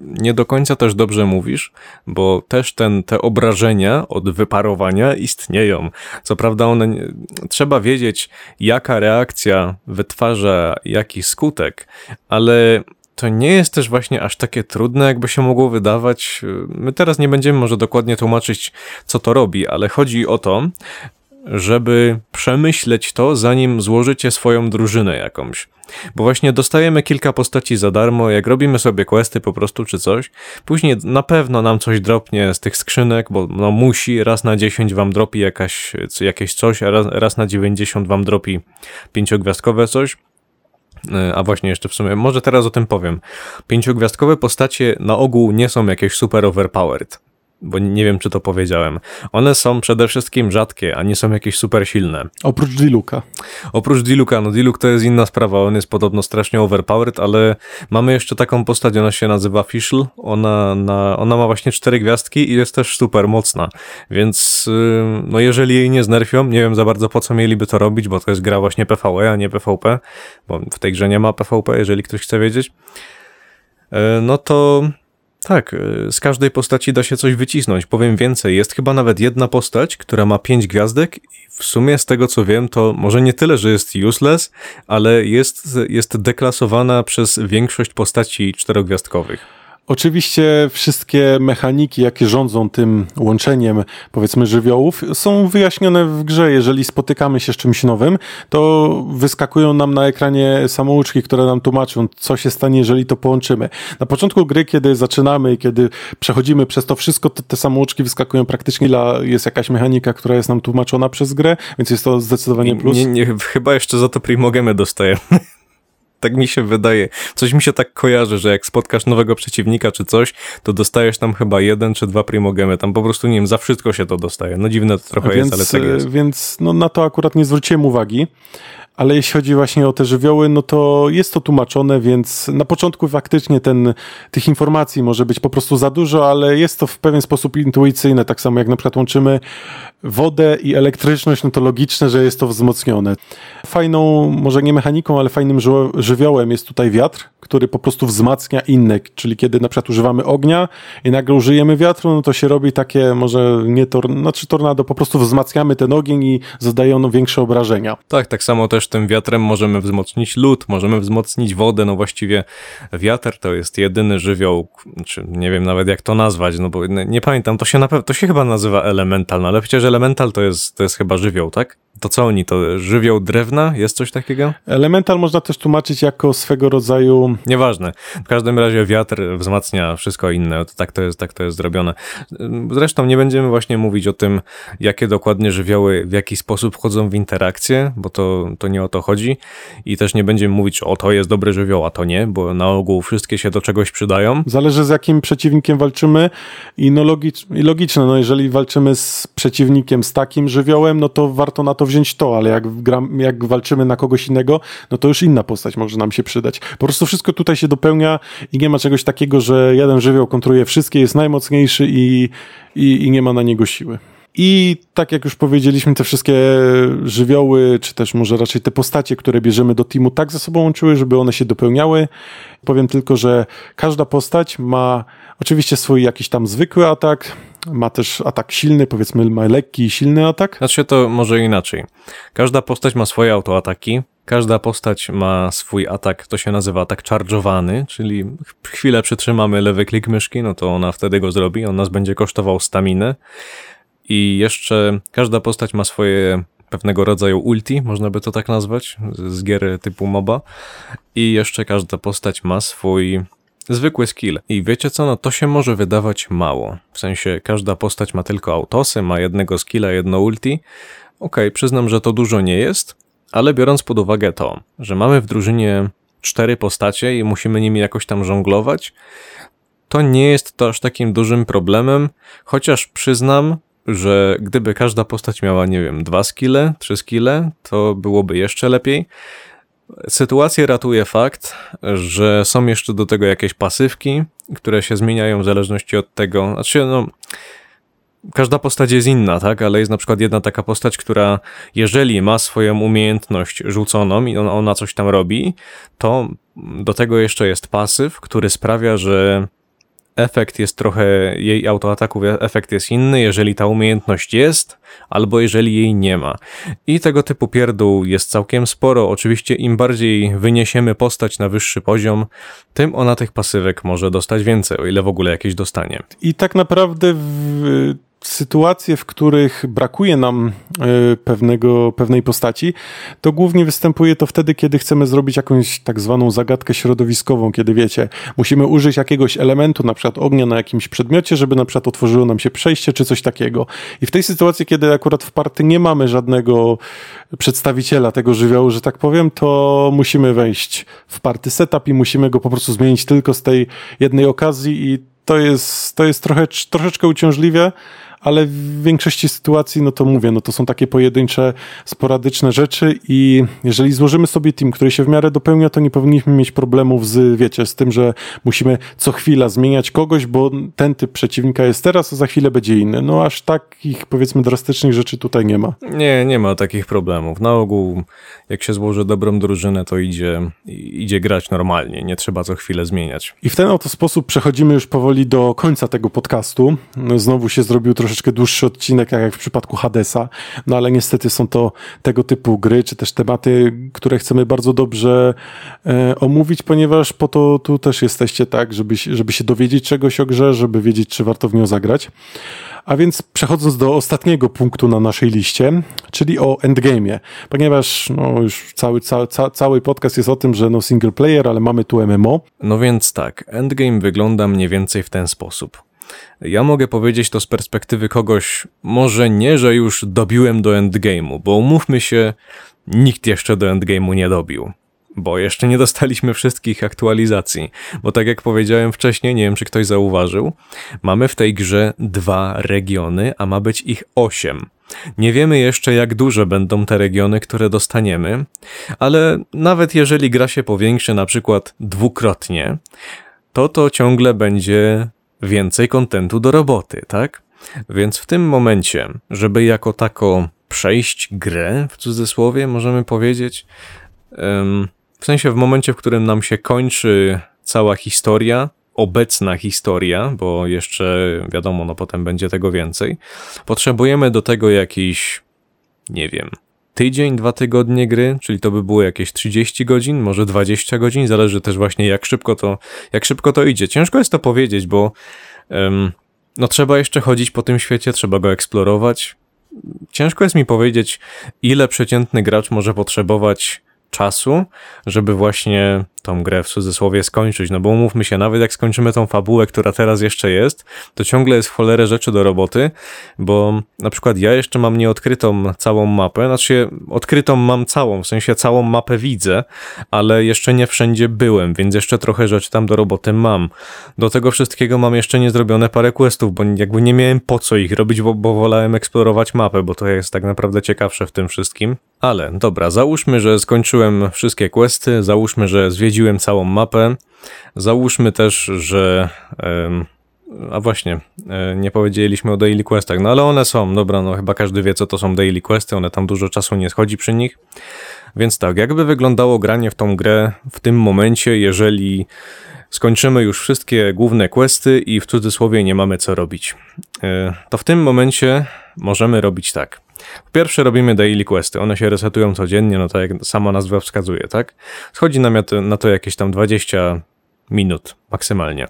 nie do końca też dobrze mówisz, bo też ten, te obrażenia od wyparowania istnieją. Co prawda one, nie, trzeba wiedzieć, jaka reakcja wytwarza jaki skutek, ale to nie jest też właśnie aż takie trudne, jakby się mogło wydawać. My teraz nie będziemy może dokładnie tłumaczyć, co to robi, ale chodzi o to, żeby przemyśleć to, zanim złożycie swoją drużynę jakąś. Bo właśnie dostajemy kilka postaci za darmo, jak robimy sobie questy po prostu czy coś, później na pewno nam coś dropnie z tych skrzynek, bo no musi, raz na 10 wam dropi jakaś, jakieś coś, a raz, raz na 90 wam dropi pięciogwiazdkowe coś. E, A właśnie jeszcze w sumie, może teraz o tym powiem. Pięciogwiazdkowe postacie na ogół nie są jakieś super overpowered, bo nie wiem czy to powiedziałem. One są przede wszystkim rzadkie, a nie są jakieś super silne. Oprócz Diluka. Oprócz Diluka, no Diluk to jest inna sprawa, on jest podobno strasznie overpowered, ale mamy jeszcze taką postać, ona się nazywa Fischl, ona, na, ona ma właśnie cztery gwiazdki i jest też super mocna, więc yy, no jeżeli jej nie znerfią, nie wiem za bardzo po co mieliby to robić, bo to jest gra właśnie PvE, a nie PvP, bo w tej grze nie ma PvP, jeżeli ktoś chce wiedzieć, yy, no to tak, yy, z każdej postaci da się coś wycisnąć. Powiem więcej, jest chyba nawet jedna postać, która ma pięć gwiazdek i w sumie z tego co wiem, to może nie tyle, że jest useless, ale jest, jest deklasowana przez większość postaci czterogwiazdkowych. Oczywiście wszystkie mechaniki, jakie rządzą tym łączeniem, powiedzmy, żywiołów, są wyjaśnione w grze. Jeżeli spotykamy się z czymś nowym, to wyskakują nam na ekranie samouczki, które nam tłumaczą, co się stanie, jeżeli to połączymy. Na początku gry, kiedy zaczynamy i kiedy przechodzimy przez to wszystko, to te samouczki wyskakują praktycznie, dla jest jakaś mechanika, która jest nam tłumaczona przez grę, więc jest to zdecydowanie plus. Nie, nie, chyba jeszcze za to primogemy dostajemy. Tak mi się wydaje. Coś mi się tak kojarzy, że jak spotkasz nowego przeciwnika czy coś, to dostajesz tam chyba jeden czy dwa primogemy. Tam po prostu, nie wiem, za wszystko się to dostaje. No dziwne to trochę więc, jest, ale tak jest. Więc no, na to akurat nie zwróciłem uwagi. Ale jeśli chodzi właśnie o te żywioły, no to jest to tłumaczone, więc na początku faktycznie ten, tych informacji może być po prostu za dużo, ale jest to w pewien sposób intuicyjne. Tak samo jak na przykład łączymy wodę i elektryczność, no to logiczne, że jest to wzmocnione. Fajną, może nie mechaniką, ale fajnym ży- żywiołem jest tutaj wiatr, który po prostu wzmacnia inne, czyli kiedy na przykład używamy ognia i nagle użyjemy wiatru, no to się robi takie może nie tor, znaczy tornado, po prostu wzmacniamy ten ogień i zadaje ono większe obrażenia. Tak, tak samo też tym wiatrem możemy wzmocnić lód, możemy wzmocnić wodę, no właściwie wiatr to jest jedyny żywioł, czy nie wiem nawet jak to nazwać, no bo nie, nie pamiętam, to się na pewno, to się chyba nazywa elemental, no ale przecież elemental to jest, to jest chyba żywioł, tak? To co oni, to żywioł drewna? Jest coś takiego? Elemental można też tłumaczyć jako swego rodzaju Nieważne. W każdym razie wiatr wzmacnia wszystko inne. To tak to jest, tak to jest zrobione. Zresztą nie będziemy właśnie mówić o tym, jakie dokładnie żywioły w jaki sposób wchodzą w interakcję, bo to, to nie o to chodzi. I też nie będziemy mówić, o to jest dobry żywioł, a to nie, bo na ogół wszystkie się do czegoś przydają. Zależy z jakim przeciwnikiem walczymy i, no logicz, logiczne, no jeżeli walczymy z przeciwnikiem z takim żywiołem, no to warto na to wziąć to, ale jak, gram, jak walczymy na kogoś innego, no to już inna postać może nam się przydać. Po prostu wszystko tutaj się dopełnia i nie ma czegoś takiego, że jeden żywioł kontruje wszystkie, jest najmocniejszy i, i, i nie ma na niego siły. I tak jak już powiedzieliśmy, te wszystkie żywioły, czy też może raczej te postacie, które bierzemy do teamu, tak ze sobą łączyły, żeby one się dopełniały. Powiem tylko, że każda postać ma oczywiście swój jakiś tam zwykły atak, ma też atak silny, powiedzmy ma lekki i silny atak. Znaczy to może inaczej. Każda postać ma swoje autoataki, każda postać ma swój atak, to się nazywa atak charge'owany, czyli chwilę przytrzymamy lewy klik myszki, no to ona wtedy go zrobi, on nas będzie kosztował staminę. I jeszcze każda postać ma swoje pewnego rodzaju ulti, można by to tak nazwać, z gier typu MOBA. I jeszcze każda postać ma swój zwykły skill. I wiecie co, no to się może wydawać mało. W sensie każda postać ma tylko autosy, ma jednego skilla, jedno ulti. Okej, przyznam, że to dużo nie jest, ale biorąc pod uwagę to, że mamy w drużynie cztery postacie i musimy nimi jakoś tam żonglować, to nie jest to aż takim dużym problemem, chociaż przyznam, że gdyby każda postać miała, nie wiem, dwa skille, trzy skille, to byłoby jeszcze lepiej. Sytuację ratuje fakt, że są jeszcze do tego jakieś pasywki, które się zmieniają w zależności od tego, znaczy no, każda postać jest inna, tak, ale jest na przykład jedna taka postać, która jeżeli ma swoją umiejętność rzuconą i ona, coś tam robi, to do tego jeszcze jest pasyw, który sprawia, że efekt jest trochę, jej autoataku efekt jest inny, jeżeli ta umiejętność jest, albo jeżeli jej nie ma. I tego typu pierdół jest całkiem sporo. Oczywiście im bardziej wyniesiemy postać na wyższy poziom, tym ona tych pasywek może dostać więcej, o ile w ogóle jakieś dostanie. I tak naprawdę w sytuacje, w których brakuje nam e, pewnego, pewnej postaci, to głównie występuje to wtedy, kiedy chcemy zrobić jakąś tak zwaną zagadkę środowiskową, kiedy wiecie, musimy użyć jakiegoś elementu, na przykład ognia na jakimś przedmiocie, żeby na przykład otworzyło nam się przejście, czy coś takiego. I w tej sytuacji, kiedy akurat w party nie mamy żadnego przedstawiciela tego żywiołu, że tak powiem, to musimy wejść w party setup i musimy go po prostu zmienić tylko z tej jednej okazji i to jest, to jest trochę, troszeczkę uciążliwe, ale w większości sytuacji, no to mówię, no to są takie pojedyncze, sporadyczne rzeczy i jeżeli złożymy sobie team, który się w miarę dopełnia, to nie powinniśmy mieć problemów z, wiecie, z tym, że musimy co chwila zmieniać kogoś, bo ten typ przeciwnika jest teraz, a za chwilę będzie inny. No aż takich, powiedzmy, drastycznych rzeczy tutaj nie ma. Nie, nie ma takich problemów. Na ogół, jak się złoży dobrą drużynę, to idzie, idzie grać normalnie, nie trzeba co chwilę zmieniać. I w ten oto sposób przechodzimy już powoli do końca tego podcastu. Znowu się zrobił troszeczkę troszeczkę dłuższy odcinek, jak w przypadku Hadesa, no ale niestety są to tego typu gry, czy też tematy, które chcemy bardzo dobrze e, omówić, ponieważ po to tu też jesteście tak, żeby, żeby się dowiedzieć czegoś o grze, żeby wiedzieć, czy warto w nią zagrać. A więc przechodząc do ostatniego punktu na naszej liście, czyli o endgame'ie, ponieważ no, już cały, cały, cały podcast jest o tym, że no single player, ale mamy tu MMO. No więc tak, endgame wygląda mniej więcej w ten sposób. Ja mogę powiedzieć to z perspektywy kogoś, może nie, że już dobiłem do endgame'u, bo umówmy się, nikt jeszcze do endgame'u nie dobił. Bo jeszcze nie dostaliśmy wszystkich aktualizacji. Bo tak jak powiedziałem wcześniej, nie wiem czy ktoś zauważył, mamy w tej grze dwa regiony, a ma być ich osiem. Nie wiemy jeszcze, jak duże będą te regiony, które dostaniemy, ale nawet jeżeli gra się powiększy na przykład dwukrotnie, to to ciągle będzie więcej kontentu do roboty, tak? Więc w tym momencie, żeby jako tako przejść grę, w cudzysłowie, możemy powiedzieć, w sensie w momencie, w którym nam się kończy cała historia, obecna historia, bo jeszcze wiadomo, no potem będzie tego więcej, potrzebujemy do tego jakiś, nie wiem, tydzień, dwa tygodnie gry, czyli to by było jakieś 30 godzin, może 20 godzin, zależy też właśnie jak szybko to, jak szybko to idzie. Ciężko jest to powiedzieć, bo um, no trzeba jeszcze chodzić po tym świecie, trzeba go eksplorować. Ciężko jest mi powiedzieć, ile przeciętny gracz może potrzebować czasu, żeby właśnie tą grę w cudzysłowie skończyć, no bo umówmy się, nawet jak skończymy tą fabułę, która teraz jeszcze jest, to ciągle jest cholerę rzeczy do roboty, bo na przykład ja jeszcze mam nieodkrytą całą mapę, znaczy odkrytą mam całą, w sensie całą mapę widzę, ale jeszcze nie wszędzie byłem, więc jeszcze trochę rzeczy tam do roboty mam. Do tego wszystkiego mam jeszcze nie zrobione parę questów, bo jakby nie miałem po co ich robić, bo, bo wolałem eksplorować mapę, bo to jest tak naprawdę ciekawsze w tym wszystkim. Ale dobra, załóżmy, że skończyłem wszystkie questy, załóżmy, że zwiedziłem zwiedziłem całą mapę. Załóżmy też, że. A właśnie, e, nie powiedzieliśmy o daily questach, no ale one są, dobra, no chyba każdy wie, co to są daily questy, one tam dużo czasu nie schodzi przy nich. Więc tak, jakby wyglądało granie w tą grę w tym momencie, jeżeli skończymy już wszystkie główne questy i w cudzysłowie nie mamy co robić. E, to w tym momencie możemy robić tak. Po pierwsze robimy daily questy, one się resetują codziennie, no tak jak sama nazwa wskazuje, tak? Schodzi nam na to jakieś tam 20 minut maksymalnie.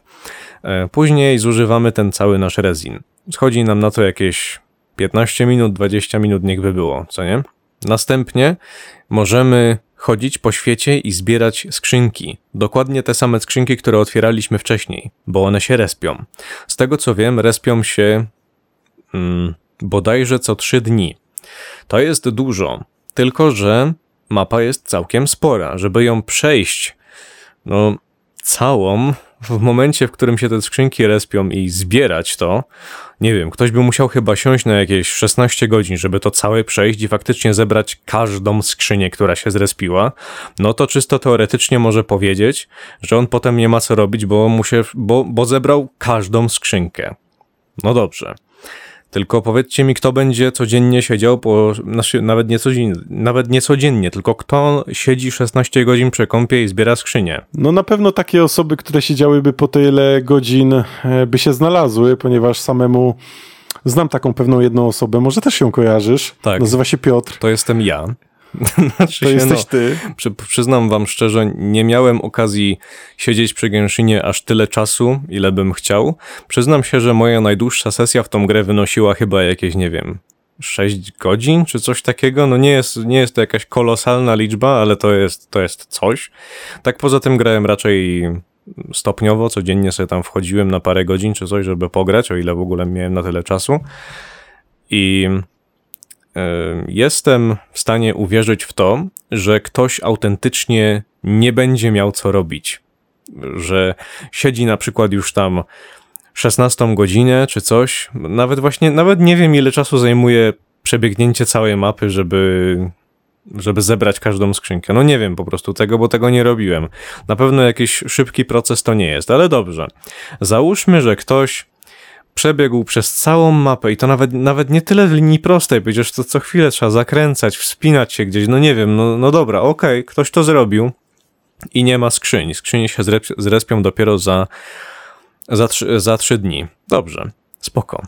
E, później zużywamy ten cały nasz rezin. Schodzi nam na to jakieś 15 minut, 20 minut niech by było, co nie? Następnie możemy chodzić po świecie i zbierać skrzynki. Dokładnie te same skrzynki, które otwieraliśmy wcześniej, bo one się respią. Z tego co wiem, respią się hmm, bodajże co 3 dni. To jest dużo, tylko że mapa jest całkiem spora. Żeby ją przejść, no całą w momencie, w którym się te skrzynki respią i zbierać to, nie wiem, ktoś by musiał chyba siąść na jakieś 16 godzin, żeby to całe przejść i faktycznie zebrać każdą skrzynię, która się zrespiła, no to czysto teoretycznie może powiedzieć, że on potem nie ma co robić, bo, mu się, bo, bo zebrał każdą skrzynkę. No dobrze. Tylko powiedzcie mi, kto będzie codziennie siedział, po, znaczy nawet nie codziennie, nawet nie codziennie, tylko kto siedzi 16 godzin przy kąpie i zbiera skrzynię. No na pewno takie osoby, które siedziałyby po tyle godzin e, by się znalazły, ponieważ samemu znam taką pewną jedną osobę, może też ją kojarzysz. Tak. Nazywa się Piotr. To jestem ja. Znaczy To się, jesteś no, ty. Przy, przyznam wam szczerze, nie miałem okazji siedzieć przy Genshinie aż tyle czasu, ile bym chciał. Przyznam się, że moja najdłuższa sesja w tą grę wynosiła chyba jakieś, nie wiem, 6 godzin czy coś takiego. No nie jest, nie jest to jakaś kolosalna liczba, ale to jest, to jest coś. Tak poza tym grałem raczej stopniowo, codziennie sobie tam wchodziłem na parę godzin czy coś, żeby pograć, o ile w ogóle miałem na tyle czasu. I jestem w stanie uwierzyć w to, że ktoś autentycznie nie będzie miał co robić. Że siedzi na przykład już tam 16 godzinę czy coś. Nawet właśnie, nawet nie wiem ile czasu zajmuje przebiegnięcie całej mapy, żeby żeby zebrać każdą skrzynkę. No nie wiem po prostu tego, bo tego nie robiłem. Na pewno jakiś szybki proces to nie jest, ale dobrze. Załóżmy, że ktoś przebiegł przez całą mapę i to nawet, nawet nie tyle w linii prostej, przecież to co chwilę trzeba zakręcać, wspinać się gdzieś, no nie wiem, no, no dobra, okej, ktoś to zrobił i nie ma skrzyni. Skrzynie się zrep, zrespią dopiero za, za, trzy, za trzy dni. Dobrze, spoko.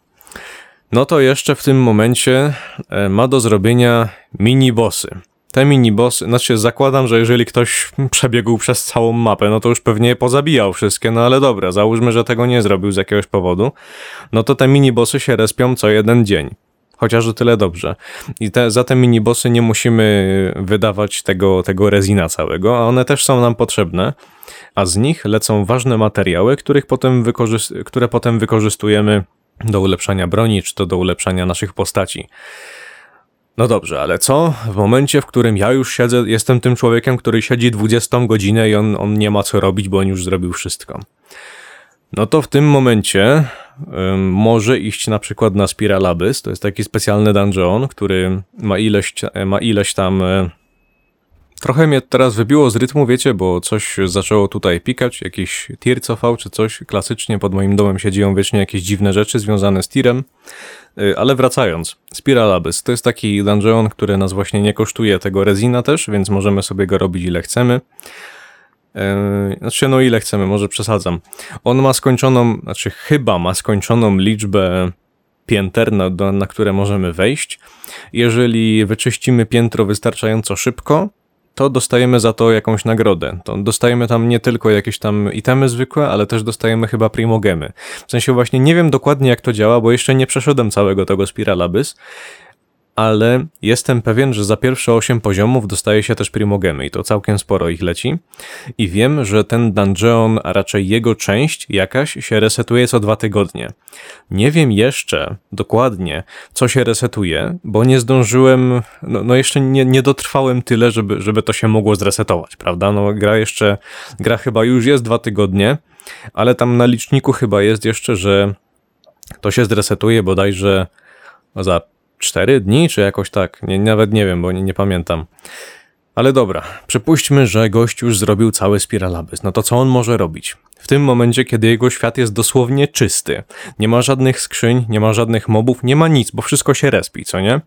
No to jeszcze w tym momencie e, ma do zrobienia mini-bossy. Te mini-bossy, znaczy zakładam, że jeżeli ktoś przebiegł przez całą mapę, no to już pewnie pozabijał wszystkie, no ale dobra, załóżmy, że tego nie zrobił z jakiegoś powodu, no to te mini-bossy się respią co jeden dzień. Chociaż o tyle dobrze. I te, za te minibossy nie musimy wydawać tego, tego rezina całego, a one też są nam potrzebne, a z nich lecą ważne materiały, których potem które potem wykorzystujemy do ulepszania broni, czy to do ulepszania naszych postaci. No dobrze, ale co w momencie, w którym ja już siedzę, jestem tym człowiekiem, który siedzi 20 godzinę i on, on nie ma co robić, bo on już zrobił wszystko. No to w tym momencie może iść na przykład na Spiral Abyss. To jest taki specjalny dungeon, który ma ileś, ma ileś tam. Y, trochę mnie teraz wybiło z rytmu, wiecie, bo coś zaczęło tutaj pikać, jakiś tir cofał czy coś. Klasycznie pod moim domem się dzieją wiecznie jakieś dziwne rzeczy związane z tirem. Y, Ale wracając, Spiral Abyss to jest taki dungeon, który nas właśnie nie kosztuje tego rezina też, więc możemy sobie go robić ile chcemy. Yy, Znaczy, no ile chcemy, może przesadzam. On ma skończoną, znaczy chyba ma skończoną liczbę pięter, na, na które możemy wejść. Jeżeli wyczyścimy piętro wystarczająco szybko, to dostajemy za to jakąś nagrodę. To dostajemy tam nie tylko jakieś tam itemy zwykłe, ale też dostajemy chyba primogemy. W sensie właśnie nie wiem dokładnie jak to działa, bo jeszcze nie przeszedłem całego tego Spiral Abyss, ale jestem pewien, że za pierwsze 8 poziomów dostaje się też primogemy i to całkiem sporo ich leci. I wiem, że ten dungeon, a raczej jego część jakaś się resetuje co dwa tygodnie. Nie wiem jeszcze dokładnie, co się resetuje, bo nie zdążyłem, no, no jeszcze nie, nie dotrwałem tyle, żeby, żeby to się mogło zresetować, prawda? No gra jeszcze, gra chyba już jest dwa tygodnie, ale tam na liczniku chyba jest jeszcze, że to się zresetuje bodajże za 4 dni, czy jakoś tak. Nie, nawet nie wiem, bo nie, nie pamiętam. Ale dobra, przypuśćmy, że gość już zrobił cały Spiral Abyss. No to co on może robić? W tym momencie, kiedy jego świat jest dosłownie czysty. Nie ma żadnych skrzyń, nie ma żadnych mobów, nie ma nic, bo wszystko się respi, co nie?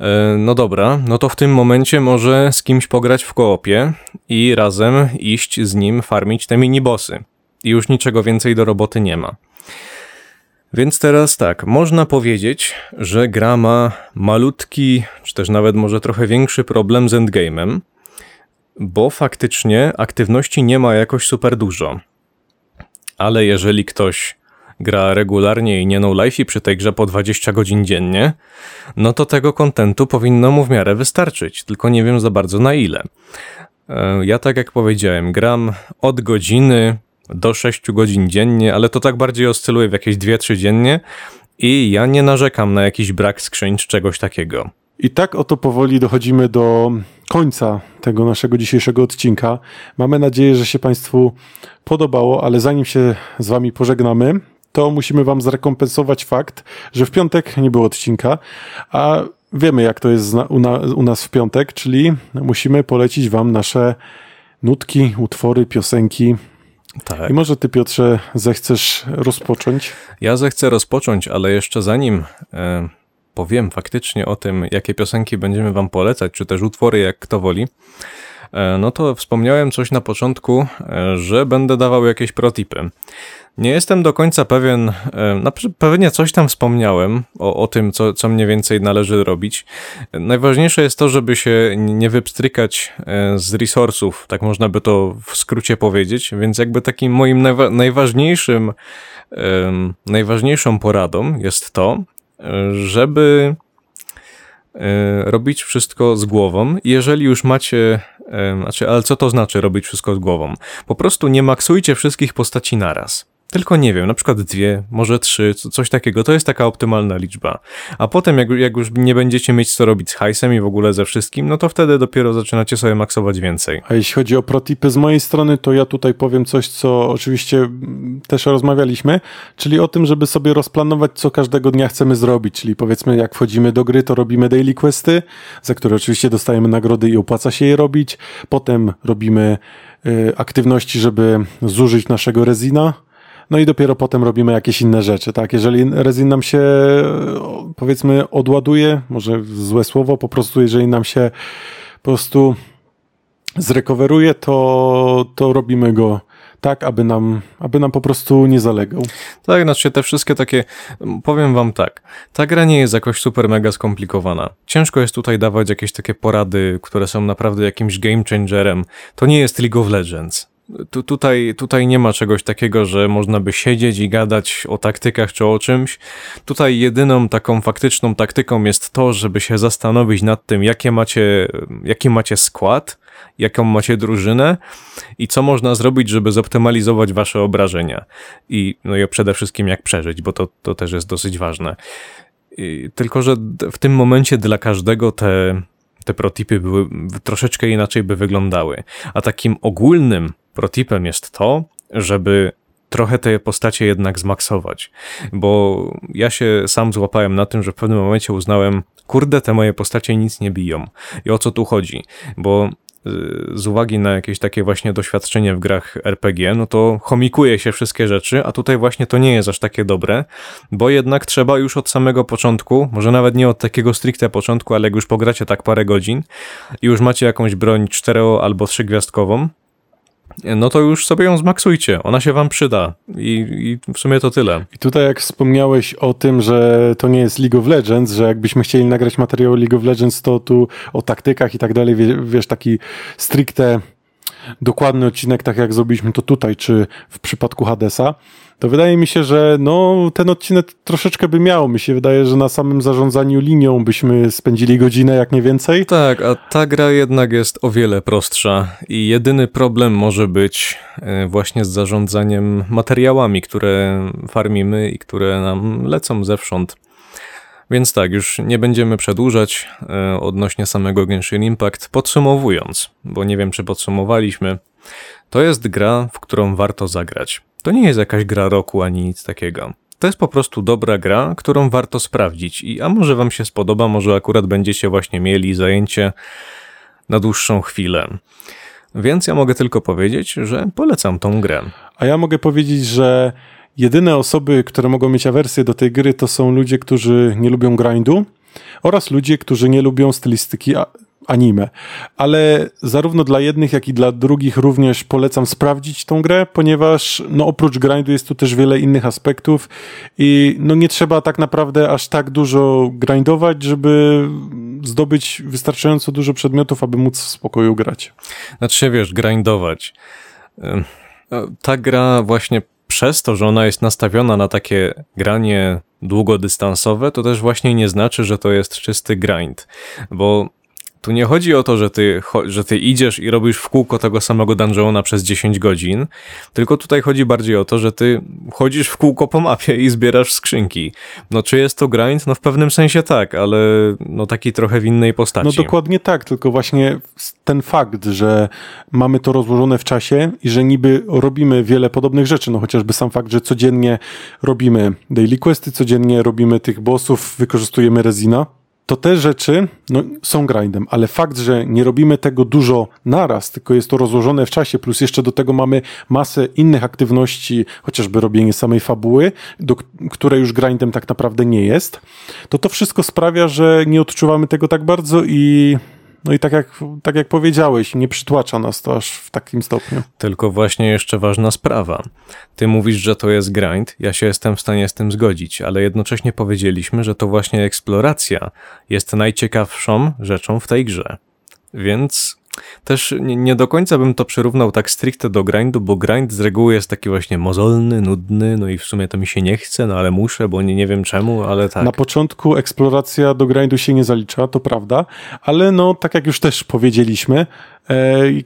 E, No dobra, no to w tym momencie może z kimś pograć w koopie i razem iść z nim farmić te minibossy. I już niczego więcej do roboty nie ma. Więc teraz tak, można powiedzieć, że gra ma malutki, czy też nawet może trochę większy problem z endgame'em, bo faktycznie aktywności nie ma jakoś super dużo. Ale jeżeli ktoś gra regularnie i nie no life przy tej grze po 20 godzin dziennie, no to tego kontentu powinno mu w miarę wystarczyć, tylko nie wiem za bardzo na ile. E, Ja tak jak powiedziałem, gram od godziny do 6 godzin dziennie, ale to tak bardziej oscyluje w jakieś 2-3 dziennie i ja nie narzekam na jakiś brak skrzyń czy czegoś takiego. I tak oto powoli dochodzimy do końca tego naszego dzisiejszego odcinka. Mamy nadzieję, że się Państwu podobało, ale zanim się z Wami pożegnamy, to musimy Wam zrekompensować fakt, że w piątek nie było odcinka, a wiemy jak to jest u, na, u nas w piątek, czyli musimy polecić Wam nasze nutki, utwory, piosenki. Tak. I może Ty, Piotrze, zechcesz rozpocząć? Ja zechcę rozpocząć, ale jeszcze zanim e, powiem faktycznie o tym, jakie piosenki będziemy Wam polecać, czy też utwory, jak kto woli, no to wspomniałem coś na początku, e, że będę dawał jakieś protipy. Nie jestem do końca pewien, na pewnie coś tam wspomniałem o, o tym, co, co mniej więcej należy robić. Najważniejsze jest to, żeby się nie wypstrykać z resursów, tak można by to w skrócie powiedzieć, więc jakby takim moim najwa najważniejszym, najważniejszą poradą jest to, żeby robić wszystko z głową. Jeżeli już macie, znaczy, ale co to znaczy robić wszystko z głową? Po prostu nie maksujcie wszystkich postaci naraz. Tylko nie wiem, na przykład dwie, może trzy, coś takiego. To jest taka optymalna liczba. A potem, jak, jak już nie będziecie mieć co robić z hajsem i w ogóle ze wszystkim, no to wtedy dopiero zaczynacie sobie maksować więcej. A jeśli chodzi o protipy z mojej strony, to ja tutaj powiem coś, co oczywiście też rozmawialiśmy, czyli o tym, żeby sobie rozplanować, co każdego dnia chcemy zrobić. Czyli powiedzmy, jak wchodzimy do gry, to robimy daily questy, za które oczywiście dostajemy nagrody i opłaca się je robić. Potem robimy y, aktywności, żeby zużyć naszego rezina no i dopiero potem robimy jakieś inne rzeczy, tak? Jeżeli rezin nam się, powiedzmy, odładuje, może złe słowo, po prostu jeżeli nam się po prostu zrekoweruje, to, to robimy go tak, aby nam, aby nam po prostu nie zalegał. Tak, znaczy te wszystkie takie, powiem wam tak, ta gra nie jest jakoś super mega skomplikowana. Ciężko jest tutaj dawać jakieś takie porady, które są naprawdę jakimś game changerem. To nie jest League of Legends. Tu, tutaj, tutaj nie ma czegoś takiego, że można by siedzieć i gadać o taktykach czy o czymś. Tutaj jedyną taką faktyczną taktyką jest to, żeby się zastanowić nad tym, jakie macie, jaki macie skład, jaką macie drużynę i co można zrobić, żeby zoptymalizować wasze obrażenia. I, no i przede wszystkim jak przeżyć, bo to, to też jest dosyć ważne. I, tylko, że w tym momencie dla każdego te, te protipy były troszeczkę inaczej by wyglądały. A takim ogólnym protipem jest to, żeby trochę te postacie jednak zmaksować, bo ja się sam złapałem na tym, że w pewnym momencie uznałem, kurde, te moje postacie nic nie biją. I o co tu chodzi? Bo y, z uwagi na jakieś takie właśnie doświadczenie w grach RPG, no to chomikuje się wszystkie rzeczy, a tutaj właśnie to nie jest aż takie dobre, bo jednak trzeba już od samego początku, może nawet nie od takiego stricte początku, ale jak już pogracie tak parę godzin i już macie jakąś broń cztero albo trzygwiazdkową, no to już sobie ją zmaksujcie. Ona się wam przyda. I, I, w sumie to tyle. I tutaj jak wspomniałeś o tym, że to nie jest League of Legends, że jakbyśmy chcieli nagrać materiał League of Legends, to tu o taktykach i tak dalej, wiesz, taki stricte dokładny odcinek, tak jak zrobiliśmy to tutaj, czy w przypadku Hadesa, to wydaje mi się, że no, ten odcinek troszeczkę by miał. Mi się wydaje, że na samym zarządzaniu linią byśmy spędzili godzinę, jak nie więcej. Tak, a ta gra jednak jest o wiele prostsza i jedyny problem może być e, właśnie z zarządzaniem materiałami, które farmimy i które nam lecą zewsząd. Więc tak, już nie będziemy przedłużać e, odnośnie samego Genshin Impact. Podsumowując, bo nie wiem czy podsumowaliśmy, to jest gra, w którą warto zagrać. To nie jest jakaś gra roku ani nic takiego. To jest po prostu dobra gra, którą warto sprawdzić i a może wam się spodoba, może akurat będziecie właśnie mieli zajęcie na dłuższą chwilę. Więc ja mogę tylko powiedzieć, że polecam tą grę. A ja mogę powiedzieć, że jedyne osoby, które mogą mieć awersję do tej gry, to są ludzie, którzy nie lubią grindu oraz ludzie, którzy nie lubią stylistyki anime. Ale zarówno dla jednych, jak i dla drugich również polecam sprawdzić tą grę, ponieważ no oprócz grindu jest tu też wiele innych aspektów i no nie trzeba tak naprawdę aż tak dużo grindować, żeby zdobyć wystarczająco dużo przedmiotów, aby móc w spokoju grać. Znaczy wiesz, grindować. Ta gra właśnie przez to, że ona jest nastawiona na takie granie długodystansowe, to też właśnie nie znaczy, że to jest czysty grind, bo Tu nie chodzi o to, że ty, że ty idziesz i robisz w kółko tego samego dungeona przez 10 godzin, tylko tutaj chodzi bardziej o to, że ty chodzisz w kółko po mapie i zbierasz skrzynki. No czy jest to grind? No w pewnym sensie tak, ale no taki trochę w innej postaci. No dokładnie tak, tylko właśnie ten fakt, że mamy to rozłożone w czasie i że niby robimy wiele podobnych rzeczy, no chociażby sam fakt, że codziennie robimy daily questy, codziennie robimy tych bossów, wykorzystujemy rezina, to te rzeczy no, są grindem, ale fakt, że nie robimy tego dużo naraz, tylko jest to rozłożone w czasie, plus jeszcze do tego mamy masę innych aktywności, chociażby robienie samej fabuły, do, które już grindem tak naprawdę nie jest, to to wszystko sprawia, że nie odczuwamy tego tak bardzo i no i tak jak, tak jak powiedziałeś, nie przytłacza nas to aż w takim stopniu. Tylko właśnie jeszcze ważna sprawa. Ty mówisz, że to jest grind, ja się jestem w stanie z tym zgodzić, ale jednocześnie powiedzieliśmy, że to właśnie eksploracja jest najciekawszą rzeczą w tej grze. Więc też nie, nie do końca bym to przyrównał tak stricte do grindu, bo grind z reguły jest taki właśnie mozolny, nudny, no i w sumie to mi się nie chce, no ale muszę, bo nie, nie wiem czemu, ale tak. Na początku eksploracja do grindu się nie zalicza, to prawda, ale no tak jak już też powiedzieliśmy,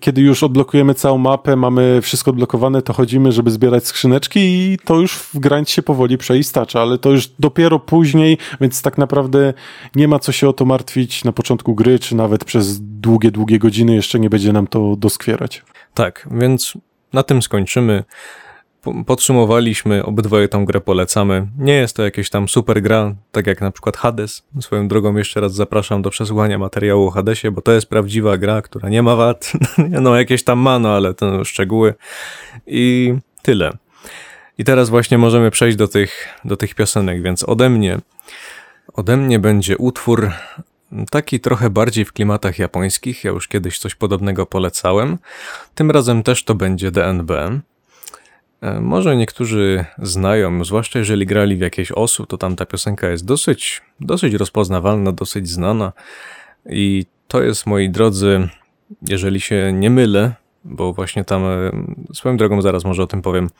kiedy już odblokujemy całą mapę, mamy wszystko odblokowane, to chodzimy, żeby zbierać skrzyneczki i to już w grind się powoli przeistacza, ale to już dopiero później, więc tak naprawdę nie ma co się o to martwić na początku gry, czy nawet przez długie, długie godziny jeszcze nie będzie nam to doskwierać. Tak, więc na tym skończymy. Po- Podsumowaliśmy, obydwoje tą grę polecamy. Nie jest to jakieś tam super gra, tak jak na przykład Hades. Swoją drogą jeszcze raz zapraszam do przesłuchania materiału o Hadesie, bo to jest prawdziwa gra, która nie ma wad. no jakieś tam ma, no ale to szczegóły. I tyle. I teraz właśnie możemy przejść do tych, do tych piosenek, więc ode mnie, ode mnie będzie utwór taki trochę bardziej w klimatach japońskich. Ja już kiedyś coś podobnego polecałem. Tym razem też to będzie DNB. E, Może niektórzy znają, zwłaszcza jeżeli grali w jakieś osu, to tam ta piosenka jest dosyć, dosyć rozpoznawalna, dosyć znana. I to jest, moi drodzy, jeżeli się nie mylę, bo właśnie tam, e, swoją drogą zaraz może o tym powiem,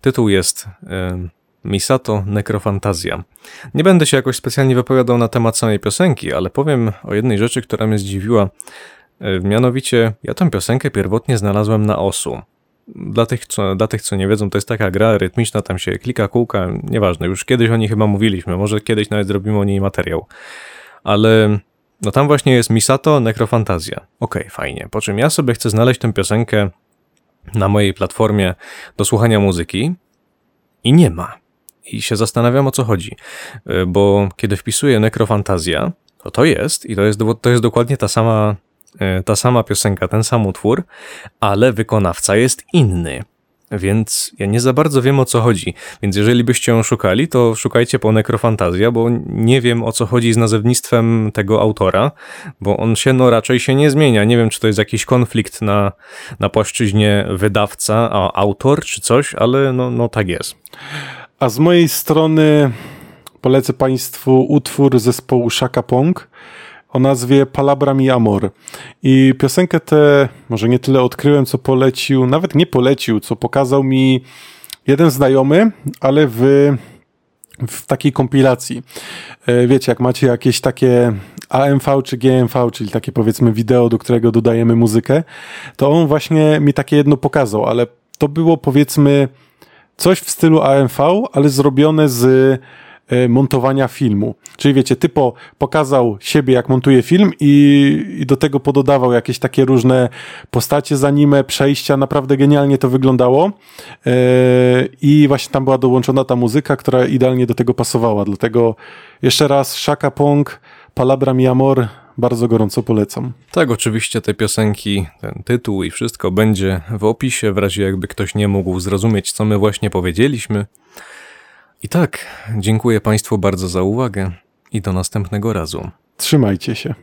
tytuł jest e, Misato Nekrofantazja. Nie będę się jakoś specjalnie wypowiadał na temat samej piosenki, ale powiem o jednej rzeczy, która mnie zdziwiła. Mianowicie, ja tę piosenkę pierwotnie znalazłem na osu. Dla tych, co, dla tych, co nie wiedzą, to jest taka gra rytmiczna, tam się klika kółka, nieważne, już kiedyś o niej chyba mówiliśmy, może kiedyś nawet zrobimy o niej materiał. Ale no tam właśnie jest Misato Nekrofantazja. Okej, fajnie. Po czym ja sobie chcę znaleźć tę piosenkę na mojej platformie do słuchania muzyki i nie ma. I się zastanawiam o co chodzi, Y, bo kiedy wpisuję Nekrofantazja, to to jest i to jest, to jest dokładnie ta sama, ta sama piosenka, ten sam utwór, ale wykonawca jest inny. Więc ja nie za bardzo wiem o co chodzi. Więc jeżeli byście ją szukali, to szukajcie po Nekrofantazja, bo nie wiem o co chodzi z nazewnictwem tego autora, bo on się no raczej się nie zmienia. Nie wiem, czy to jest jakiś konflikt na, na płaszczyźnie wydawca, a autor, czy coś, ale no, no tak jest. A z mojej strony polecę Państwu utwór zespołu Shaka Pong o nazwie Palabra mi Amor. I piosenkę tę może nie tyle odkryłem, co polecił, nawet nie polecił, co pokazał mi jeden znajomy, ale w, w takiej kompilacji. E, Wiecie, jak macie jakieś takie AMV czy GMV, czyli takie powiedzmy wideo, do którego dodajemy muzykę, to on właśnie mi takie jedno pokazał, ale to było powiedzmy coś w stylu AMV, ale zrobione z montowania filmu. Czyli wiecie, typo pokazał siebie, jak montuje film i, i do tego pododawał jakieś takie różne postacie z anime, przejścia. Naprawdę genialnie to wyglądało. E, I właśnie tam była dołączona ta muzyka, która idealnie do tego pasowała. Dlatego jeszcze raz Shaka Pong, Palabra mi Amor, bardzo gorąco polecam. Tak, oczywiście te piosenki, ten tytuł i wszystko będzie w opisie, w razie jakby ktoś nie mógł zrozumieć, co my właśnie powiedzieliśmy. I tak, dziękuję Państwu bardzo za uwagę i do następnego razu. Trzymajcie się.